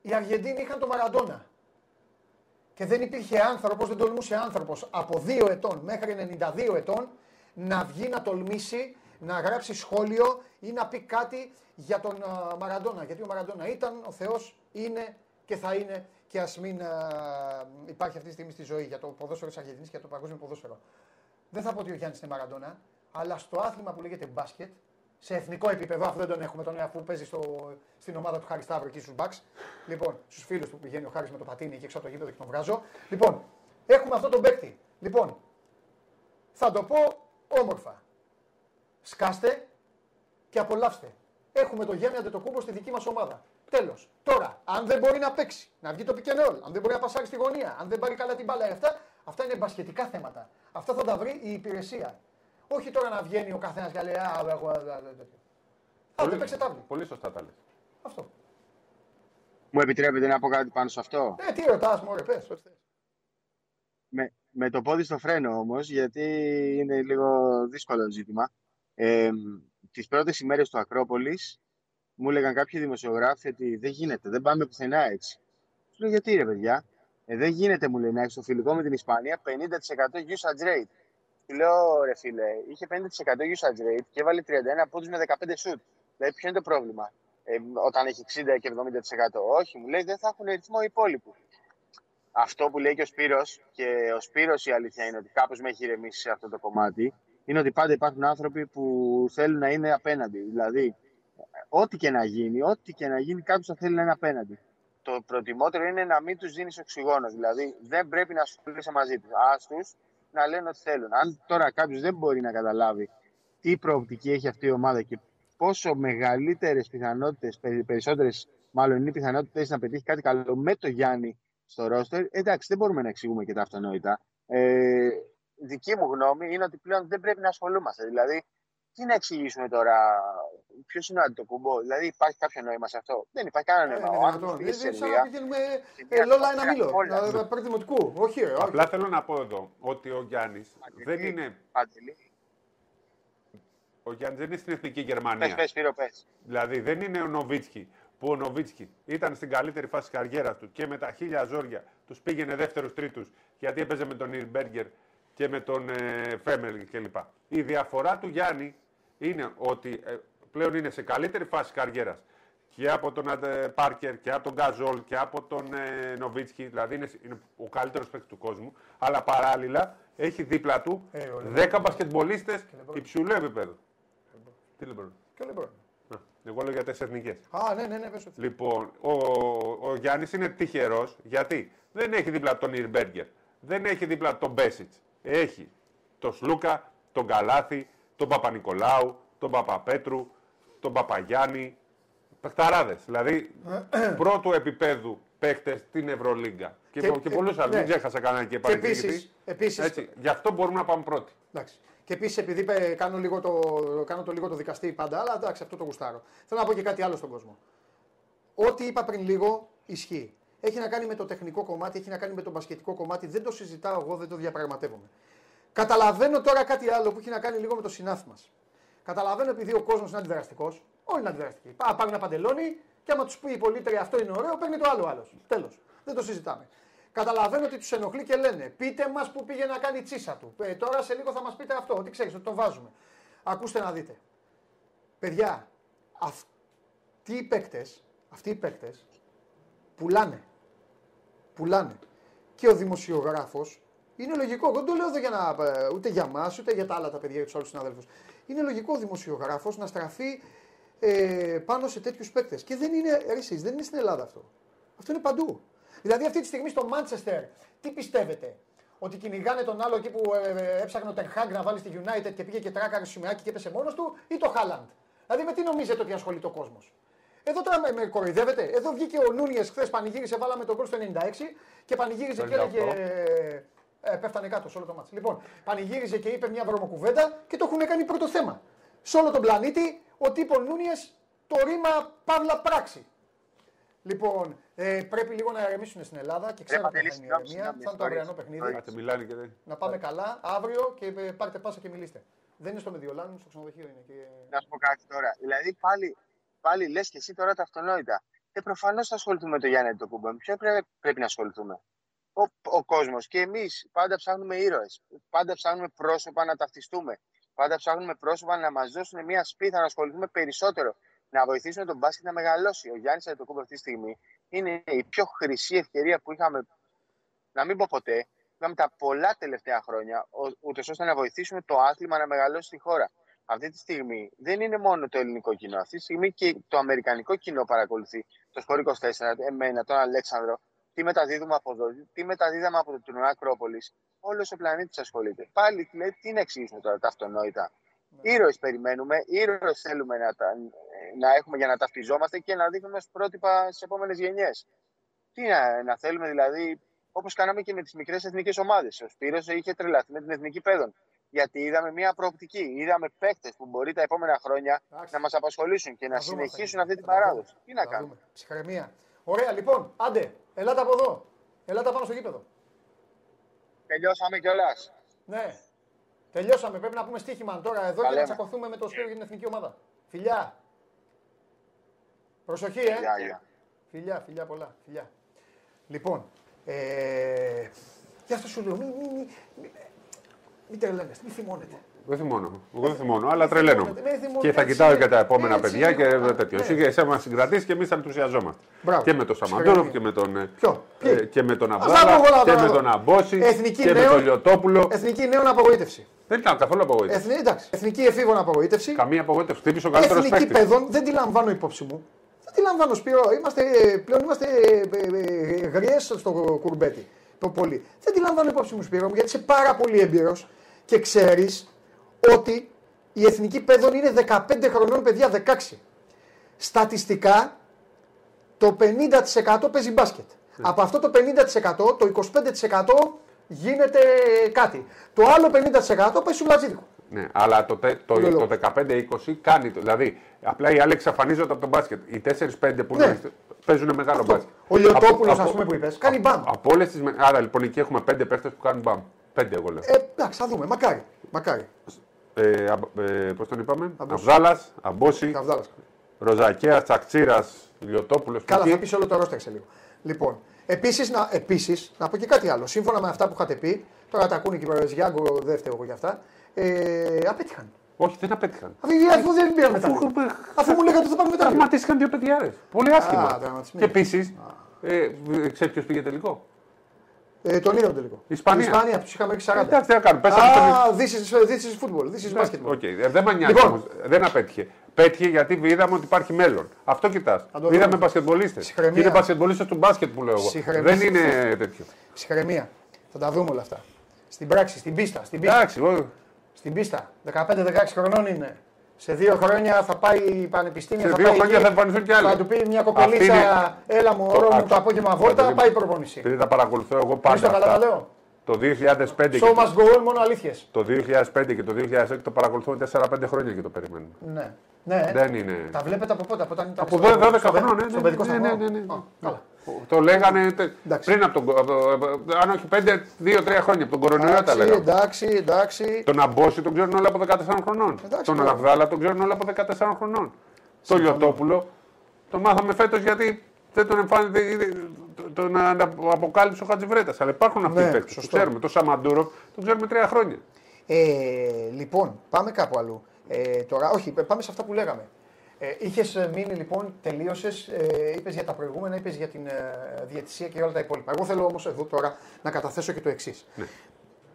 Οι Αργεντίνοι είχαν το Μαραντόνα. Και δεν υπήρχε άνθρωπος, δεν τολμούσε άνθρωπος από 2 ετών μέχρι 92 ετών να βγει να τολμήσει να γράψει σχόλιο ή να πει κάτι για τον Μαραντόνα. Γιατί ο Μαραντόνα ήταν, ο Θεός είναι και θα είναι και ας μην υπάρχει αυτή τη στιγμή στη ζωή για το ποδόσφαιρο της Αργεντινής και για το παγκόσμιο ποδόσφαιρο. Δεν θα πω ότι ο Γιάννης είναι Μαραντόνα, αλλά στο άθλημα που λέγεται μπάσκετ, σε εθνικό επίπεδο, αφού δεν τον έχουμε τον αφού παίζει στο, στην ομάδα του Χάρη Σταύρο εκεί στους Μπαξ. Λοιπόν, στους φίλους του που πηγαίνει ο Χάρης με το πατίνι και έξω από το γήπεδο και τον βγάζω. Λοιπόν, έχουμε αυτό τον παίκτη. Λοιπόν, θα το πω όμορφα. Σκάστε και απολαύστε. Έχουμε το Γιάννη Αντετοκούμπο στη δική μας ομάδα. Τέλος. Τώρα, αν δεν μπορεί να παίξει, να βγει το pick αν δεν μπορεί να πασάρει στη γωνία, αν δεν πάρει καλά την μπάλα, αυτά, αυτά είναι μπασχετικά θέματα. Αυτά θα τα βρει η υπηρεσία. Όχι τώρα να βγαίνει ο καθένας και λέει Α, εγώ. δεν παίξει τάβλη. Πολύ σωστά τα λες. Αυτό. Μου επιτρέπετε να πω κάτι πάνω σε αυτό; Ε, τι ρωτάς, μου πες. Με, με το πόδι στο φρένο όμως, γιατί είναι λίγο δύσκολο ζήτημα. Ε, τις πρώτες ημέρες του Ακρόπολης μου έλεγαν κάποιοι δημοσιογράφοι ότι δεν γίνεται, δεν πάμε πουθενά έτσι. Τους λέω γιατί ρε παιδιά, ε, δεν γίνεται μου λένε στο φιλικό με την Ισπανία 50% usage rate. Του λέω ρε φίλε, είχε 50% usage rate και έβαλε 31 πόντους με 15 shoot. Δηλαδή ποιο είναι το πρόβλημα; Ε, όταν έχει 60 και 70%. Όχι, μου λέει δεν θα έχουν ρυθμό οι υπόλοιποι. Αυτό που λέει και ο Σπύρος και ο Σπύρος η αλήθεια είναι ότι κάπως με έχει ηρεμήσει σε αυτό το κομμάτι είναι ότι πάντα υπάρχουν άνθρωποι που θέλουν να είναι απέναντι. Δηλαδή, ό,τι και να γίνει, ό,τι και να γίνει, κάποιος θα θέλει να είναι απέναντι. Το προτιμότερο είναι να μην τους δίνεις οξυγόνος. Δηλαδή, δεν πρέπει να ασχολείσαι μαζί τους. Άστου να λένε ό,τι θέλουν. Αν τώρα κάποιος δεν μπορεί να καταλάβει τι προοπτική έχει αυτή η ομάδα και πόσο μεγαλύτερες πιθανότητες, περισσότερες μάλλον είναι οι πιθανότητες να πετύχει κάτι καλό με το Γιάννη στο ρόστερ, εντάξει, δεν μπορούμε να εξηγούμε και τα αυτονόητα. Ε, δική μου γνώμη είναι ότι πλέον δεν πρέπει να ασχολούμαστε. Δηλαδή, τι να εξηγήσουμε τώρα, ποιος είναι ο Αντιτοκούμπο, δηλαδή υπάρχει κάποιο νόημα σε αυτό; Δεν υπάρχει κανένα νόημα. Ο άνθρωπος πήγε σε σαν να πηγαίνουμε λόλα ένα μήλο. Δηλαδή, δημοτικού. Όχι, όχι. Απλά θέλω να πω εδώ ότι ο Γιάννης δεν είναι. Ο Γιάννης δεν είναι στην εθνική Γερμανία. Πες, πες, πες. Δηλαδή δεν είναι ο Νοβίτσκι που ο Νοβίτσκι ήταν στην καλύτερη φάση καριέρας του και με τα χίλια ζόρια τους πήγαινε δεύτερους τρίτους γιατί έπαιζε με τον Ιρμπέργκερ και με τον ε, Φέμελ κλπ. Η διαφορά του Γιάννη είναι ότι ε, πλέον είναι σε καλύτερη φάση καριέρας και από τον ε, Πάρκερ και από τον Γκαζόλ και από τον ε, Νοβίτσκι, δηλαδή είναι, είναι ο καλύτερος παίκτης του κόσμου, αλλά παράλληλα έχει δίπλα του ε, 10 μπασκετμπολίστες υψηλού επίπεδου. Τι Λεμπρόν; Και Λεμπρόν. Εγώ λέω για τις εθνικές. Α, ναι, ναι, ναι, πες Λοιπόν, ο, ο Γιάννης είναι τυχερός γιατί δεν έχει δίπλα τον Ιρμπέργκερ, δεν έχει δίπλα τον Μπέσιτ, έχει τον Σλούκα, τον Καλάθη, τον Παπα-Νικολάου, τον Παπαπέτρου, τον Παπαγιάννη. Παιχταράδες. Δηλαδή πρώτου επίπεδου παίχτες στην Ευρωλίγκα. Και, και, και πολλούς άλλους. Ναι. Δεν ξέχασα κανένα και επίσης. Επίσης... Γι' αυτό μπορούμε να πάμε πρώτοι. Εντάξει. Και επίσης, επειδή κάνω, λίγο το, κάνω το λίγο το δικαστή πάντα, αλλά εντάξει, αυτό το γουστάρω. Θέλω να πω και κάτι άλλο στον κόσμο. Ό,τι είπα πριν λίγο ισχύει. Έχει να κάνει με το τεχνικό κομμάτι, έχει να κάνει με το μπασκετικό κομμάτι. Δεν το συζητάω εγώ, δεν το διαπραγματεύομαι. Καταλαβαίνω τώρα κάτι άλλο που έχει να κάνει λίγο με το συνάθι μας. Καταλαβαίνω επειδή ο κόσμος είναι αντιδραστικός. Όλοι είναι αντιδραστικοί. Πά, πάρει ένα παντελόνι και άμα τους πει η πολίτερη αυτό είναι ωραίο, παίρνει το άλλο άλλος. Τέλος. Δεν το συζητάμε. Καταλαβαίνω ότι τους ενοχλεί και λένε πείτε μας που πήγε να κάνει τσίσα του. Ε, τώρα σε λίγο θα μας πείτε αυτό, ότι ξέρεις ότι τον βάζουμε. Ακούστε να δείτε. Παιδιά, αυτοί οι παίκτες, αυτοί οι παίκτες πουλάνε. Πουλάνε. Και ο δημοσιογράφος είναι λογικό. Δεν το λέω εδώ για να, ε, ούτε για μας, ούτε για τα άλλα τα παιδιά και τους άλλους συναδέλφους. Είναι λογικό ο δημοσιογράφος να στραφεί ε, πάνω σε τέτοιους παίκτες. Και δεν είναι, εσείς, δεν είναι στην Ελλάδα αυτό. Αυτό είναι παντού. Δηλαδή αυτή τη στιγμή στο Μάντσεστερ, τι πιστεύετε, ότι κυνηγάνε τον άλλο εκεί που ε, ε έψαχνε ο Τενχάγκ να βάλει στη United και πήγε και τράκαρε σημειάκι και έπεσε μόνος του, ή το Χάλαντ. Δηλαδή με τι νομίζετε ότι ασχολείται ο κόσμος; Εδώ τώρα με, με κοροϊδεύετε. Εδώ βγήκε ο Νούνιες χθες πανηγύρισε, βάλαμε τον κόλ στο 96 και πανηγύριζε και έλεγε. Ε, πέφτανε κάτω σε όλο το μάτι. Λοιπόν, πανηγύριζε και είπε μια βρωμοκουβέντα και το έχουν κάνει πρώτο θέμα. Σε όλο τον πλανήτη ο τύπος Νούνιες το ρήμα παύλα πράξη. Λοιπόν, ε, πρέπει λίγο να ηρεμήσουν στην Ελλάδα και ξέρω ότι θα είναι η ηρεμία. Θα είναι το αυριανό παιχνίδι. Να πάμε καλά αύριο και ε, πάρτε πάσα και μιλήστε. Δεν είναι στο Μεδιολάνο, στο ξενοδοχείο είναι. Και... Να σου πω κάτι τώρα. Δηλαδή πάλι, πάλι λες και εσύ τώρα τα αυτονόητα. Και προφανώς θα ασχοληθούμε με το Γιάννη το Κούμπα. Ποιο πρέπει, πρέπει να ασχοληθούμε; Ο, ο κόσμος και εμείς πάντα ψάχνουμε ήρωες. Πάντα ψάχνουμε πρόσωπα να ταυτιστούμε. Πάντα ψάχνουμε πρόσωπα να μας δώσουν μια σπίθα να ασχοληθούμε περισσότερο. Να βοηθήσουμε τον μπάσκετ να μεγαλώσει. Ο Γιάννης Αντετοκούμπο αυτή τη στιγμή είναι η πιο χρυσή ευκαιρία που είχαμε, να μην πω ποτέ, είχαμε τα πολλά τελευταία χρόνια, ούτως ώστε να βοηθήσουμε το άθλημα να μεγαλώσει στη χώρα. Αυτή τη στιγμή δεν είναι μόνο το ελληνικό κοινό. Αυτή τη στιγμή και το αμερικανικό κοινό παρακολουθεί το Σπορ 24, εμένα, τον Αλέξανδρο, τι μεταδίδουμε από εδώ, τι μεταδίδαμε από το τουρνουά Ακρόπολης. Όλος ο πλανήτης ασχολείται. Πάλι λέει, τι να εξηγήσουμε τώρα τα αυτονόητα. Ναι. Ήρωες περιμένουμε, ήρωες θέλουμε να, τα, να έχουμε για να ταυτιζόμαστε και να δείχνουμε πρότυπα στις επόμενες γενιές. Τι να, να θέλουμε δηλαδή, όπως κάναμε και με τις μικρές εθνικές ομάδες. Ο Σπύρος είχε τρελαθεί με την εθνική παιδών. Γιατί είδαμε μια προοπτική. Είδαμε παίκτες που μπορεί τα επόμενα χρόνια να μας απασχολήσουν και να, συνεχίσουν αυτή την παράδοση. Τι να κάνουμε; Ψυχραιμία. Ωραία, λοιπόν, άντε, ελάτε από εδώ. Ελάτε πάνω στο γήπεδο. Τελειώσαμε κιόλας. Ναι. Τελειώσαμε. Πρέπει να πούμε στοίχημα τώρα εδώ και να τσακωθούμε με το Σπύρο για την εθνική ομάδα. Φιλιά. Προσοχή, ε. Φιλιά, φιλιά, φιλιά πολλά. Φιλιά. Λοιπόν, ε, γι' αυτό σου λέω, μην, μην, μην, μην τρελαίνεστε, μην θυμώνετε. Δεν θυμώνω. Εγώ δεν θυμώνω, αλλά τρελαίνω. Και θα κοιτάω και τα επόμενα παιδιά και τέτοιο. Εσύ και εσύ μα συγκρατήσεις και εμείς θα ενθουσιαζόμαστε. Και με τον Σαμαντούροφ και με τον, ε, και με τον Αμπάλα και με τον Αμπόση και με τον Λιωτόπουλο. Εθνική νέων απογοήτευση. Δεν ήταν καθόλου απογοήτευση. Εθνική, εντάξει. Εθνική εφήβων απογοήτευση. Καμία απογοήτευση. Χτύπησε ο καλύτερος παίκτης. Εθνική παιδών δεν τη λαμβάνω υπόψη μου. Δεν τη λαμβάνω Σπύρο. Είμαστε, πλέον είμαστε ε, ε, γριές στο κουρμπέτι. Το πολύ. Δεν τη λαμβάνω υπόψη μου Σπύρο γιατί είσαι πάρα πολύ έμπειρος και ξέρεις ότι η εθνική παιδών είναι 15 χρονών παιδιά 16. Στατιστικά το 50% παίζει μπάσκετ. Ναι. Από αυτό το 50% το 25% γίνεται κάτι. Το άλλο 50% παίζει σουβλατζίδικο. Ναι, αλλά το, το, το, 15-20 κάνει το. Δηλαδή, απλά οι άλλοι εξαφανίζονται από το μπάσκετ. Οι 4-5 που ναι. παίζουν μεγάλο μπάσκετ. Ο Λιωτόπουλο, ας πούμε, που είπες, κάνει μπαμ. Από όλες τις... Άρα λοιπόν εκεί έχουμε 5 παίχτες που κάνουν μπαμ. 5 εγώ λέω. Ε, εντάξει, θα δούμε. Μακάρι. Μακάρι. Ε, ε, Πώς τον είπαμε, Αβδάλα, Αμπόση, Ροζακέας, Τσακτσίρας, Λιωτόπουλος. Καλά, θα πεις όλο το ρόστερ σε λίγο. Λοιπόν, επίσης να, επίσης, να πω και κάτι άλλο. Σύμφωνα με αυτά που είχατε πει, τώρα τα ακούνε και οι Γιάνγκο, δεν φταίω εγώ για αυτά. Ε, απέτυχαν. Όχι, δεν απέτυχαν. Αφού δεν πήραν μετά. Αφού, αφού μου λέγατε ότι θα πάμε μετά. Τραυματίστηκαν δύο παιδιάρες. Πολύ άσχημα. και επίσης, ε, ξέρεις ποιος πήγε τελικό; Ε, τον είδαμε τελικό. Ισπανία. Ισπανία τους είχαμε ρίξει 40. Εντάξει, τι να κάνουμε. Α, this is, this is football. This is basketball. Okay. Ε, δεν με νοιάζει λοιπόν. Δεν απέτυχε. Πέτυχε γιατί είδαμε ότι υπάρχει μέλλον. Αυτό κοιτάς. Είδαμε μπασκετμπολίστες. Είναι μπασκετμπολίστες του μπάσκετ που λέω εγώ. Δεν είναι τέτοιο. Συγχρεμία. Θα τα δούμε όλα αυτά. Στην πράξη, στην πίστα. Στην πίστα. Εντάξει, στην πίστα. 15-16 χρονών είναι. Σε δύο χρόνια θα πάει η πανεπιστήμια. Σε δύο χρόνια θα εμφανιστούν κι άλλοι. Θα του πει μια κοπελίτσα, είναι... έλα μου, όρο μου το απόγευμα βόλτα, θα πάει προπονησή. Επειδή τα παρακολουθώ εγώ πάντα. καλά τα λέω. Το 2005. So must go on, μόνο αλήθειες. Το 2005 και το 2006 το παρακολουθούμε 4-5 χρόνια και το περιμένουμε. Ναι. Ναι. Δεν είναι. Τα βλέπετε από πότε, από όταν ήταν. Από 12 χρόνια, ναι. Στο παιδικό σταθμό. Ναι, ναι, ναι. Καλά. Το λέγανε πριν από τον. Αν όχι 5-2-3 χρόνια από τον κορονοϊό τα λέγανε. Εντάξει, εντάξει. Τον Αμπόση τον ξέρουν όλα από 14 χρονών. Τον Αβγάλα τον ξέρουν όλα από 14 χρονών. Το Λιωτόπουλο το μάθαμε φέτος γιατί δεν τον εμφάνιζε. τον αποκάλυψε ο Χατζιβρέτα. Αλλά υπάρχουν αυτοί ναι, οι παίκτες. Το ξέρουμε. Το Σαμαντούρο το ξέρουμε τρία χρόνια. Ε, λοιπόν, πάμε κάπου αλλού. Ε, τώρα, όχι, πάμε σε αυτά που λέγαμε. Ε, Είχες μείνει λοιπόν, τελείωσες, ε, είπες για τα προηγούμενα, είπες για την ε, διαιτησία και όλα τα υπόλοιπα. Εγώ θέλω όμως εδώ τώρα να καταθέσω και το εξής. Ναι.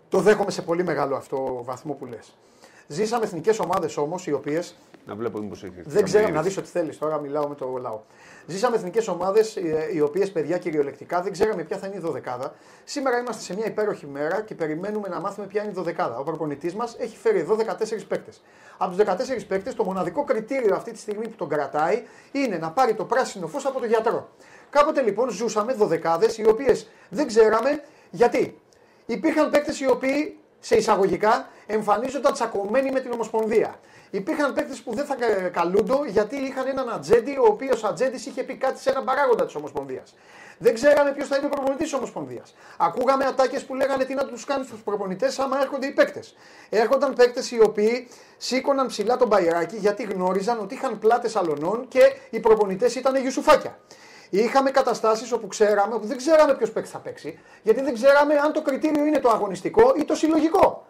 Το δέχομαι σε πολύ μεγάλο αυτό βαθμό που λες. Ζήσαμε εθνικές ομάδες όμως οι οποίες. Να βλέπω μήπως έχεις. Δεν ξέρω, να δεις ό,τι θέλεις. Τώρα μιλάω με το λαό. Ζήσαμε εθνικές ομάδες ε, οι οποίες, παιδιά, κυριολεκτικά δεν ξέραμε ποια θα είναι η δωδεκάδα. Σήμερα είμαστε σε μια υπέροχη μέρα και περιμένουμε να μάθουμε ποια είναι η δωδεκάδα. Ο προπονητής μας έχει φέρει εδώ 14 παίκτες. Από τους 14 παίκτες, το μοναδικό κριτήριο αυτή τη στιγμή που τον κρατάει είναι να πάρει το πράσινο φως από τον γιατρό. Κάποτε λοιπόν ζούσαμε δωδεκάδες οι οποίες δεν ξέραμε γιατί. Υπήρχαν παίκτες οι οποίοι σε εισαγωγικά εμφανίζονταν τσακωμένοι με την Ομοσπονδία. Υπήρχαν παίκτες που δεν θα καλούντο γιατί είχαν έναν ατζέντη, ο οποίος ατζέντης είχε πει κάτι σε έναν παράγοντα της Ομοσπονδίας. Δεν ξέραμε ποιος θα είναι ο προπονητής της Ομοσπονδίας. Ακούγαμε ατάκες που λέγανε τι να τους κάνει στους προπονητές άμα έρχονται οι παίκτες. Έρχονταν παίκτες οι οποίοι σήκωναν ψηλά τον μπαϊράκι γιατί γνώριζαν ότι είχαν πλάτες αλωνών και οι προπονητές ήταν γιουσουφάκια. Είχαμε καταστάσεις όπου ξέραμε, όπου δεν ξέραμε ποιος παίκτης θα παίξει, γιατί δεν ξέραμε αν το κριτήριο είναι το αγωνιστικό ή το συλλογικό.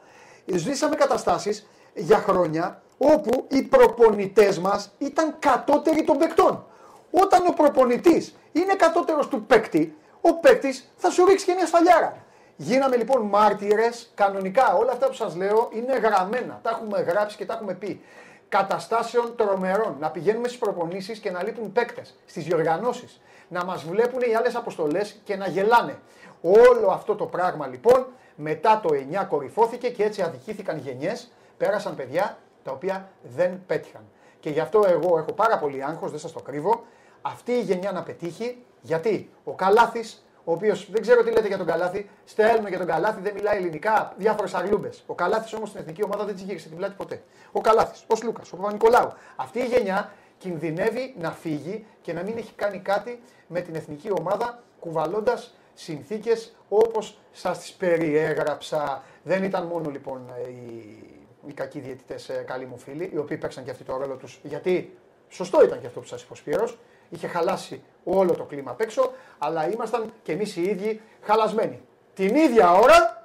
Ζήσαμε καταστάσεις για χρόνια όπου οι προπονητές μας ήταν κατώτεροι των παικτών. Όταν ο προπονητής είναι κατώτερος του παίκτη, ο παίκτης θα σου ρίξει και μια σφαλιάρα. Γίναμε λοιπόν μάρτυρες κανονικά. Όλα αυτά που σας λέω είναι γραμμένα. Τα έχουμε γράψει και τα έχουμε πει. Καταστάσεων τρομερών. Να πηγαίνουμε στις προπονήσεις και να λείπουν παίκτες. Στις διοργανώσεις. Να μας βλέπουν οι άλλες αποστολές και να γελάνε. Όλο αυτό το πράγμα λοιπόν μετά το 9 κορυφώθηκε και έτσι αδικήθηκαν γενιές. Πέρασαν παιδιά τα οποία δεν πέτυχαν. Και γι' αυτό εγώ έχω πάρα πολύ άγχος, δεν σας το κρύβω, αυτή η γενιά να πετύχει, γιατί ο Καλάθης, ο οποίος δεν ξέρω τι λέτε για τον Καλάθη, στέλνω για τον Καλάθη, δεν μιλάει ελληνικά, διάφορες αγλούμπες. Ο Καλάθης όμως στην εθνική ομάδα δεν της γύρισε την πλάτη ποτέ. Ο Καλάθης, ο Λούκα, ο Παπα-Νικολάου. Αυτή η γενιά κινδυνεύει να φύγει και να μην έχει κάνει κάτι με την εθνική ομάδα κουβαλώντας συνθήκες όπως σας τις περιέγραψα. Δεν ήταν μόνο λοιπόν οι, οι κακοί διαιτητές, ε, καλοί μου φίλοι, οι οποίοι παίξαν και αυτοί το ρόλο τους. Γιατί σωστό ήταν και αυτό που σας είπε ο Σπύρος, είχε χαλάσει όλο το κλίμα απ' έξω, αλλά ήμασταν και εμείς οι ίδιοι χαλασμένοι. Την ίδια ώρα,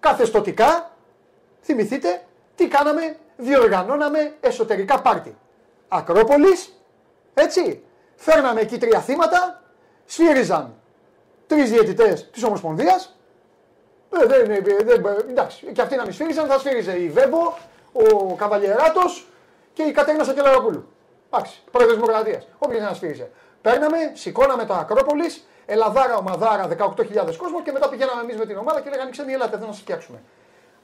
καθεστοτικά, θυμηθείτε τι κάναμε, διοργανώναμε εσωτερικά πάρτι. Ακρόπολης, έτσι, φέρναμε εκεί τρία θύματα, σφύριζαν τρεις διαιτητές της Ομοσπονδίας. Ε, δεν, δεν, εντάξει, και αυτοί να μην σφύριζαν, θα σφύριζε η Βέμπο, ο Καβαλιεράτος και η Κατέρινα Σακελαροπούλου. Εντάξει, πρόεδρος Δημοκρατίας. Όποιος να σφύριζε. Παίρναμε, σηκώναμε το Ακρόπολης, Ελαδάρα, Ομαδάρα, 18.000 κόσμο και μετά πηγαίναμε εμείς με την ομάδα και λέγανε Ξένοι, ελάτε εδώ να σας φτιάξουμε.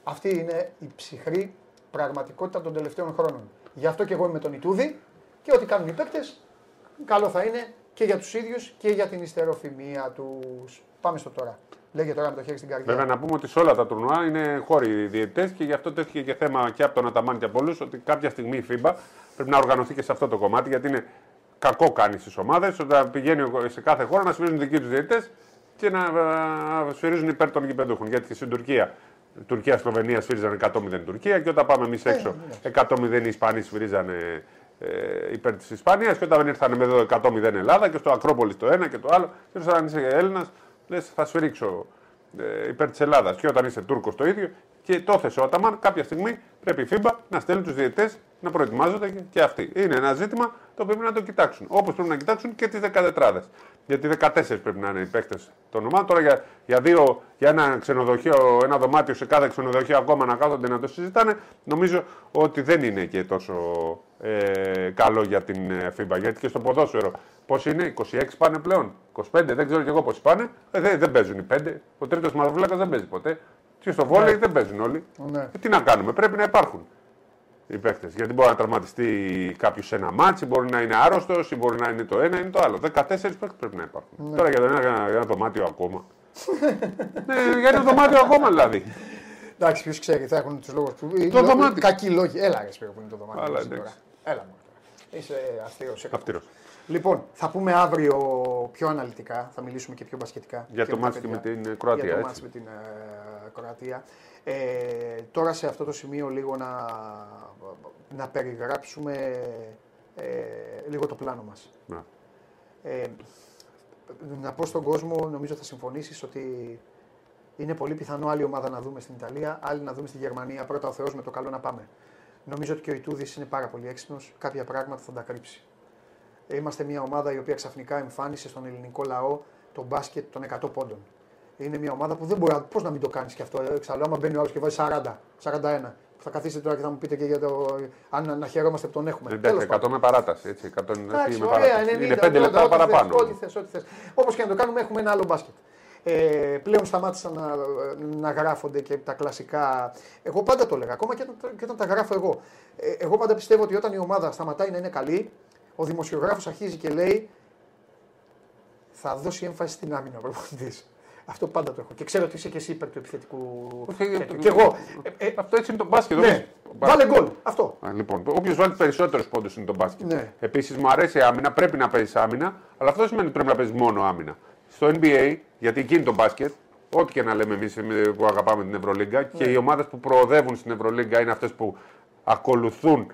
Αυτή είναι η ψυχρή πραγματικότητα των τελευταίων χρόνων. Γι' αυτό και εγώ είμαι τον Ιτούδη και ό,τι κάνουν οι παίκτες, καλό θα είναι και για τους ίδιους και για την ιστεροφημία τους. Πάμε στο τώρα. Λέγε τώρα με το χέρι στην καρδιά. Βέβαια, να πούμε ότι σε όλα τα τουρνουά είναι χώροι διαιτητές και γι' αυτό τέθηκε και θέμα και από τον Αταμάν και από όλους ότι κάποια στιγμή η FIBA πρέπει να οργανωθεί και σε αυτό το κομμάτι γιατί είναι κακό κάνει στις ομάδες όταν πηγαίνει σε κάθε χώρα να σφυρίζουν δικοί τους διαιτητές και να σφυρίζουν υπέρ των γηπεδούχων. Γιατί στην Τουρκία Τουρκία-Σλοβενία σφύριζαν 100-0 Τουρκία και όταν πάμε εμείς ε, έξω 100-0 ναι, ναι. οι Ισπανοί σφυρίζανε ε, υπέρ της Ισπανίας και όταν ήρθαν με εδώ 100-0 Ελλάδα και στο Ακρόπολη το ένα και το άλλο. Και όταν είσαι Έλληνας, λες θα σφυρίξω ε, υπέρ της Ελλάδας. Και όταν είσαι Τούρκος το ίδιο. Και το έθεσε ο Αταμάν κάποια στιγμή πρέπει η ΦΥΜΠΑ να στέλνει τους διαιτητές να προετοιμάζονται και αυτοί. Είναι ένα ζήτημα το οποίο πρέπει να το κοιτάξουν. Όπως πρέπει να κοιτάξουν και τις 14. Γιατί 14 πρέπει να είναι οι παίκτες των ομάδων. Τώρα για, για, δύο, για ένα ξενοδοχείο, ένα δωμάτιο σε κάθε ξενοδοχείο ακόμα να κάθονται να το συζητάνε, νομίζω ότι δεν είναι και τόσο ε, καλό για την FIBA. Ε, Γιατί και στο ποδόσφαιρο, πώς είναι, 26 πάνε πλέον, 25, δεν ξέρω κι εγώ πώς πάνε, ε, δεν, δεν παίζουν οι 5. Ο τρίτος μαυροφύλακα δεν παίζει ποτέ. Και στο βόλεϊ ναι. δεν παίζουν όλοι. Ναι. Ε, τι να κάνουμε, πρέπει να υπάρχουν οι παίκτες. Γιατί μπορεί να τραυματιστεί κάποιος σε ένα ματς, μπορεί να είναι άρρωστος, ή μπορεί να είναι το ένα ή το άλλο. 14 παίκτες πρέπει να υπάρχουν. Ναι. Τώρα για το ένα, για ένα δωμάτιο ακόμα. ναι, για ένα δωμάτιο ακόμα δηλαδή. Εντάξει, ποιος ξέρει, θα έχουν τους λόγους που. Το δωμάτιο. Κακοί λόγοι. Έλα, ρε που είναι το δωμάτιο. Αλλά, Έλα μου. Είσαι αστείο. Λοιπόν, θα πούμε αύριο πιο αναλυτικά, θα μιλήσουμε και πιο μπασκετικά. Για το ματς με την Κροατία. Για το ματς με την ε, Κροατία. Ε, τώρα σε αυτό το σημείο λίγο να, να περιγράψουμε ε, λίγο το πλάνο μας. Να. Ε, να πω στον κόσμο, νομίζω θα συμφωνήσεις ότι είναι πολύ πιθανό άλλη ομάδα να δούμε στην Ιταλία, άλλη να δούμε στη Γερμανία. Πρώτα ο Θεός με το καλό να πάμε. Νομίζω ότι και ο Ιτούδης είναι πάρα πολύ έξυπνος. Κάποια πράγματα θα τα κρύψει. Είμαστε μια ομάδα η οποία ξαφνικά εμφάνισε στον ελληνικό λαό τον μπάσκετ των 100 πόντων. Είναι μια ομάδα που δεν μπορεί πώς να μην το κάνεις και αυτό. Εξάλλου, άμα μπαίνει ο άλλος και βάζει 40, 41. Θα καθίσετε τώρα και θα μου πείτε και για το. Αν να χαιρόμαστε που τον έχουμε. Εντάξει, 100 με παράταση. Έτσι, 100 Εντάξει, με παράταση. είναι 5 λεπτά παραπάνω. Ό,τι θες, ό,τι θες. Όπως και να το κάνουμε, έχουμε ένα άλλο μπάσκετ. Ε, πλέον σταμάτησαν να, να γράφονται και τα κλασικά. Εγώ πάντα το έλεγα, ακόμα και όταν, και όταν τα γράφω εγώ. Ε, εγώ πάντα πιστεύω ότι όταν η ομάδα σταματάει να είναι καλή, ο δημοσιογράφος αρχίζει και λέει θα δώσει έμφαση στην άμυνα ο προπονητής. Αυτό πάντα το έχω. Και ξέρω ότι είσαι και εσύ υπέρ του επιθετικού. και εγώ. Ε, ε, αυτό έτσι είναι το μπάσκετ. Ναι. Βάλε γκολ. Αυτό. Α, λοιπόν, όποιος βάλει περισσότερους πόντους είναι το μπάσκετ. Ναι. Επίσης μου αρέσει η άμυνα, πρέπει να παίζεις άμυνα, αλλά αυτό σημαίνει ότι πρέπει να παίζεις μόνο άμυνα. Στο NBA, γιατί εκεί είναι το μπάσκετ, ό,τι και να λέμε εμείς που αγαπάμε την Ευρωλίγκα ναι. και οι ομάδες που προοδεύουν στην Ευρωλίγκα είναι αυτές που ακολουθούν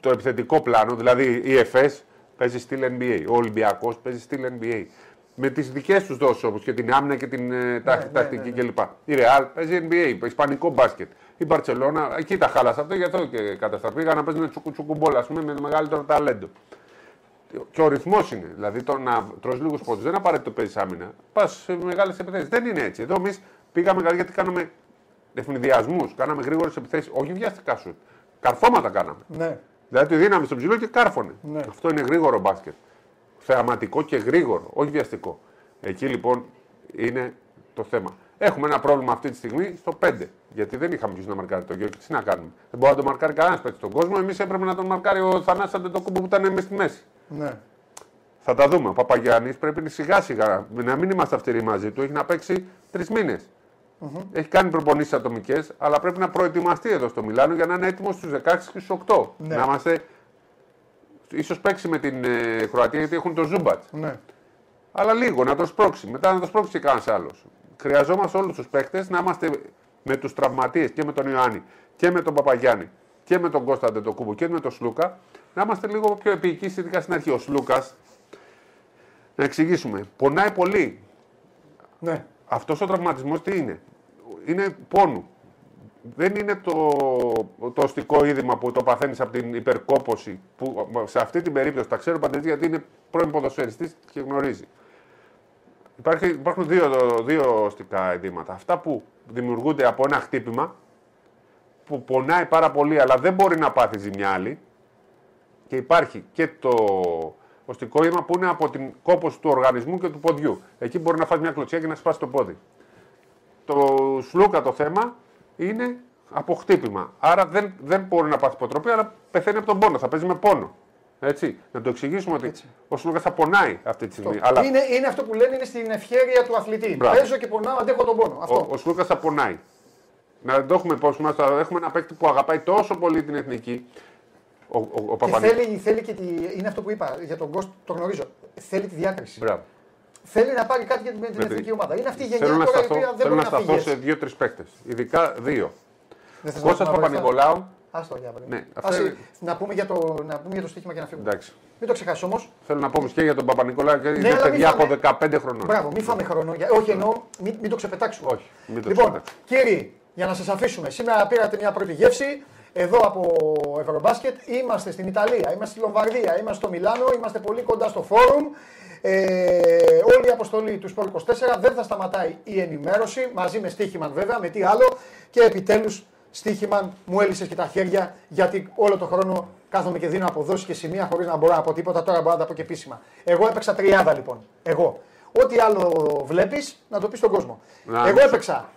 το επιθετικό πλάνο, δηλαδή η ΕΦΕΣ παίζει στυλ NBA, ο Ολυμπιακός παίζει στυλ NBA. Με τις δικές τους δόσεις όμως και την άμυνα και την ε, ναι, τακτική ναι, ναι, κλπ. Η Real παίζει NBA, ισπανικό μπάσκετ. Η Μπαρσελόνα, εκεί τα χάλασε αυτό, γι' αυτό και καταστραφήκαν να παίζουν τσουκουτσουκουμπόλ, ας πούμε, με μεγαλύτερο ταλέντο. Και ο ρυθμός είναι. Δηλαδή το να τρως λίγους πόντους δεν απαραίτητο παίζεις άμυνα. Πας σε μεγάλες επιθέσεις. Δεν είναι έτσι. Εδώ εμείς πήγαμε καλά γιατί κάναμε ευνηδιασμού, κάναμε γρήγορες επιθέσεις. Όχι βιαστικά σου. Καρφώματα κάναμε. Ναι. Δηλαδή τη δύναμη στο ψηλό και κάρφωνε. Ναι. Αυτό είναι γρήγορο μπάσκετ. Θεαματικό και γρήγορο, όχι βιαστικό. Εκεί λοιπόν είναι το θέμα. Έχουμε ένα πρόβλημα αυτή τη στιγμή στο 5. Γιατί δεν είχαμε ποιου να μαρκάρει τον Γιώργο. Τι να κάνουμε; Δεν μπορεί να τον μαρκάρει κανένας παίκτης στον κόσμο. Εμείς έπρεπε να τον μαρκάρει ο Θανάσης Αντετοκούμπο που ήταν μέσα στη μέση. Ναι. Θα τα δούμε. Ο Παπαγιάννης πρέπει σιγά σιγά να μην είμαστε αυτοί μαζί του. Έχει να παίξει τρεις μήνες. Mm-hmm. Έχει κάνει προπονήσεις ατομικές, αλλά πρέπει να προετοιμαστεί εδώ στο Μιλάνο για να είναι έτοιμος στους 16 και στους 8. Ναι. Να είμαστε. Σω παίξει με την ε, Κροατία γιατί έχουν το Ζούμπατ. Ναι. Αλλά λίγο να το σπρώξει. Μετά να το σπρώξει και κανένας άλλος. Χρειαζόμαστε όλους τους παίκτες να είμαστε με τους τραυματίες και με τον Ιωάννη και με τον Παπαγιάννη και με τον Κώστα Ντετοκούμπο και με τον Σλούκα να είμαστε λίγο πιο επίοικοι, ειδικά στην αρχή. Ο Σλούκας, να εξηγήσουμε, πονάει πολύ. Ναι. Αυτός ο τραυματισμός τι είναι, είναι πόνου. Δεν είναι το, το οστικό είδημα που το παθαίνεις από την υπερκόπωση, που σε αυτή την περίπτωση τα ξέρω παντελής γιατί είναι πρώην ποδοσφαιριστής και γνωρίζει. Υπάρχει, υπάρχουν δύο, δύο οστικά ειδήματα. Αυτά που δημιουργούνται από ένα χτύπημα που πονάει πάρα πολύ αλλά δεν μπορεί να πάθει ζημιά άλλη. Και υπάρχει και το οστικό αίμα που είναι από την κόπωση του οργανισμού και του ποδιού. Εκεί μπορεί να φας μια κλωτσιά και να σπάσει το πόδι. Το σλούκα το θέμα είναι από χτύπημα. Άρα δεν, δεν μπορεί να πάθει υποτροπή, αλλά πεθαίνει από τον πόνο. Θα παίζει με πόνο. Έτσι. Να το εξηγήσουμε ότι Έτσι. ο Σλούκα θα πονάει αυτή τη στιγμή. Αλλά... Είναι, είναι αυτό που λένε είναι στην ευχέρεια του αθλητή. Μπράβο. Παίζω και πονάω, αντέχω τον πόνο. Αυτό. Ο, ο Σλούκα θα πονάει. Να το έχουμε υπόψη μας. Έχουμε ένα παίκτη που αγαπάει τόσο πολύ την εθνική. Ο, ο, ο και θέλει, θέλει και τη, είναι αυτό που είπα για τον Κόστ, το γνωρίζω. Θέλει τη διάκριση. Μπράβο. Θέλει να πάρει κάτι για την, την εθνική ομάδα. Είναι αυτή η γενιά θέλω τώρα η οποία δεν μπορεί να σταθώ σε δύο-τρεις παίκτες. Ειδικά δύο. Κώστας Παπα-Νικολάου. Άστο για ναι, Ας, να, πούμε για το, να πούμε για το στοίχημα και να φύγουμε. Εντάξει. Μην το ξεχάσεις όμως. Θέλω να πούμε και για τον Παπα-Νικολάου και ναι, παιδιά από 15 χρονών. Μπράβο, μην φάμε χρόνο. Όχι εννοώ, μην, μην το ξεπετάξουμε. Όχι, μην το λοιπόν, κύριοι, για να σας αφήσουμε. Σήμερα πήρατε μια πρώτη γεύση εδώ από Ευρωμπάσκετ. Είμαστε στην Ιταλία, είμαστε στη Λομβαρδία, είμαστε στο Μιλάνο, είμαστε πολύ κοντά στο φόρουμ. Ε, όλη η αποστολή του Σπορ 24 δεν θα σταματάει η ενημέρωση μαζί με στοίχημαν βέβαια, με τι άλλο και επιτέλους στοίχημαν μου έλυσες και τα χέρια γιατί όλο το χρόνο κάθομαι και δίνω αποδόσεις και σημεία χωρίς να μπορώ να πω τίποτα. Τώρα μπορώ να τα πω και επίσημα. Εγώ έπαιξα τριάδα λοιπόν. Εγώ. Ό,τι άλλο βλέπεις να το πεις στον κόσμο. Εγώ έπαιξα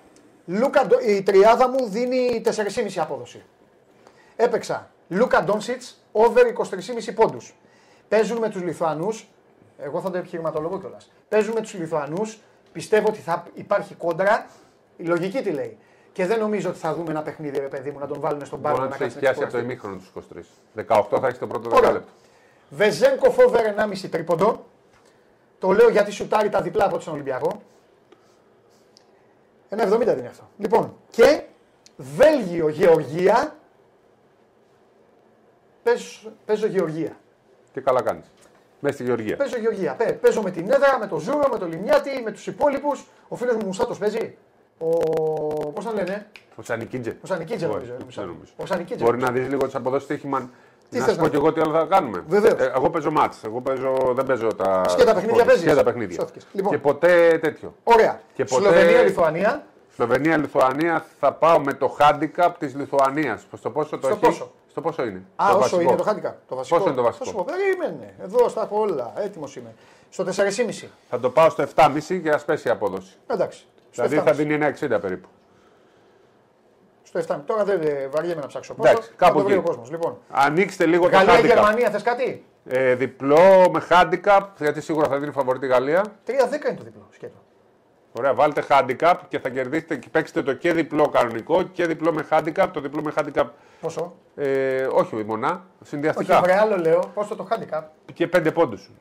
Λούκα, η τριάδα μου δίνει 4,5 απόδοση. Έπαιξα Λούκα Ντόνσιτς over 23,5 πόντους. Παίζουν με τους Λιθουανούς. Εγώ θα το επιχειρηματολογώ κιόλας. Παίζουν με τους Λιθουανούς. Πιστεύω ότι θα υπάρχει κόντρα. Η λογική τι λέει. Και δεν νομίζω ότι θα δούμε ένα παιχνίδι, ρε παιδί μου, να τον βάλουν στον πάγκο. Μπορεί να έχει πιάσει από το ημίχρονο τους 23. 18 θα έχεις το πρώτο δεκάλεπτο. Βεζένκο φόβερ 1,5 τρίποντο. Το λέω γιατί σουτάρει τα διπλά από τον Ολυμπιακό. Ένα 70 δίνει αυτό. Λοιπόν, και Βέλγιο, Γεωργία. Παίζω, παίζω Γεωργία. Τι καλά κάνεις. Μέσα στη Γεωργία. Παίζω Γεωργία. Παίζω με την έδρα, με το Ζούρο, με το Λιμιάτι, με τους υπόλοιπους. Ο φίλος μου Μουσάτος παίζει. Ο. Πώς θα λένε; Ο Σανικίτζε. Ο Σανικίτζε νομίζω. Ο Σανικίτζε. Μπορεί να δεις λίγο τις αποδόσεις Stoiximan. Τι να σου πω και εγώ τι άλλο θα κάνουμε. Βεβαίως. Ε, εγώ παίζω μάτς. Εγώ παίζω, δεν παίζω τα. Σκέτα παιχνίδια παίζεις; Σκέτα παιχνίδια. Λοιπόν. Και ποτέ τέτοιο. Ωραία. Και ποτέ... Σλοβενία-Λιθουανία. Σλοβενία-Λιθουανία θα πάω με το handicap της Λιθουανίας. Στο πόσο το Στο έχει; πόσο; Στο πόσο είναι; Α, το όσο βασικό. είναι το handicap. Το βασικό. Πόσο είναι το Θα βασικό; σου πω, περίμενε. Εδώ στα έχω όλα. Έτοιμος είμαι. Στο 4,5. Θα το πάω στο 7,5 και α πέσει η απόδοση. Εντάξει. Στο Δηλαδή 7,5. θα δίνει 1,60 περίπου. Στο 7,5. Τώρα δεν ε, βαριέμαι να ψάξω Εντάξει, πόσο. κάπου θα το βρει εκεί. ο κόσμος. Λοιπόν, Ανοίξτε λίγο το handicap. Γαλλία-Γερμανία θες κάτι; Ε, διπλό με handicap, γιατί σίγουρα θα δίνει φαβορή τη Γαλλία. 3-10 είναι το διπλό. Σκέτο. Ωραία, βάλτε handicap και θα κερδίσετε και παίξετε το και διπλό κανονικό και διπλό με handicap. Το διπλό με handicap, Πόσο; ε, όχι μονά, Όχι, συνδυαστικά. βρε άλλο λέω. Πόσο το handicap; Και 5 πόντους.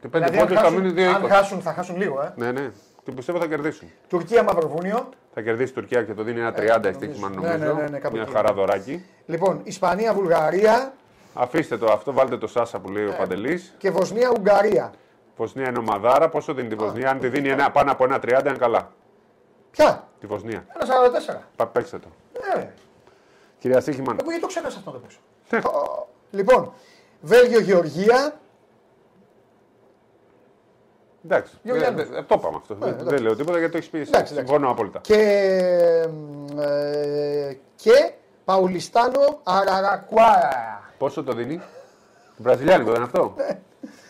Και 5 Δηλαδή, αν πόντους θα μείνει χάσουν, αν 2-20. χάσουν, θα χάσουν λίγο. Ε. Ναι, ναι. Και πιστεύω θα κερδίσουν. Τουρκία-Μαυροβούνιο. Θα κερδίσει η Τουρκία και το δίνει ένα 30 νομίζω. στοίχημα Ναι, νομίζω. ναι, ναι, ναι, κάπου Μια εκεί. χαρά δωράκι. Λοιπόν, Ισπανία-Βουλγαρία Αφήστε το αυτό, βάλτε το Σάσα που λέει ο Παντελής. και Βοσνία-Ουγγαρία. Βοσνία είναι ομαδάρα. Πόσο δίνει τη Βοσνία, αν τη δίνει ένα, πάνω από ένα 30 είναι καλά. Ποια; Τη Βοσνία. Ένας 44. Πα, παίξτε το. Ε, Κυρία Στίχημαν. εγώ γιατί το ξέχασα αυτό να το παίξω. Ναι. Ω, Λοιπόν, Βέλγιο-Γεωργία. Εντάξει. Γιωργιάννη. Ε, ε, το είπαμε αυτό. Δεν- εντάξει. δεν λέω τίποτα γιατί το έχεις πει. εσύ. Εντάξει, εντάξει. Συμφωνώ απόλυτα. Και, ε, και Παουλιστάνο Αραρακουάρα. Πόσο το δίνει; Βραζιλιάνικο δεν είναι αυτό.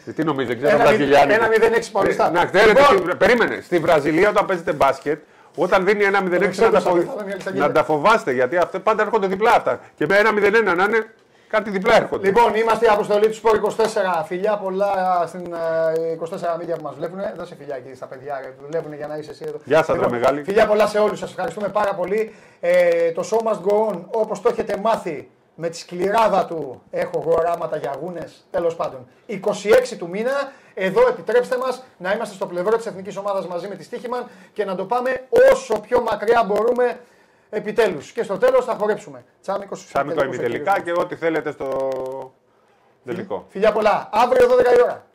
Ε, Τι νομίζει, δεν ξέρω Ένα Βραζιλιάνικο. μηδέν- ένα μηδέν έξι Παουλιστάνο. Ε, Να ξέρετε, Λοιπόν. στη- περίμενε. Στη Βραζιλία όταν παίζετε μπάσκετ, όταν δίνει ένα 0-6 ξέρω να, τα το φο- θα είναι μια λισταγίδα. να τα φοβάστε γιατί αυτά πάντα έρχονται διπλά αυτά. Και με ένα 0-1 να είναι κάτι διπλά έρχονται. Λοιπόν, είμαστε η αποστολή του Σπορ 24. Φιλιά πολλά στην ε, 24 μίλια που μας βλέπουν. Δώσε φιλιά εκεί στα παιδιά που δουλεύουν για να είσαι εσύ εδώ. Γεια σας, ρε μεγάλη. Φιλιά πολλά σε όλους. Σας ευχαριστούμε πάρα πολύ. Ε, το show must go on όπως το έχετε μάθει με τη σκληράδα του. Έχω εγώ οράματα για αγούνε. Τέλος πάντων. 26 του μήνα. Εδώ επιτρέψτε μας να είμαστε στο πλευρό της εθνικής ομάδας μαζί με τη Στίχημαν και να το πάμε όσο πιο μακριά μπορούμε επιτέλους. Και στο τέλος θα χορέψουμε. Τσάμικος Σάμικο ημιτελικά και ό,τι θέλετε στο τελικό. Φιλιά πολλά. Αύριο 12 η ώρα.